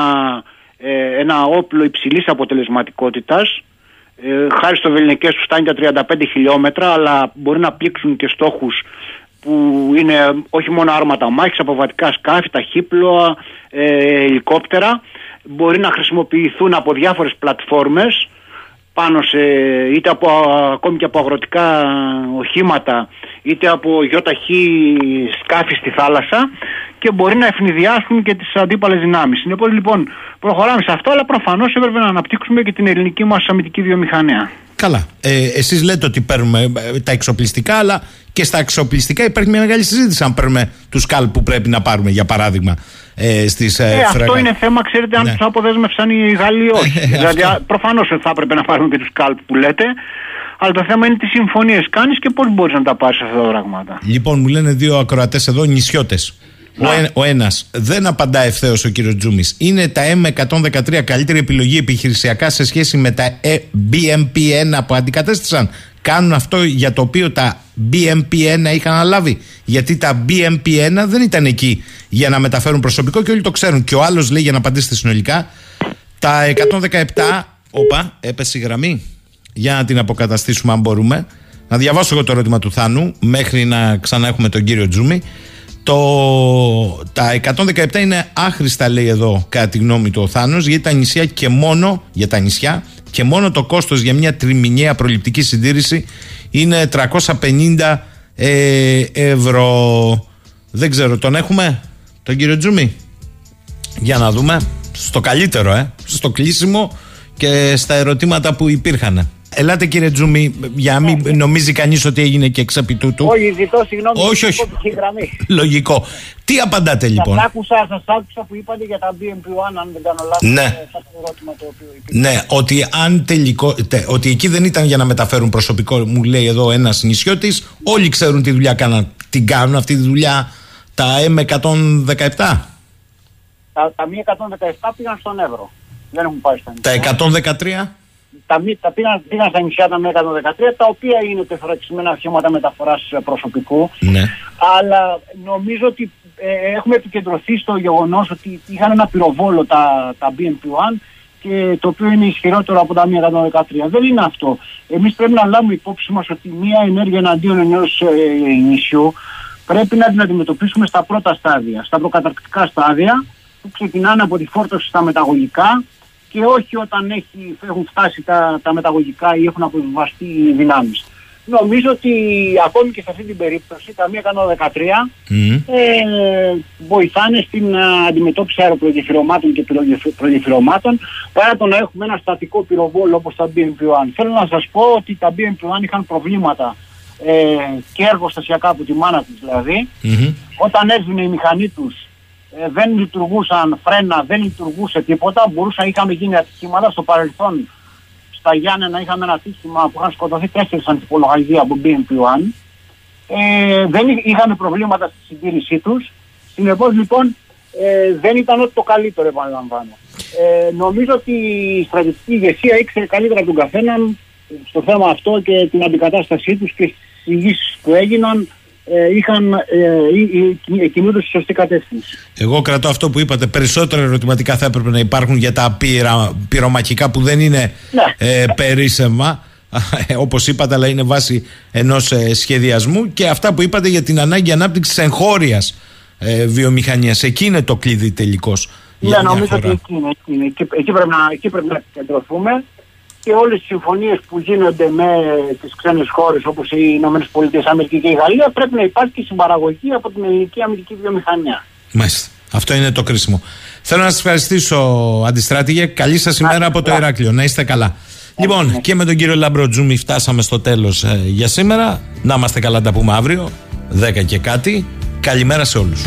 ε, ένα όπλο υψηλής αποτελεσματικότητας. Ε, χάρη στο βεληνικές του φτάνει τα 35 χιλιόμετρα, αλλά μπορεί να πλήξουν και στόχους που είναι όχι μόνο άρματα μάχης, αποβατικά σκάφη, ταχύπλοα, ε, ελικόπτερα. Μπορεί να χρησιμοποιηθούν από διάφορες πλατφόρμες πάνω σε, είτε από, ακόμη και από αγροτικά οχήματα είτε από γιοταχή σκάφη στη θάλασσα και μπορεί να ευνηδιάσουν και τις αντίπαλες δυνάμεις. Συνεπώς λοιπόν προχωράμε σε αυτό αλλά προφανώς έπρεπε να αναπτύξουμε και την ελληνική μας αμυντική βιομηχανία. Καλά. Ε, Εσείς λέτε ότι παίρνουμε ε, τα εξοπλιστικά, αλλά και στα εξοπλιστικά υπάρχει μια μεγάλη συζήτηση. Αν παίρνουμε τους σκάλ που πρέπει να πάρουμε, για παράδειγμα, ε, στις, ε, Ε, αυτό είναι θέμα, ξέρετε, αν Ναι. τους αποδέσμευσαν οι Γάλλοι ή όχι. Ε, δηλαδή, αυτό. προφανώς θα έπρεπε να πάρουμε και τους κάλπ που λέτε. Αλλά το θέμα είναι τι συμφωνίες κάνεις και πώς μπορείς να τα πάρεις αυτά τα πράγματα. Λοιπόν, μου λένε δύο ακροατές εδώ, νησιώτες. Ο, ε, ο ένας δεν απαντά ευθέως ο κύριος Τζούμης. Είναι τα M113 καλύτερη επιλογή επιχειρησιακά σε σχέση με τα ε, BMP1 που αντικατέστησαν. Κάνουν αυτό για το οποίο τα BMP1 είχαν αναλάβει. Γιατί τα BMP1 δεν ήταν εκεί για να μεταφέρουν προσωπικό και όλοι το ξέρουν. Και ο άλλος λέει για να απαντήσετε συνολικά. Τα 117. Όπα, έπεσε η γραμμή. Για να την αποκαταστήσουμε αν μπορούμε. Να διαβάσω εγώ το ερώτημα του Θάνου μέχρι να ξανά έχουμε τον κύριο Τζούμι. Το, τα 117 είναι άχρηστα λέει εδώ κατά τη γνώμη του ο Θάνος γιατί τα νησιά και μόνο για τα νησιά και μόνο το κόστος για μια τριμηνιαία προληπτική συντήρηση είναι 350 ε, ευρώ. Δεν ξέρω, τον έχουμε, τον κύριο Τζούμι. Για να δούμε. Στο καλύτερο, ε. Στο κλείσιμο και στα ερωτήματα που υπήρχαν. Ελάτε κύριε Τζούμι, για να μην νομίζει κανείς ότι έγινε και εξ του. Όχι, ζητώ συγγνώμη. Όχι, όχι. Λογικό. Τι απαντάτε λοιπόν; Σα άκουσα, σας άκουσα που είπατε για τα BMP1, αν δεν κάνω λάθος. Ναι. ερώτημα το οποίο υπήρχε. Ναι, ότι αν τελικό. τε- ότι εκεί δεν ήταν για να μεταφέρουν προσωπικό, μου λέει εδώ ένας νησιώτης. Όλοι ξέρουν τι δουλειά κάναν. Την κάνουν αυτή τη δουλειά τα M117. Τα, τα μη 117 πήγαν στον Εύρο. Δεν έχουν πάει στα νησιά. Τα 113. Τα, μη- τα πήγαν, πήγαν στα νησιά τα μη 113, τα οποία είναι τεθωρακισμένα αρχήματα μεταφοράς προσωπικού. Ναι. Αλλά νομίζω ότι ε, έχουμε επικεντρωθεί στο γεγονός ότι είχαν ένα πυροβόλο τα, τα BMP1 και το οποίο είναι ισχυρότερο από τα μία 113. Δεν είναι αυτό. Εμείς πρέπει να λάβουμε υπόψη μας ότι μία ενέργεια εναντίον ενός ε, νησιού πρέπει να την αντιμετωπίσουμε στα πρώτα στάδια, στα προκαταρκτικά στάδια που ξεκινάνε από τη φόρτωση στα μεταγωγικά και όχι όταν έχει, έχουν φτάσει τα, τα μεταγωγικά ή έχουν αποβιβαστεί οι δυνάμεις. Νομίζω ότι ακόμη και σε αυτή την περίπτωση τα μία 113 Μμμ. ε, βοηθάνε στην α, αντιμετώπιση αεροπρογεφυρωμάτων και πυρογεφυ- προγεφυρωμάτων παρά το να έχουμε ένα στατικό πυροβόλο όπως τα BMP-1. Θέλω να σας πω ότι τα BMP-1 είχαν προβλήματα ε, και εργοστασιακά από τη μάνα τους δηλαδή. Μμμ. Όταν έσβηνε η μηχανή τους ε, δεν λειτουργούσαν φρένα, δεν λειτουργούσε τίποτα. Μπορούσαν, είχαμε γίνει ατυχήματα στο παρελθόν. Στα Γιάννενα είχαμε ένα ατύχημα που είχαν σκοτωθεί τέσσερις αντιπολογαγοί από BMP-1 ε, δεν εί- είχαμε προβλήματα στη συντήρησή τους. Συνεπώς λοιπόν ε, δεν ήταν ό,τι το καλύτερο επαναλαμβάνω. Ε, νομίζω ότι η στρατιωτική ηγεσία ήξερε καλύτερα από τον καθέναν στο θέμα αυτό και την αντικατάστασή τους και στις εισηγήσεις που έγιναν ε, είχαν, ε, ε, ε, κινούνται στη σωστή κατεύθυνση. Εγώ κρατώ αυτό που είπατε. Περισσότερα ερωτηματικά θα έπρεπε να υπάρχουν για τα πυρα, πυρομαχικά που δεν είναι Ναι. ε, περίσσευμα. Όπως είπατε, αλλά είναι βάση ενός σχεδιασμού. Και αυτά που είπατε για την ανάγκη ανάπτυξης εγχώριας ε, βιομηχανίας. Εκεί είναι το κλειδί τελικώς. Ναι, νομίζω ότι εκεί, είναι, εκεί, είναι. Εκεί, εκεί πρέπει να, εκεί πρέπει να επικεντρωθούμε και όλες οι συμφωνίες που γίνονται με τις ξένες χώρες όπως οι Ηνωμένες Πολιτείες Αμερική και η Γαλλία πρέπει να υπάρχει και συμπαραγωγή από την ελληνική αμυντική βιομηχανία. Μάλιστα. Αυτό είναι το κρίσιμο. Θέλω να σας ευχαριστήσω, Αντιστράτηγε. Καλή σας ημέρα από το καλά. Ηράκλειο. Να είστε καλά. Λοιπόν, και με τον κύριο Λαμπροτζούμι φτάσαμε στο τέλος για σήμερα. Να είμαστε καλά, τα πούμε αύριο. 10 και κάτι. Καλημέρα σε όλους.